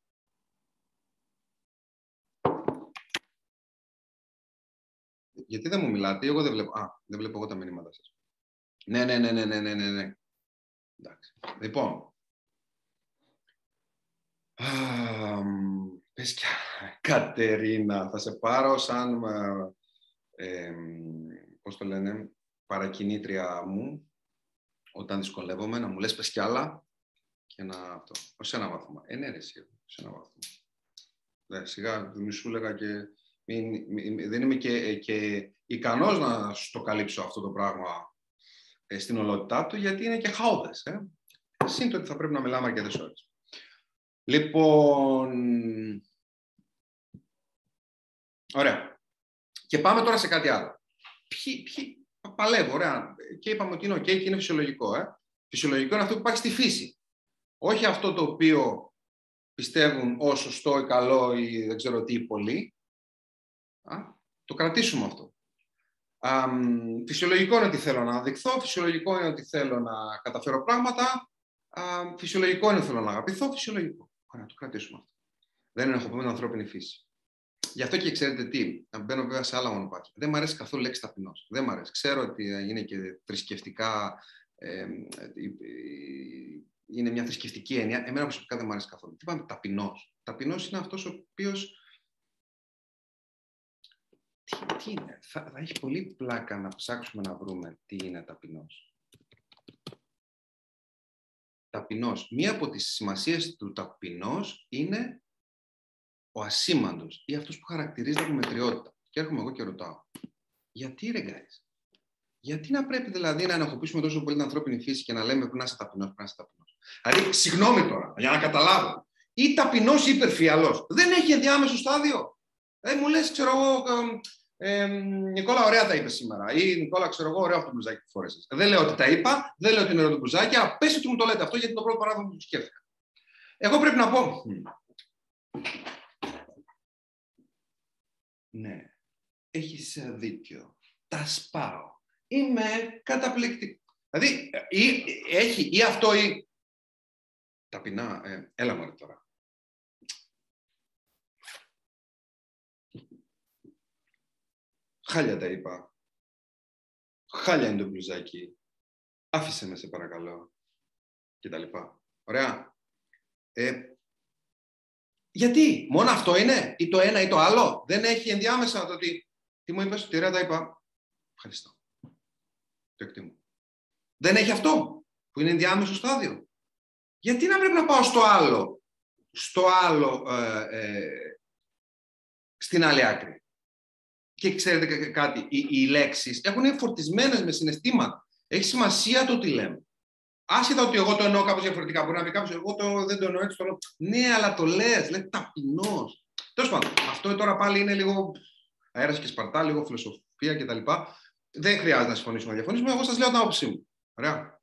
γιατί δεν μου μιλάτε, εγώ δεν βλέπω. Α, δεν βλέπω εγώ τα μηνύματα σας. Ναι, ναι, ναι, ναι, ναι, ναι, ναι. Ναι. Εντάξει. Λοιπόν. Πες και, Κατερίνα, θα σε πάρω σαν, ε, πώς το λένε, παρακινήτρια μου, όταν δυσκολεύομαι, να μου λες πες κι άλλα και να αυτό. Ως ένα βαθμό. Ε, ναι, ρε, ως ένα βαθμό. Ναι, σιγά, μη σου έλεγα και δεν είμαι και, και ικανός να σου το καλύψω αυτό το πράγμα ε, στην ολότητά του, γιατί είναι και χαόδες. Ε. Σύντομα ότι θα πρέπει να μιλάμε αρκετές ώρες. Λοιπόν, ωραία. Και πάμε τώρα σε κάτι άλλο. Ποιοι, ποιοι παλεύω, ωραία. Και είπαμε ότι είναι ok και είναι φυσιολογικό. Ε. Φυσιολογικό είναι αυτό που υπάρχει στη φύση. Όχι αυτό το οποίο πιστεύουν ω σωστό ή καλό ή δεν ξέρω τι πολλοί. Α, το κρατήσουμε αυτό. Α, φυσιολογικό είναι ότι θέλω να δειχθώ, φυσιολογικό είναι ότι θέλω να καταφέρω πράγματα, α, φυσιολογικό είναι ότι θέλω να αγαπηθώ, φυσιολογικό. Ωραία, το κρατήσουμε αυτό. Δεν είναι εχοπόμενο ανθρώπινη φύση. Γι' αυτό και ξέρετε τι, να μπαίνω βέβαια σε άλλα μονοπάτια. Δεν μου αρέσει καθόλου λέξη ταπεινός. Δεν μου αρέσει. Ξέρω ότι είναι και θρησκευτικά. Ε, είναι μια θρησκευτική έννοια. Εμένα προσωπικά δεν μου αρέσει καθόλου. Τι πάμε ταπεινός. Ταπεινός είναι αυτός ο οποίος τι, τι είναι. Θα, θα έχει πολύ πλάκα να ψάξουμε να βρούμε τι είναι ταπεινός. Ταπεινός. Μία από τις σημασίες του ταπεινός είναι ο ασήμαντος ή αυτός που χαρακτηρίζεται από μετριότητα. Και έρχομαι εγώ και ρωτάω, γιατί ρε guys, γιατί να πρέπει δηλαδή να ενοχοποιήσουμε τόσο πολύ την ανθρώπινη φύση και να λέμε πρέπει να είσαι ταπεινός, πρέπει να είσαι ταπεινός; Δηλαδή, συγγνώμη τώρα, για να καταλάβω, ή ταπεινός ή υπερφιαλός. Δεν έχει ενδιάμεσο στάδιο. Ε, μου λες, ξέρω εγώ, ε, Νικόλα, ωραία τα είπες σήμερα. Ή Νικόλα, ξέρω εγώ, ωραίο αυτό το μπουζάκι που φόρεσε. Δεν λέω ότι τα είπα, δεν λέω ότι είναι ωραίο το μπουζάκι, αλλά πες ότι μου το λέτε αυτό, γιατί το πρώτο παράδειγμα που σκέφτηκα. Εγώ πρέπει να πω. Ναι, έχεις δίκιο. Τα σπάω. Είμαι καταπληκτικό. Δηλαδή, ή, έχει ή αυτό ή... Ταπεινά, ε, έλα μου τώρα. Χάλια τα είπα. Χάλια είναι το μπλουζάκι. Άφησε με, σε παρακαλώ. Και τα λοιπά. Ωραία. Ε, γιατί, μόνο αυτό είναι, ή το ένα ή το άλλο; Δεν έχει ενδιάμεσα το ότι. Τι μου είπες, τι ωραία τα είπα. Ευχαριστώ. Το εκτιμώ. Δεν έχει αυτό που είναι ενδιάμεσο στάδιο. Γιατί να πρέπει να πάω στο άλλο, στο άλλο, ε, ε, στην άλλη άκρη. Και ξέρετε κάτι, οι, οι λέξεις έχουν φορτισμένες μες συναισθήματα. Έχει σημασία το τι λέμε. Άσχετα ότι εγώ το εννοώ κάπως διαφορετικά. Μπορεί να πει κάποιος, εγώ το, δεν το εννοώ έτσι. Το... Ναι, αλλά το λες, λέει ταπεινός. Τέλος πάντων, αυτό τώρα πάλι είναι λίγο αέρας και σπαρτά, λίγο φιλοσοφία κτλ. Δεν χρειάζεται να συμφωνήσουμε να διαφωνήσουμε. Εγώ σας λέω την άποψή μου. Ωραία.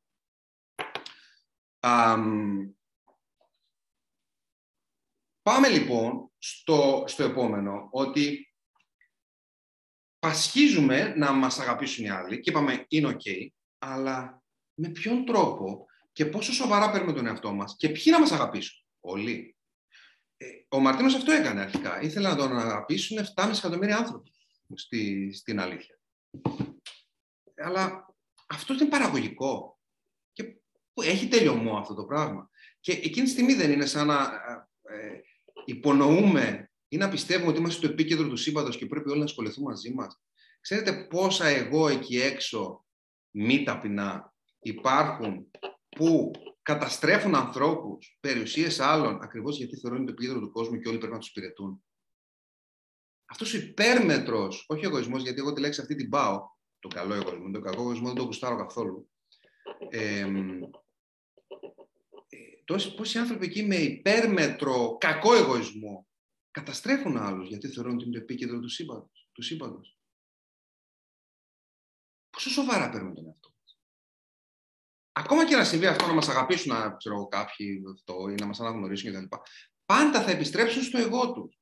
πάμε λοιπόν στο, στο επόμενο, ότι πασχίζουμε να μας αγαπήσουν οι άλλοι και είπαμε είναι ok, αλλά με ποιον τρόπο και πόσο σοβαρά παίρνουμε τον εαυτό μας και ποιοι να μας αγαπήσουν; Όλοι. Ε, ο Μαρτίνος αυτό έκανε αρχικά. Ήθελε να τον αγαπήσουν 7,5 εκατομμύρια άνθρωποι στη, στην αλήθεια. Αλλά αυτό είναι παραγωγικό. Και έχει τελειωμό αυτό το πράγμα. Και εκείνη τη στιγμή δεν είναι σαν να ε, ε υπονοούμε ή να πιστεύουμε ότι είμαστε στο επίκεντρο του σύμπαντος και πρέπει όλοι να ασχοληθούν μαζί μας. Ξέρετε πόσα εγώ εκεί έξω μη ταπεινά υπάρχουν που καταστρέφουν ανθρώπους, περιουσίες άλλων, ακριβώς γιατί θεωρούν το επίκεντρο του κόσμου και όλοι πρέπει να τους υπηρετούν. Αυτός ο υπέρμετρος, όχι εγωισμός, γιατί εγώ τη λέξη αυτή την πάω, το καλό εγωισμό, το κακό εγωισμό δεν το γουστάρω καθόλου. Ε, τόσοι, πόσοι άνθρωποι εκεί με υπέρμετρο κακό εγωισμό καταστρέφουν άλλους γιατί θεωρούν ότι είναι το επίκεντρο του σύμπαντος. Του σύμπαντος. Πόσο σοβαρά παίρνουν τον εαυτό μας. Ακόμα και να συμβεί αυτό να μας αγαπήσουν να, ξέρω, κάποιοι αυτό, ή να μας αναγνωρίσουν κτλ. Πάντα θα επιστρέψουν στο εγώ τους.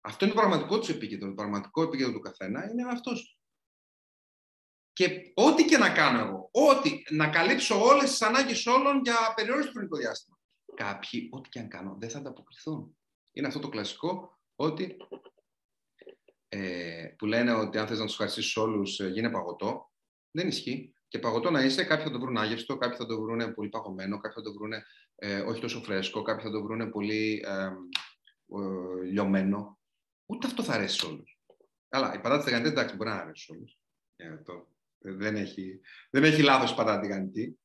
Αυτό είναι το πραγματικό τους επίκεντρο. Το πραγματικό επίκεντρο του καθένα είναι αυτό. Και ό,τι και να κάνω εγώ, ό,τι, να καλύψω όλες τις ανάγκες όλων για περιόριστο χρονικό διάστημα. Κάποιοι, ό,τι και αν κάνω, δεν θα ανταποκριθούν. Είναι αυτό το κλασικό ότι ε, που λένε ότι αν θες να τους ευχαριστήσεις όλους, ε, γίνε παγωτό. Δεν ισχύει. Και παγωτό να είσαι, κάποιοι θα το βρουν άγευστο, κάποιοι θα το βρουν πολύ παγωμένο, κάποιοι θα το βρουν ε, όχι τόσο φρέσκο, κάποιοι θα το βρουν πολύ ε, ε, λιωμένο. Ούτε αυτό θα αρέσει σε όλους. Αλλά η πατάτα τηγανιτή, εντάξει, μπορεί να αρέσει σε όλους. Ε, δεν έχει, δεν έχει λάθος η πατάτα τηγανιτή.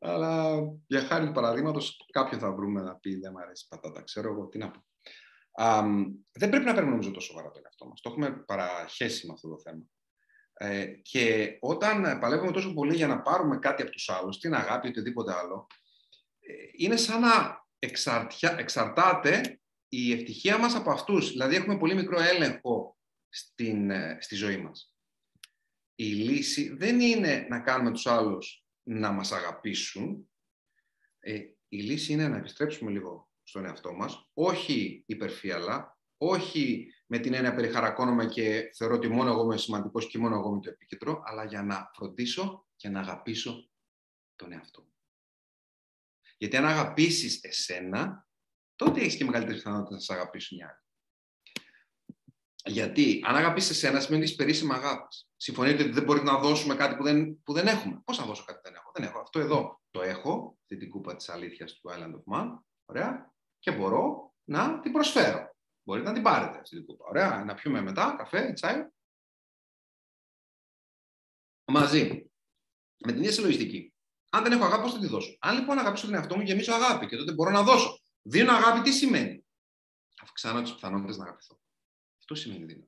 Αλλά για χάρη του παραδείγματος, κάποιον θα βρούμε να πει Δεν μου αρέσει η πατάτα, ξέρω εγώ τι να πω. Α, δεν πρέπει να παίρνουμε νομίζω τόσο σοβαρά τον εαυτό μας. Το έχουμε παραχέσει με αυτό το θέμα. Ε, και όταν παλεύουμε τόσο πολύ για να πάρουμε κάτι από τους άλλους, την αγάπη, οτιδήποτε άλλο, ε, είναι σαν να εξαρτάται η ευτυχία μας από αυτούς. Δηλαδή έχουμε πολύ μικρό έλεγχο στην, ε, στη ζωή μας. Η λύση δεν είναι να κάνουμε τους άλλους να μας αγαπήσουν. Ε, η λύση είναι να επιστρέψουμε λίγο στον εαυτό μας, όχι υπερφύαλα, όχι με την έννοια περιχαρακώνομαι και θεωρώ ότι μόνο εγώ είμαι σημαντικός και μόνο εγώ είμαι το επίκεντρο, αλλά για να φροντίσω και να αγαπήσω τον εαυτό μου. Γιατί αν αγαπήσεις εσένα, τότε έχεις και μεγαλύτερη πιθανότητα να σε αγαπήσουν οι άλλοι. Γιατί αν αγαπήσεις εσένα, σημαίνει ότι έχεις περίσσημα αγάπης. Συμφωνείτε ότι δεν μπορεί να δώσουμε κάτι που δεν, που δεν έχουμε. Πώς να δώσω κάτι που δεν έχω; Δεν έχω. Αυτό εδώ το έχω, αυτή την κούπα της αλήθειας του Island of Man. Ωραία. Και μπορώ να την προσφέρω. Μπορείτε να την πάρετε αυτή την κούπα. Ωραία. Να πιούμε μετά καφέ, τσάι. Μαζί. Με την ίδια συλλογιστική. Αν δεν έχω αγάπη, πώς θα τη δώσω; Αν λοιπόν αγαπήσω τον εαυτό μου, γεμίσω αγάπη και τότε μπορώ να δώσω. Δίνω αγάπη τι σημαίνει; Αυξάνω τις πιθανότητες να αγαπηθώ. Αυτό σημαίνει δίνω.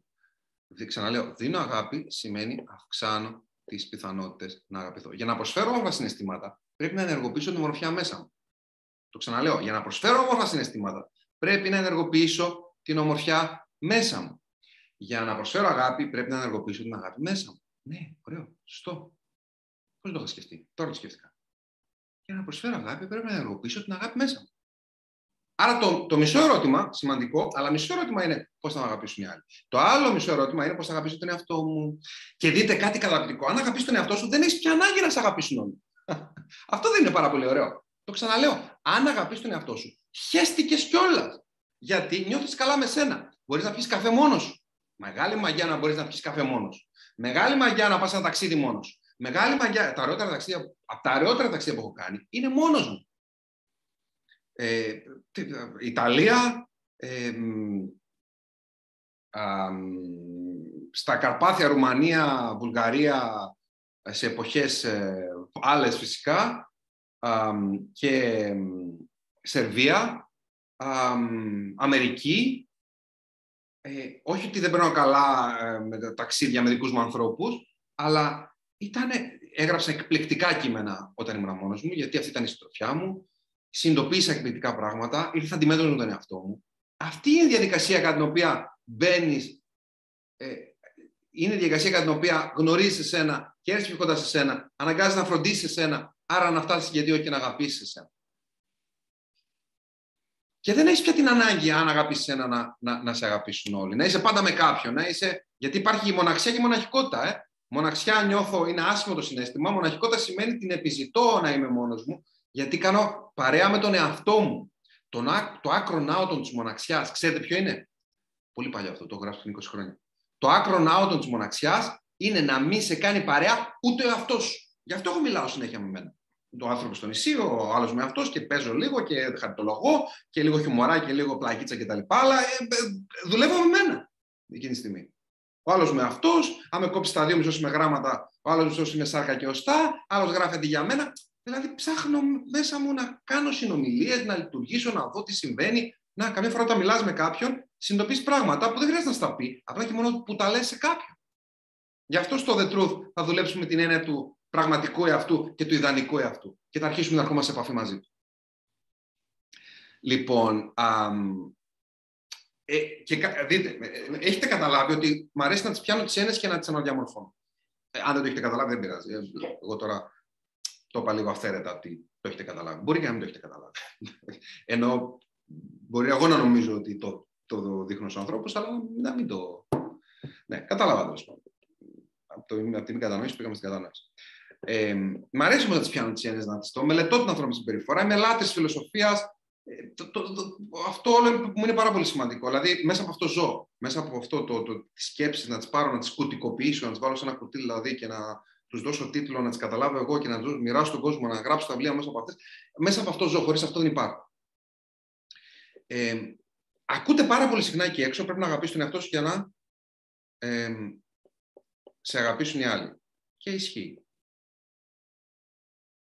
Ξαναλέω, δίνω αγάπη σημαίνει αυξάνω τις πιθανότητες να αγαπηθώ. Για να προσφέρω όμορφα συναισθήματα, πρέπει να ενεργοποιήσω την ομορφιά μέσα μου. Το ξαναλέω, για να προσφέρω όμορφα συναισθήματα, πρέπει να ενεργοποιήσω την ομορφιά μέσα μου. Για να προσφέρω αγάπη, πρέπει να ενεργοποιήσω την αγάπη μέσα μου. Ναι, ωραίο, σωστό. Πώς το είχα σκεφτεί, τώρα το σκέφτηκα. Για να προσφέρω αγάπη, πρέπει να ενεργοποιήσω την αγάπη μέσα μου. Άρα το, το μισό ερώτημα, σημαντικό, αλλά μισό ερώτημα είναι πώς θα με αγαπήσουν οι άλλοι. Το άλλο μισό ερώτημα είναι πώς θα αγαπήσω τον εαυτό μου. Και δείτε κάτι καταπληκτικό. Αν αγαπήσεις τον εαυτό σου, δεν έχεις πια ανάγκη να σε αγαπήσουν όλοι. [laughs] Αυτό δεν είναι πάρα πολύ ωραίο. Το ξαναλέω. Αν αγαπήσεις τον εαυτό σου, χέστηκε κιόλας. Γιατί νιώθεις καλά με σένα. Μπορείς να πιεις καφέ μόνος σου. Μεγάλη μαγιά να μπορείς να πιεις καφέ μόνος. Μεγάλη μαγιά να πας ένα ταξίδι μόνος. Μεγάλη μαγιά. Τα ωραιότερα ταξίδια, από τα ωραιότερα ταξίδια που έχω κάνει είναι μόνος μου ε, Ιταλία, ε, στα Καρπάθια, Ρουμανία, Βουλγαρία, σε εποχές ε, άλλες φυσικά, και Σερβία, Αμερική. Ε, όχι ότι δεν παίρνω καλά ε, με τα ταξίδια με δικούς μου ανθρώπους, αλλά ήτανε, έγραψα εκπληκτικά κείμενα όταν ήμουν μόνος μου, γιατί αυτή ήταν η συντροφιά μου συνειδητοποίησα εκπληκτικά πράγματα, ήρθα αντιμέτωπος με τον εαυτό μου. Αυτή είναι η διαδικασία κατά την οποία μπαίνεις. Ε, είναι η διαδικασία κατά την οποία γνωρίζεις εσένα και έρχεσαι πιο κοντά σε εσένα, αναγκάζει να φροντίσεις εσένα, άρα να φτάσεις γιατί όχι και να αγαπήσεις εσένα. Και δεν έχεις πια την ανάγκη, αν αγαπήσεις ένα, να, να, να σε αγαπήσουν όλοι. Να είσαι πάντα με κάποιον. Να είσαι... Γιατί υπάρχει η μοναξιά και η μοναχικότητα. Ε. Μοναξιά νιώθω, είναι άσχημο το συνέστημα. Μοναχικότητα σημαίνει την επιζητώ να είμαι μόνος μου γιατί κάνω παρέα με τον εαυτό μου. Τον, το άκρο άωτον της μοναξιάς, ξέρετε ποιο είναι; Πολύ παλιό αυτό, το έχω γράψει πριν 20 χρόνια. Το άκρο άωτον της μοναξιάς είναι να μην σε κάνει παρέα ούτε ο εαυτός σου. Γι' αυτό έχω μιλάω συνέχεια με μένα. Το άνθρωπο στο νησί, ο άλλος με αυτός και παίζω λίγο και χαρτολογώ και λίγο χιουμορά και λίγο πλακίτσα κτλ. Αλλά ε, ε, δουλεύω με μένα εκείνη τη στιγμή. Ο άλλος με αυτός, αν με κόψει τα δύο μισό με γράμματα, ο άλλος μισό με σάρκα και οστά, άλλος γράφει αντί για μένα. Δηλαδή ψάχνω μέσα μου να κάνω συνομιλίες, να λειτουργήσω, να δω τι συμβαίνει. Να, καμιά φορά όταν μιλάς με κάποιον, συνειδητοποιείς πράγματα που δεν χρειάζεται να στα πει, απλά και μόνο που τα λες σε κάποιον. Γι' αυτό στο The Truth θα δουλέψουμε την έννοια του πραγματικού εαυτού και του ιδανικού εαυτού και θα αρχίσουμε να έρχομαστε σε επαφή μαζί του. Λοιπόν, Ε, και δείτε, ε, έχετε καταλάβει ότι μου αρέσει να τις πιάνω τις έννοιες και να τις αναδιαμορφώνω. Ε, αν δεν το έχετε καταλάβει, δεν πειράζει. Ε, εγώ τώρα το είπα λίγο αυθαίρετα ότι το έχετε καταλάβει. Μπορεί και να μην το έχετε καταλάβει. [laughs] Ενώ μπορεί εγώ να νομίζω ότι το, το δείχνω στους ανθρώπους, αλλά να μην το. Ναι, κατάλαβα τέλος πάντων. Από, το, από την κατανόηση πήγαμε στην κατανόηση. Ε, μ' αρέσει όμως να τις πιάνω τις έννοιες, να τις το μελετώ την ανθρώπινη συμπεριφορά. Είμαι λάτε φιλοσοφίας. Ε, το, το, το, αυτό όλο μου είναι πάρα πολύ σημαντικό. Δηλαδή, μέσα από αυτό ζω. Μέσα από αυτό το, το, τι σκέψει, να τις πάρω, να τις κουτικοποιήσω, να τις βάλω σε ένα κουτί δηλαδή και να τους δώσω τίτλο, να τις καταλάβω εγώ και να τους μοιράσω στον κόσμο, να γράψω τα βιβλία μέσα από αυτές. Μέσα από αυτό ζω. Χωρίς αυτό δεν υπάρχω. Ε, ακούτε πάρα πολύ συχνά εκεί έξω. Πρέπει να αγαπήσει τον εαυτό σου για να ε, σε αγαπήσουν οι άλλοι. Και ισχύει.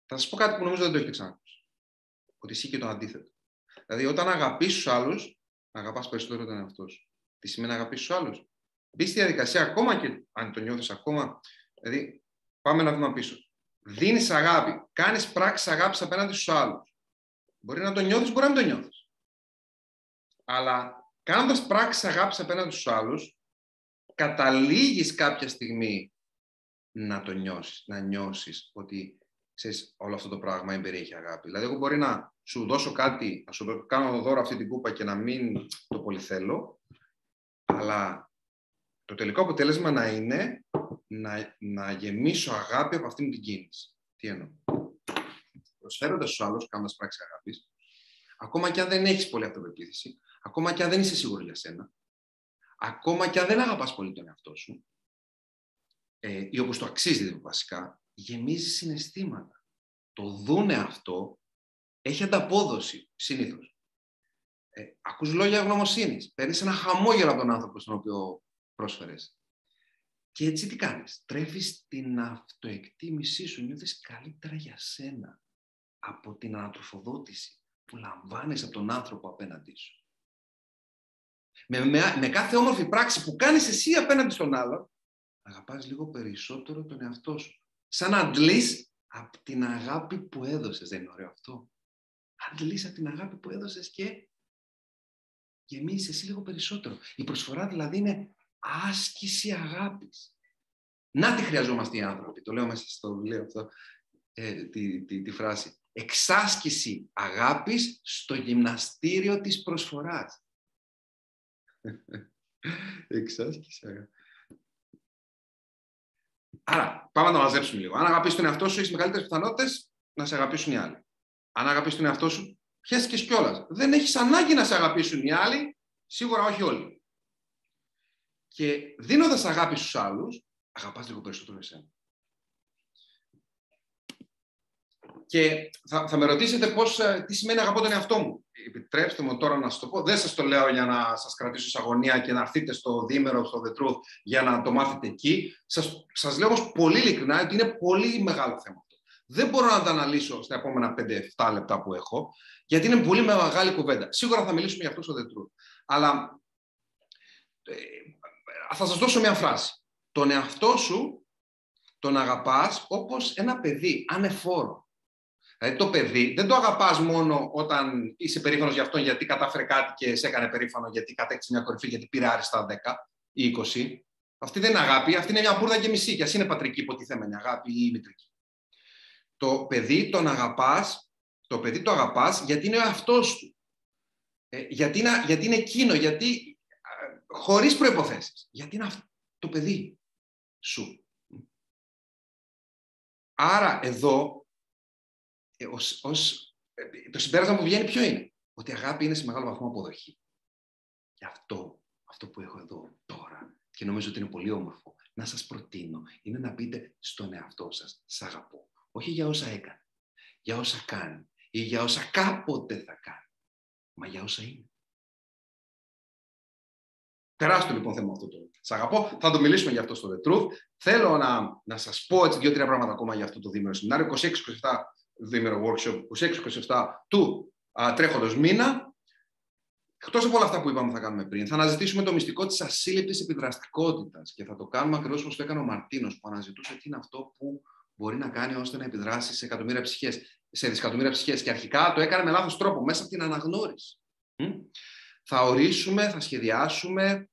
Θα σας πω κάτι που νομίζω δεν το έχετε ξανακούσει. Ότι ισχύει και το αντίθετο. Δηλαδή, όταν αγαπήσεις τους άλλους, αγαπάς περισσότερο τον εαυτό σου. Τι σημαίνει αγαπήσεις τους άλλους; Μπει στη διαδικασία ακόμα και αν το νιώθεις ακόμα. Δηλαδή, πάμε ένα βήμα πίσω. Δίνεις αγάπη, κάνεις πράξεις αγάπης απέναντι στους άλλους. Μπορεί να το νιώθεις, μπορεί να μην το νιώθεις. Αλλά κάνοντας πράξεις αγάπης απέναντι στους άλλους, καταλήγεις κάποια στιγμή να το νιώσεις, να νιώσεις ότι ξέρεις, όλο αυτό το πράγμα εμπεριέχει αγάπη. Δηλαδή, εγώ μπορεί να σου δώσω κάτι, να σου κάνω δώρο αυτή την κούπα και να μην το πολύ θέλω, αλλά το τελικό αποτέλεσμα να είναι να, να γεμίσω αγάπη από αυτήν την κίνηση. Τι εννοώ. Προσφέροντας στους άλλους, κάνοντας πράξη αγάπης, ακόμα και αν δεν έχεις πολύ αυτοπεποίθηση, ακόμα και αν δεν είσαι σίγουρο για σένα, ακόμα και αν δεν αγαπάς πολύ τον εαυτό σου, ε, ή όπως το αξίζει βασικά, γεμίζεις συναισθήματα. Το δούνε αυτό έχει ανταπόδοση συνήθως. Ε, ακούς λόγια γνωμοσύνης, παίρνεις ένα χαμόγελο από τον άνθρωπο στον οποίο πρόσφερες. Και έτσι τι κάνεις, τρέφεις την αυτοεκτίμησή σου, νιώθεις καλύτερα για σένα από την ανατροφοδότηση που λαμβάνεις από τον άνθρωπο απέναντί σου. Με, με, κάθε όμορφη πράξη που κάνεις εσύ απέναντι στον άλλο, αγαπάς λίγο περισσότερο τον εαυτό σου. Σαν να αντλείς από την αγάπη που έδωσες. Δεν είναι ωραίο αυτό; Αντλείς από την αγάπη που έδωσες και γεμίζεις εσύ λίγο περισσότερο. Η προσφορά δηλαδή είναι άσκηση αγάπης. Να τη χρειαζόμαστε οι άνθρωποι. Το λέω μέσα στο βιβλίο αυτό, ε, τη, τη, τη φράση. Εξάσκηση αγάπης στο γυμναστήριο της προσφοράς. [laughs] Εξάσκηση αγάπης. Άρα, πάμε να το μαζέψουμε λίγο. Αν αγαπήσει τον εαυτό σου, έχεις μεγαλύτερες πιθανότητες να σε αγαπήσουν οι άλλοι. Αν αγαπήσει τον εαυτό σου, πιέστηκες κιόλας. Δεν έχεις ανάγκη να σε αγαπήσουν οι άλλοι, σίγουρα όχι όλοι. Και δίνοντας αγάπη στους άλλους, αγαπάς λίγο περισσότερο εσένα. Και θα, θα με ρωτήσετε πώς, ε, τι σημαίνει αγαπώ τον εαυτό μου. Επιτρέψτε μου τώρα να σας το πω. Δεν σας το λέω για να σας κρατήσω σε αγωνία και να έρθετε στο δίμερο, στο The Truth, για να το μάθετε εκεί. Σας, σας λέω όμως πολύ ειλικρινά ότι είναι πολύ μεγάλο θέμα αυτό. Δεν μπορώ να το αναλύσω στα επόμενα 5-7 λεπτά που έχω, γιατί είναι πολύ μεγάλη κουβέντα. Σίγουρα θα μιλήσουμε για αυτό στο The Truth. Αλλά ε, θα σας δώσω μια φράση. Τον εαυτό σου τον αγαπάς όπως ένα παιδί, ανεφόρο. Δηλαδή το παιδί δεν το αγαπάς μόνο όταν είσαι περήφανος για αυτόν γιατί κατάφερε κάτι και σε έκανε περήφανο γιατί κατέκτησε μια κορυφή, γιατί πήρε άριστα 10 ή 20. Αυτή δεν είναι αγάπη, αυτή είναι μια μπουρδα και μισή. Και ας είναι πατρική υποτιθέμενη αγάπη ή μητρική. Το παιδί τον αγαπάς, το παιδί το αγαπάς γιατί είναι ο εαυτός του. Ε, γιατί, είναι, γιατί είναι εκείνο, γιατί ε, χωρίς προϋποθέσεις. Γιατί είναι αυτό το παιδί σου. Άρα εδώ ε, ως, ως, ε, το συμπέρασμα που βγαίνει ποιο είναι; Ότι η αγάπη είναι σε μεγάλο βαθμό αποδοχή. Και αυτό, αυτό που έχω εδώ τώρα και νομίζω ότι είναι πολύ όμορφο να σας προτείνω είναι να πείτε στον εαυτό σας «Σ' αγαπώ». Όχι για όσα έκανε, για όσα κάνει ή για όσα κάποτε θα κάνει, μα για όσα είναι. Τεράστιο λοιπόν θέμα αυτό το. Σ' αγαπώ. Θα το μιλήσουμε για αυτό στο The Truth. Θέλω να, να σας πω έτσι δύο-τρία πράγματα ακόμα για αυτό το δίμερο σεμινάριο. 26-27 διήμερο workshop 26-27 του α, τρέχοντος μήνα. Εκτός από όλα αυτά που είπαμε θα κάνουμε πριν, θα αναζητήσουμε το μυστικό της ασύλληπτης επιδραστικότητας και θα το κάνουμε ακριβώς όπως το έκανε ο Μαρτίνος, που αναζητούσε τι είναι αυτό που μπορεί να κάνει ώστε να επιδράσει σε εκατομμύρια ψυχές, σε δισεκατομμύρια ψυχές. Και αρχικά το έκανε με λάθος τρόπο, μέσα από την αναγνώριση. Θα ορίσουμε, θα σχεδιάσουμε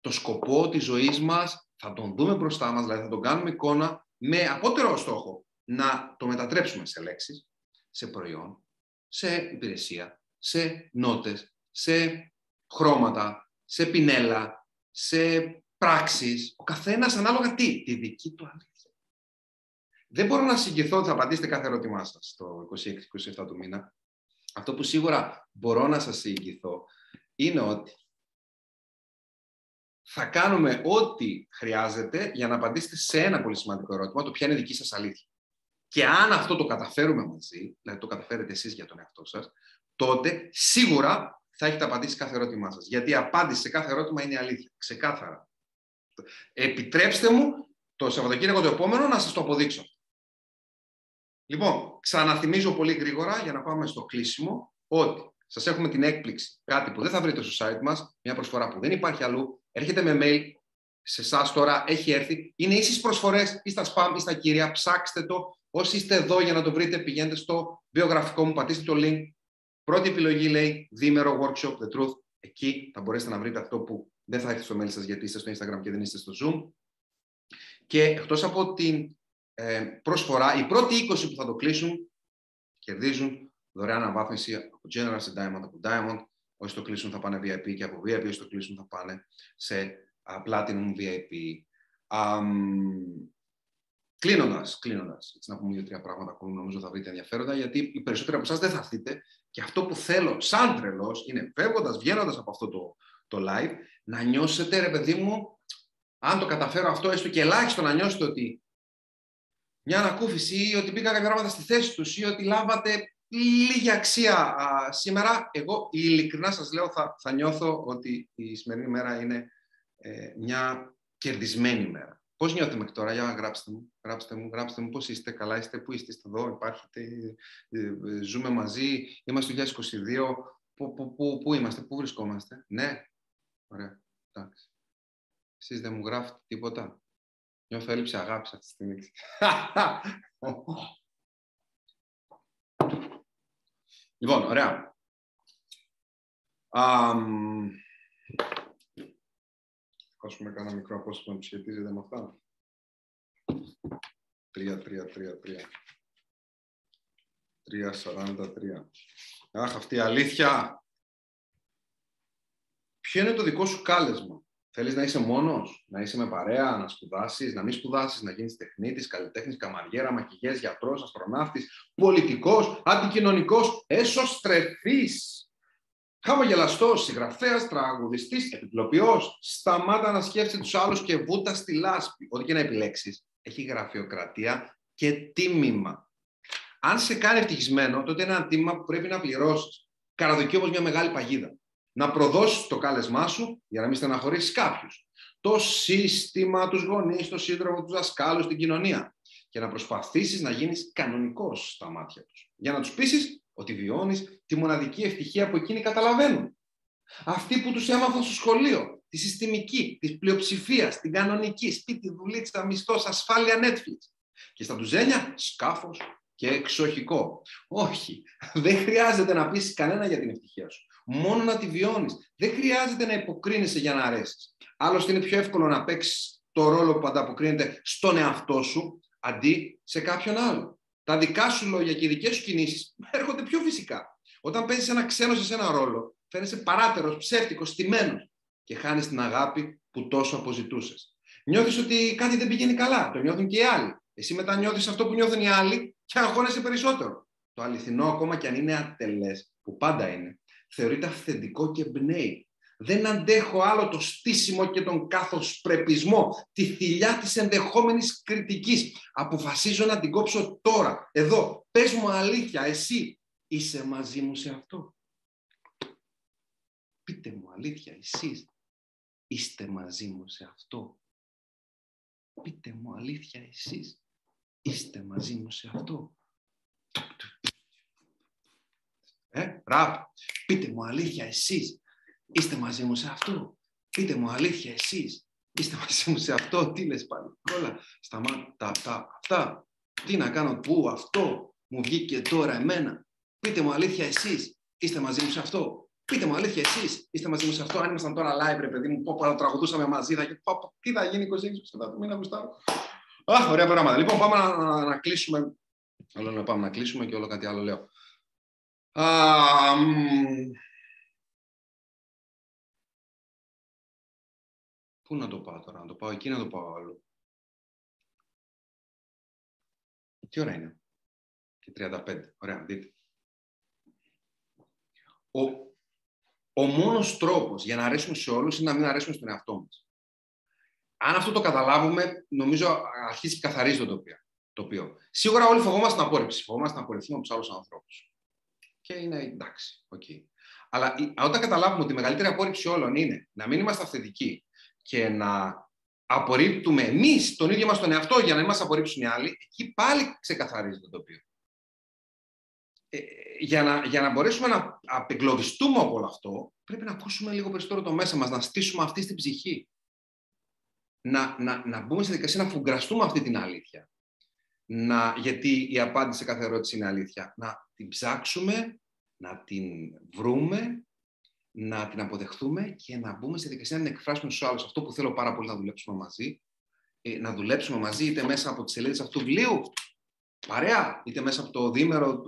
το σκοπό της ζωής μας, θα τον δούμε μπροστά μας, δηλαδή θα τον κάνουμε εικόνα με απότερο στόχο να το μετατρέψουμε σε λέξεις, σε προϊόν, σε υπηρεσία, σε νότες, σε χρώματα, σε πινέλα, σε πράξεις, ο καθένας ανάλογα τι, τη δική του αλήθεια. Δεν μπορώ να συγκριθώ ότι θα απαντήσετε κάθε ερώτημά σας το 26-27 του μήνα. Αυτό που σίγουρα μπορώ να σας συγκριθώ είναι ότι θα κάνουμε ό,τι χρειάζεται για να απαντήσετε σε ένα πολύ σημαντικό ερώτημα, το ποια είναι δική σας αλήθεια. Και αν αυτό το καταφέρουμε μαζί, δηλαδή το καταφέρετε εσείς για τον εαυτό σας, τότε σίγουρα θα έχετε απαντήσει κάθε ερώτημά σας. Γιατί η απάντηση σε κάθε ερώτημα είναι αλήθεια. Ξεκάθαρα. Επιτρέψτε μου το Σαββατοκύριακο το επόμενο να σας το αποδείξω. Λοιπόν, ξαναθυμίζω πολύ γρήγορα για να πάμε στο κλείσιμο ότι σας έχουμε την έκπληξη, κάτι που δεν θα βρείτε στο site μας, μια προσφορά που δεν υπάρχει αλλού, έρχεται με mail σε εσάς τώρα, έχει έρθει, είναι ίσες προσφορές ή στα spam ή στα κύρια, ψάξτε το. Όσοι είστε εδώ για να το βρείτε, πηγαίνετε στο βιογραφικό μου, πατήστε το link. Πρώτη επιλογή λέει Δήμερο Workshop The Truth. Εκεί θα μπορέσετε να βρείτε αυτό που δεν θα έρθει στο mail σας γιατί είστε στο Instagram και δεν είστε στο Zoom. Και εκτός από την ε, προσφορά, οι πρώτοι 20 που θα το κλείσουν κερδίζουν δωρεάν αναβάθμιση από General σε Diamond, από Diamond. Όσοι το κλείσουν θα πάνε VIP και από VIP όσοι το κλείσουν θα πάνε σε uh, Platinum VIP. Um, Κλείνοντας, κλείνοντας, έτσι να πούμε δύο-τρία πράγματα που νομίζω θα βρείτε ενδιαφέροντα, γιατί οι περισσότεροι από εσάς δεν θα έρθετε. Και αυτό που θέλω, σαν τρελός, είναι φεύγοντας, βγαίνοντας από αυτό το, το live, να νιώσετε, ρε παιδί μου, αν το καταφέρω αυτό, έστω και ελάχιστο να νιώσετε ότι μια ανακούφιση ή ότι μπήκαν κάποια πράγματα στη θέση τους ή ότι λάβατε λίγη αξία α, σήμερα. Εγώ ειλικρινά σας λέω θα, θα νιώθω ότι η σημερινή μέρα είναι ε, μια κερδισμένη μέρα. Πώς νιώθετε μέχρι τώρα, για γράψτε μου, γράψτε μου, γράψτε μου πώς είστε, καλά είστε, πού είστε, είστε εδώ, υπάρχετε, ε, ε, ζούμε μαζί, είμαστε το 2022, πού, πού, πού, πού είμαστε, πού βρισκόμαστε; Ναι, ωραία, εντάξει. Εσείς δεν μου γράφετε τίποτα. Νιώθω έλλειψη αγάπης αυτή τη στιγμή. [laughs] λοιπόν, ωραία. Um, Ας κάνα μικρό απόστημα που σχετίζεται με αυτά. 3, 3, 3, 3. 3.43. Αχ, αυτή η αλήθεια. Ποιο είναι το δικό σου κάλεσμα; Θέλεις να είσαι μόνος, να είσαι με παρέα, να σπουδάσεις, να μην σπουδάσεις, να γίνεις τεχνίτης, καλλιτέχνης, καμαριέρα, μακηγές, γιατρός, αστροναύτης, πολιτικός, αντικοινωνικός, εσωστρεφής. Χαμογελαστός, συγγραφέας, τραγουδιστής, επιπλοποιός. Σταμάτα να σκέφτεσαι τους άλλους και βούτα στη λάσπη. Ό,τι και να επιλέξεις, έχει γραφειοκρατία και τίμημα. Αν σε κάνει ευτυχισμένο, τότε είναι ένα τίμημα που πρέπει να πληρώσεις. Καραδοκεί όμως μια μεγάλη παγίδα. Να προδώσεις το κάλεσμά σου για να μην στεναχωρήσεις κάποιους. Το σύστημα, τους γονείς, το σύντροφο, τους δασκάλους, την κοινωνία. Και να προσπαθήσεις να γίνεις κανονικός στα μάτια τους. Για να τους πείσεις ότι βιώνεις τη μοναδική ευτυχία που εκείνοι καταλαβαίνουν. Αυτοί που τους έμαθαν στο σχολείο, τη συστημική, της πλειοψηφίας, την κανονική, σπίτι, δουλίτσα, μισθός, ασφάλεια Netflix. Και στα τουζένια, σκάφος και εξοχικό. Όχι, [laughs] δεν χρειάζεται να πείσει κανένα για την ευτυχία σου. Μόνο να τη βιώνεις. Δεν χρειάζεται να υποκρίνεσαι για να αρέσεις. Άλλωστε είναι πιο εύκολο να παίξεις το ρόλο που ανταποκρίνεται στον εαυτό σου, αντί σε κάποιον άλλο τα δικά σου λόγια και οι δικές σου κινήσεις έρχονται πιο φυσικά. Όταν παίζεις ένα ξένο σε ένα ρόλο, φαίνεσαι παράτερος, ψεύτικος, στημένος και χάνεις την αγάπη που τόσο αποζητούσες. Νιώθεις ότι κάτι δεν πηγαίνει καλά. Το νιώθουν και οι άλλοι. Εσύ μετά νιώθεις αυτό που νιώθουν οι άλλοι και αγχώνεσαι περισσότερο. Το αληθινό, ακόμα και αν είναι ατελές, που πάντα είναι, θεωρείται αυθεντικό και εμπνέει. Δεν αντέχω άλλο το στήσιμο και τον καθοσπρεπισμό, τη θηλιά της ενδεχόμενης κριτικής. Αποφασίζω να την κόψω τώρα, εδώ. Πες μου αλήθεια, εσύ είσαι μαζί μου σε αυτό. Πείτε μου αλήθεια, εσείς είστε μαζί μου σε αυτό. Πείτε μου αλήθεια, εσείς είστε μαζί μου σε αυτό. Ε, ραπ, πείτε μου αλήθεια, εσείς Είστε μαζί μου σε αυτό. Πείτε μου αλήθεια εσείς. Είστε μαζί μου σε αυτό. Τι λες πάλι. Όλα σταμάτα αυτά. Αυτά. Τι να κάνω. Πού αυτό μου βγήκε τώρα εμένα. Πείτε μου αλήθεια εσείς. Είστε μαζί μου σε αυτό. Πείτε μου, αλήθεια, εσείς είστε μαζί μου σε αυτό. Αν ήμασταν τώρα live, ρε παιδί μου, πω, πω, τραγουδούσαμε μαζί. Θα... Πω, τι θα γίνει 26 του μήνα, Γουστάρο. Αχ, ωραία πράγματα. Λοιπόν, πάμε να, να, να κλείσουμε. Όλο να πάμε να κλείσουμε και όλο κάτι άλλο λέω. Α, Πού να το πάω τώρα, να το πάω εκεί, να το πάω άλλο. Τι ώρα είναι; Και 35. Ωραία, δείτε. Ο, ο μόνος τρόπος για να αρέσουμε σε όλους είναι να μην αρέσουμε στον εαυτό μας. Αν αυτό το καταλάβουμε, νομίζω αρχίζει και καθαρίζει το τοπίο. τοπίο. Σίγουρα όλοι φοβόμαστε την απόρριψη. Φοβόμαστε να απορριφθούμε από του άλλους ανθρώπους. Και είναι εντάξει, okay. Αλλά όταν καταλάβουμε ότι η μεγαλύτερη απόρριψη όλων είναι να μην είμαστε αυθεντικοί και να απορρίπτουμε εμείς τον ίδιο μας τον εαυτό για να μην μας απορρίψουν οι άλλοι, εκεί πάλι ξεκαθαρίζει το τοπίο. Ε, για, να, για να μπορέσουμε να απεγκλωβιστούμε από όλο αυτό, πρέπει να ακούσουμε λίγο περισσότερο το μέσα μας, να στήσουμε αυτή στην ψυχή. Να, να, να μπούμε στη δικασία να φουγκραστούμε αυτή την αλήθεια. Να, γιατί η απάντηση σε κάθε ερώτηση είναι αλήθεια. Να την ψάξουμε, να την βρούμε, να την αποδεχθούμε και να μπούμε στη δικασία να εκφράσουμε στους άλλους αυτό που θέλω πάρα πολύ να δουλέψουμε μαζί. Ε, να δουλέψουμε μαζί είτε μέσα από τις σελίδες αυτού του βιβλίου, παρέα, είτε μέσα από το δίμερο,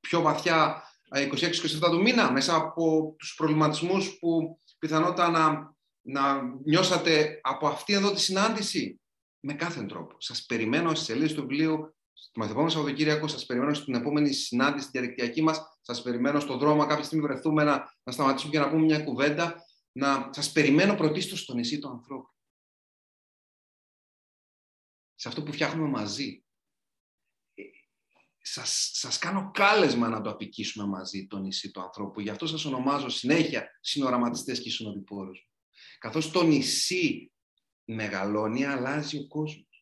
πιο βαθιά 26-27 του μήνα, μέσα από τους προβληματισμούς που πιθανότατα να, να νιώσατε από αυτή εδώ τη συνάντηση, με κάθε τρόπο. Σας περιμένω στις σελίδες του βιβλίου, στο μαθητικό Σαββατοκύριακο, σας περιμένω στην επόμενη συνάντηση, στη διαδικτυακή μας, σας περιμένω στον δρόμο, κάποια στιγμή βρεθούμε να, να σταματήσουμε και να πούμε μια κουβέντα, να σας περιμένω πρωτίστως στο νησί του ανθρώπου. Σε αυτό που φτιάχνουμε μαζί σας, σας κάνω κάλεσμα να το απικήσουμε μαζί το νησί του ανθρώπου. Γι' αυτό σας ονομάζω συνέχεια συνοραματιστές και συνοδοιπόρους. Καθώς το νησί μεγαλώνει, αλλάζει ο κόσμος.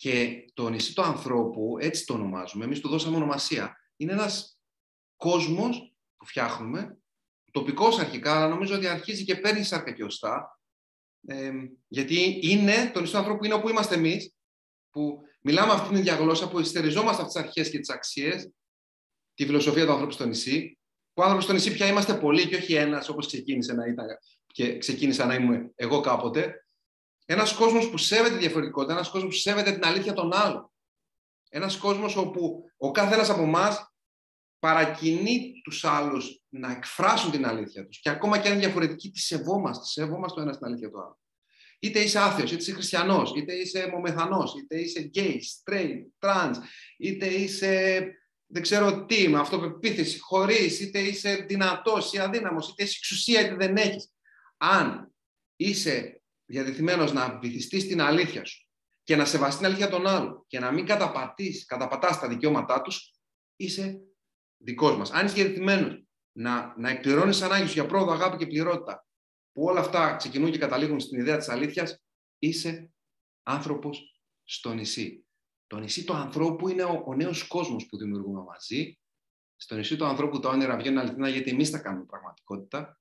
Και το νησί του ανθρώπου, έτσι το ονομάζουμε, εμείς του δώσαμε ονομασία, είναι ένας κόσμος που φτιάχνουμε, τοπικός αρχικά, αλλά νομίζω ότι αρχίζει και παίρνει σάρκα και οστά, ε, γιατί είναι, το νησί του ανθρώπου είναι όπου είμαστε εμείς, που μιλάμε αυτή την ίδια γλώσσα, που ειστεριζόμαστε αυτές τις αρχές και τις αξίες, τη φιλοσοφία του ανθρώπου στο νησί. Που άνθρωποι στο νησί πια είμαστε πολλοί και όχι ένας, όπως ξεκίνησε να ήταν και ξεκίνησα να είμαι εγώ κάποτε. Ένας κόσμος που σέβεται τη διαφορετικότητα, ένας κόσμος που σέβεται την αλήθεια των άλλων. Ένας κόσμος όπου ο κάθε ένα από εμάς παρακινεί τους άλλους να εκφράσουν την αλήθεια τους. Και ακόμα και αν είναι διαφορετικοί, τη σεβόμαστε. Σεβόμαστε το ένας στην αλήθεια του άλλου. Είτε είσαι άθεος, είτε είσαι χριστιανός, είτε είσαι μομεθανός, είτε είσαι gay, straight, trans, είτε είσαι δεν ξέρω τι, με αυτοπεποίθηση, χωρίς, είτε είσαι δυνατός ή αδύναμος, είτε είσαι εξουσία είτε δεν έχεις. Αν είσαι διαδεθειμένος να βυθιστείς την αλήθεια σου και να σεβαστείς την αλήθεια των άλλων και να μην καταπατείς, καταπατάς τα δικαιώματά τους, είσαι δικός μας. Αν είσαι διαδεθειμένος να, να εκπληρώνεις ανάγκη σου για πρόοδο, αγάπη και πληρότητα που όλα αυτά ξεκινούν και καταλήγουν στην ιδέα της αλήθειας, είσαι άνθρωπος στο νησί. Το νησί του ανθρώπου είναι ο, ο νέος κόσμος που δημιουργούμε μαζί. Στο νησί του ανθρώπου τα όνειρα βγαίνουν αληθινά γιατί εμείς τα κάνουμε πραγματικότητα.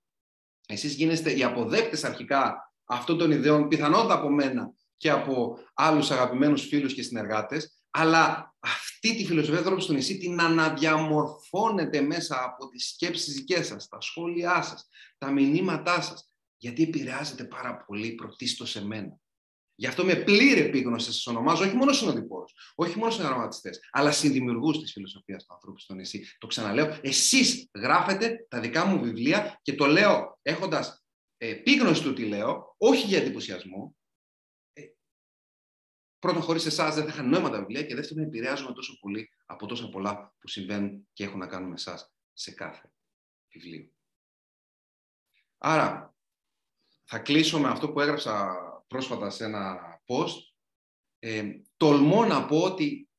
Εσείς γίνεστε οι αποδέκτες αρχικά αυτών των ιδεών, πιθανότατα από μένα και από άλλους αγαπημένους φίλους και συνεργάτες, αλλά αυτή τη φιλοσοφία του στο νησί την αναδιαμορφώνετε μέσα από τις σκέψεις δικές σας, τα σχόλιά σας, τα μηνύματά σας, γιατί επηρεάζεται πάρα πολύ πρωτίστως σε μένα. Γι' αυτό με πλήρη επίγνωση σας ονομάζω όχι μόνο συνοδοιπόρου, όχι μόνο συνεργατιστέ, αλλά συνδημιουργούς της φιλοσοφίας του ανθρώπου στο νησί. Το ξαναλέω, εσείς γράφετε τα δικά μου βιβλία και το λέω έχοντας επίγνωση του τι λέω, όχι για εντυπωσιασμό. Ε, πρώτον, χωρίς εσάς δεν θα είχαν νόημα τα βιβλία και δεύτερον, επηρεάζομαι τόσο πολύ από τόσα πολλά που συμβαίνουν και έχουν να κάνουν με εσάς σε κάθε βιβλίο. Άρα, θα κλείσω με αυτό που έγραψα πρόσφατα σε ένα post. Ε, τολμώ να πω ότι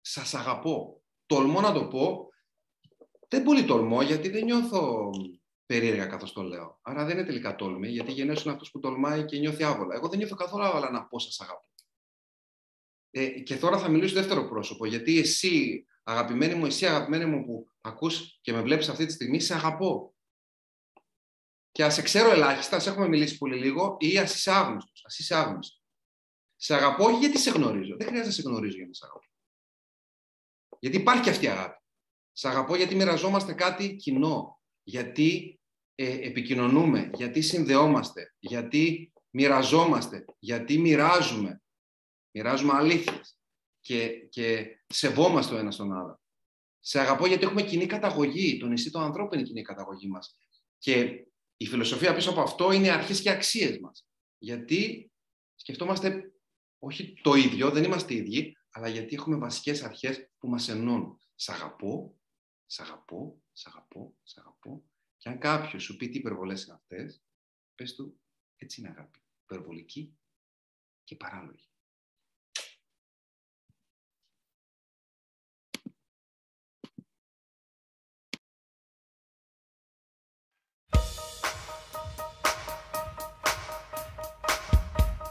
σας αγαπώ. Τολμώ να το πω. Δεν πολύ τολμώ, γιατί δεν νιώθω περίεργα καθώς το λέω. Άρα δεν είναι τελικά τόλμη, γιατί γενναίο είναι αυτό που τολμάει και νιώθει άβολα. Εγώ δεν νιώθω καθόλου άβολα να πω σας αγαπώ. Ε, και τώρα θα μιλήσω δεύτερο πρόσωπο, γιατί εσύ, αγαπημένη μου, εσύ αγαπημένη μου που ακούς και με βλέπεις αυτή τη στιγμή, σε αγαπώ και ας σε ξέρω ελάχιστα, ας έχουμε μιλήσει πολύ λίγο, ή ας είσαι άγνωστος. Α είσαι άγνωστος. Σε αγαπώ όχι γιατί σε γνωρίζω. Δεν χρειάζεται να σε γνωρίζω για να σε αγαπώ. Γιατί υπάρχει και αυτή η αγάπη. Σε αγαπώ γιατί μοιραζόμαστε κάτι κοινό. Γιατί ε, επικοινωνούμε, γιατί συνδεόμαστε, γιατί μοιραζόμαστε, γιατί μοιράζουμε. Μοιράζουμε αλήθειες και, και σεβόμαστε ο ένας τον άλλο. Σε αγαπώ γιατί έχουμε κοινή καταγωγή. Το νησί των ανθρώπων είναι η κοινή καταγωγή μας. Και η φιλοσοφία πίσω από αυτό είναι οι αρχές και αξίες μας. Γιατί σκεφτόμαστε όχι το ίδιο, δεν είμαστε ίδιοι, αλλά γιατί έχουμε βασικές αρχές που μας ενώνουν. Σ' αγαπώ, σ' αγαπώ, σ' αγαπώ, σ' αγαπώ. Και αν κάποιος σου πει τι υπερβολές είναι αυτές, πες του, έτσι είναι αγάπη. Υπερβολική και παράλογη.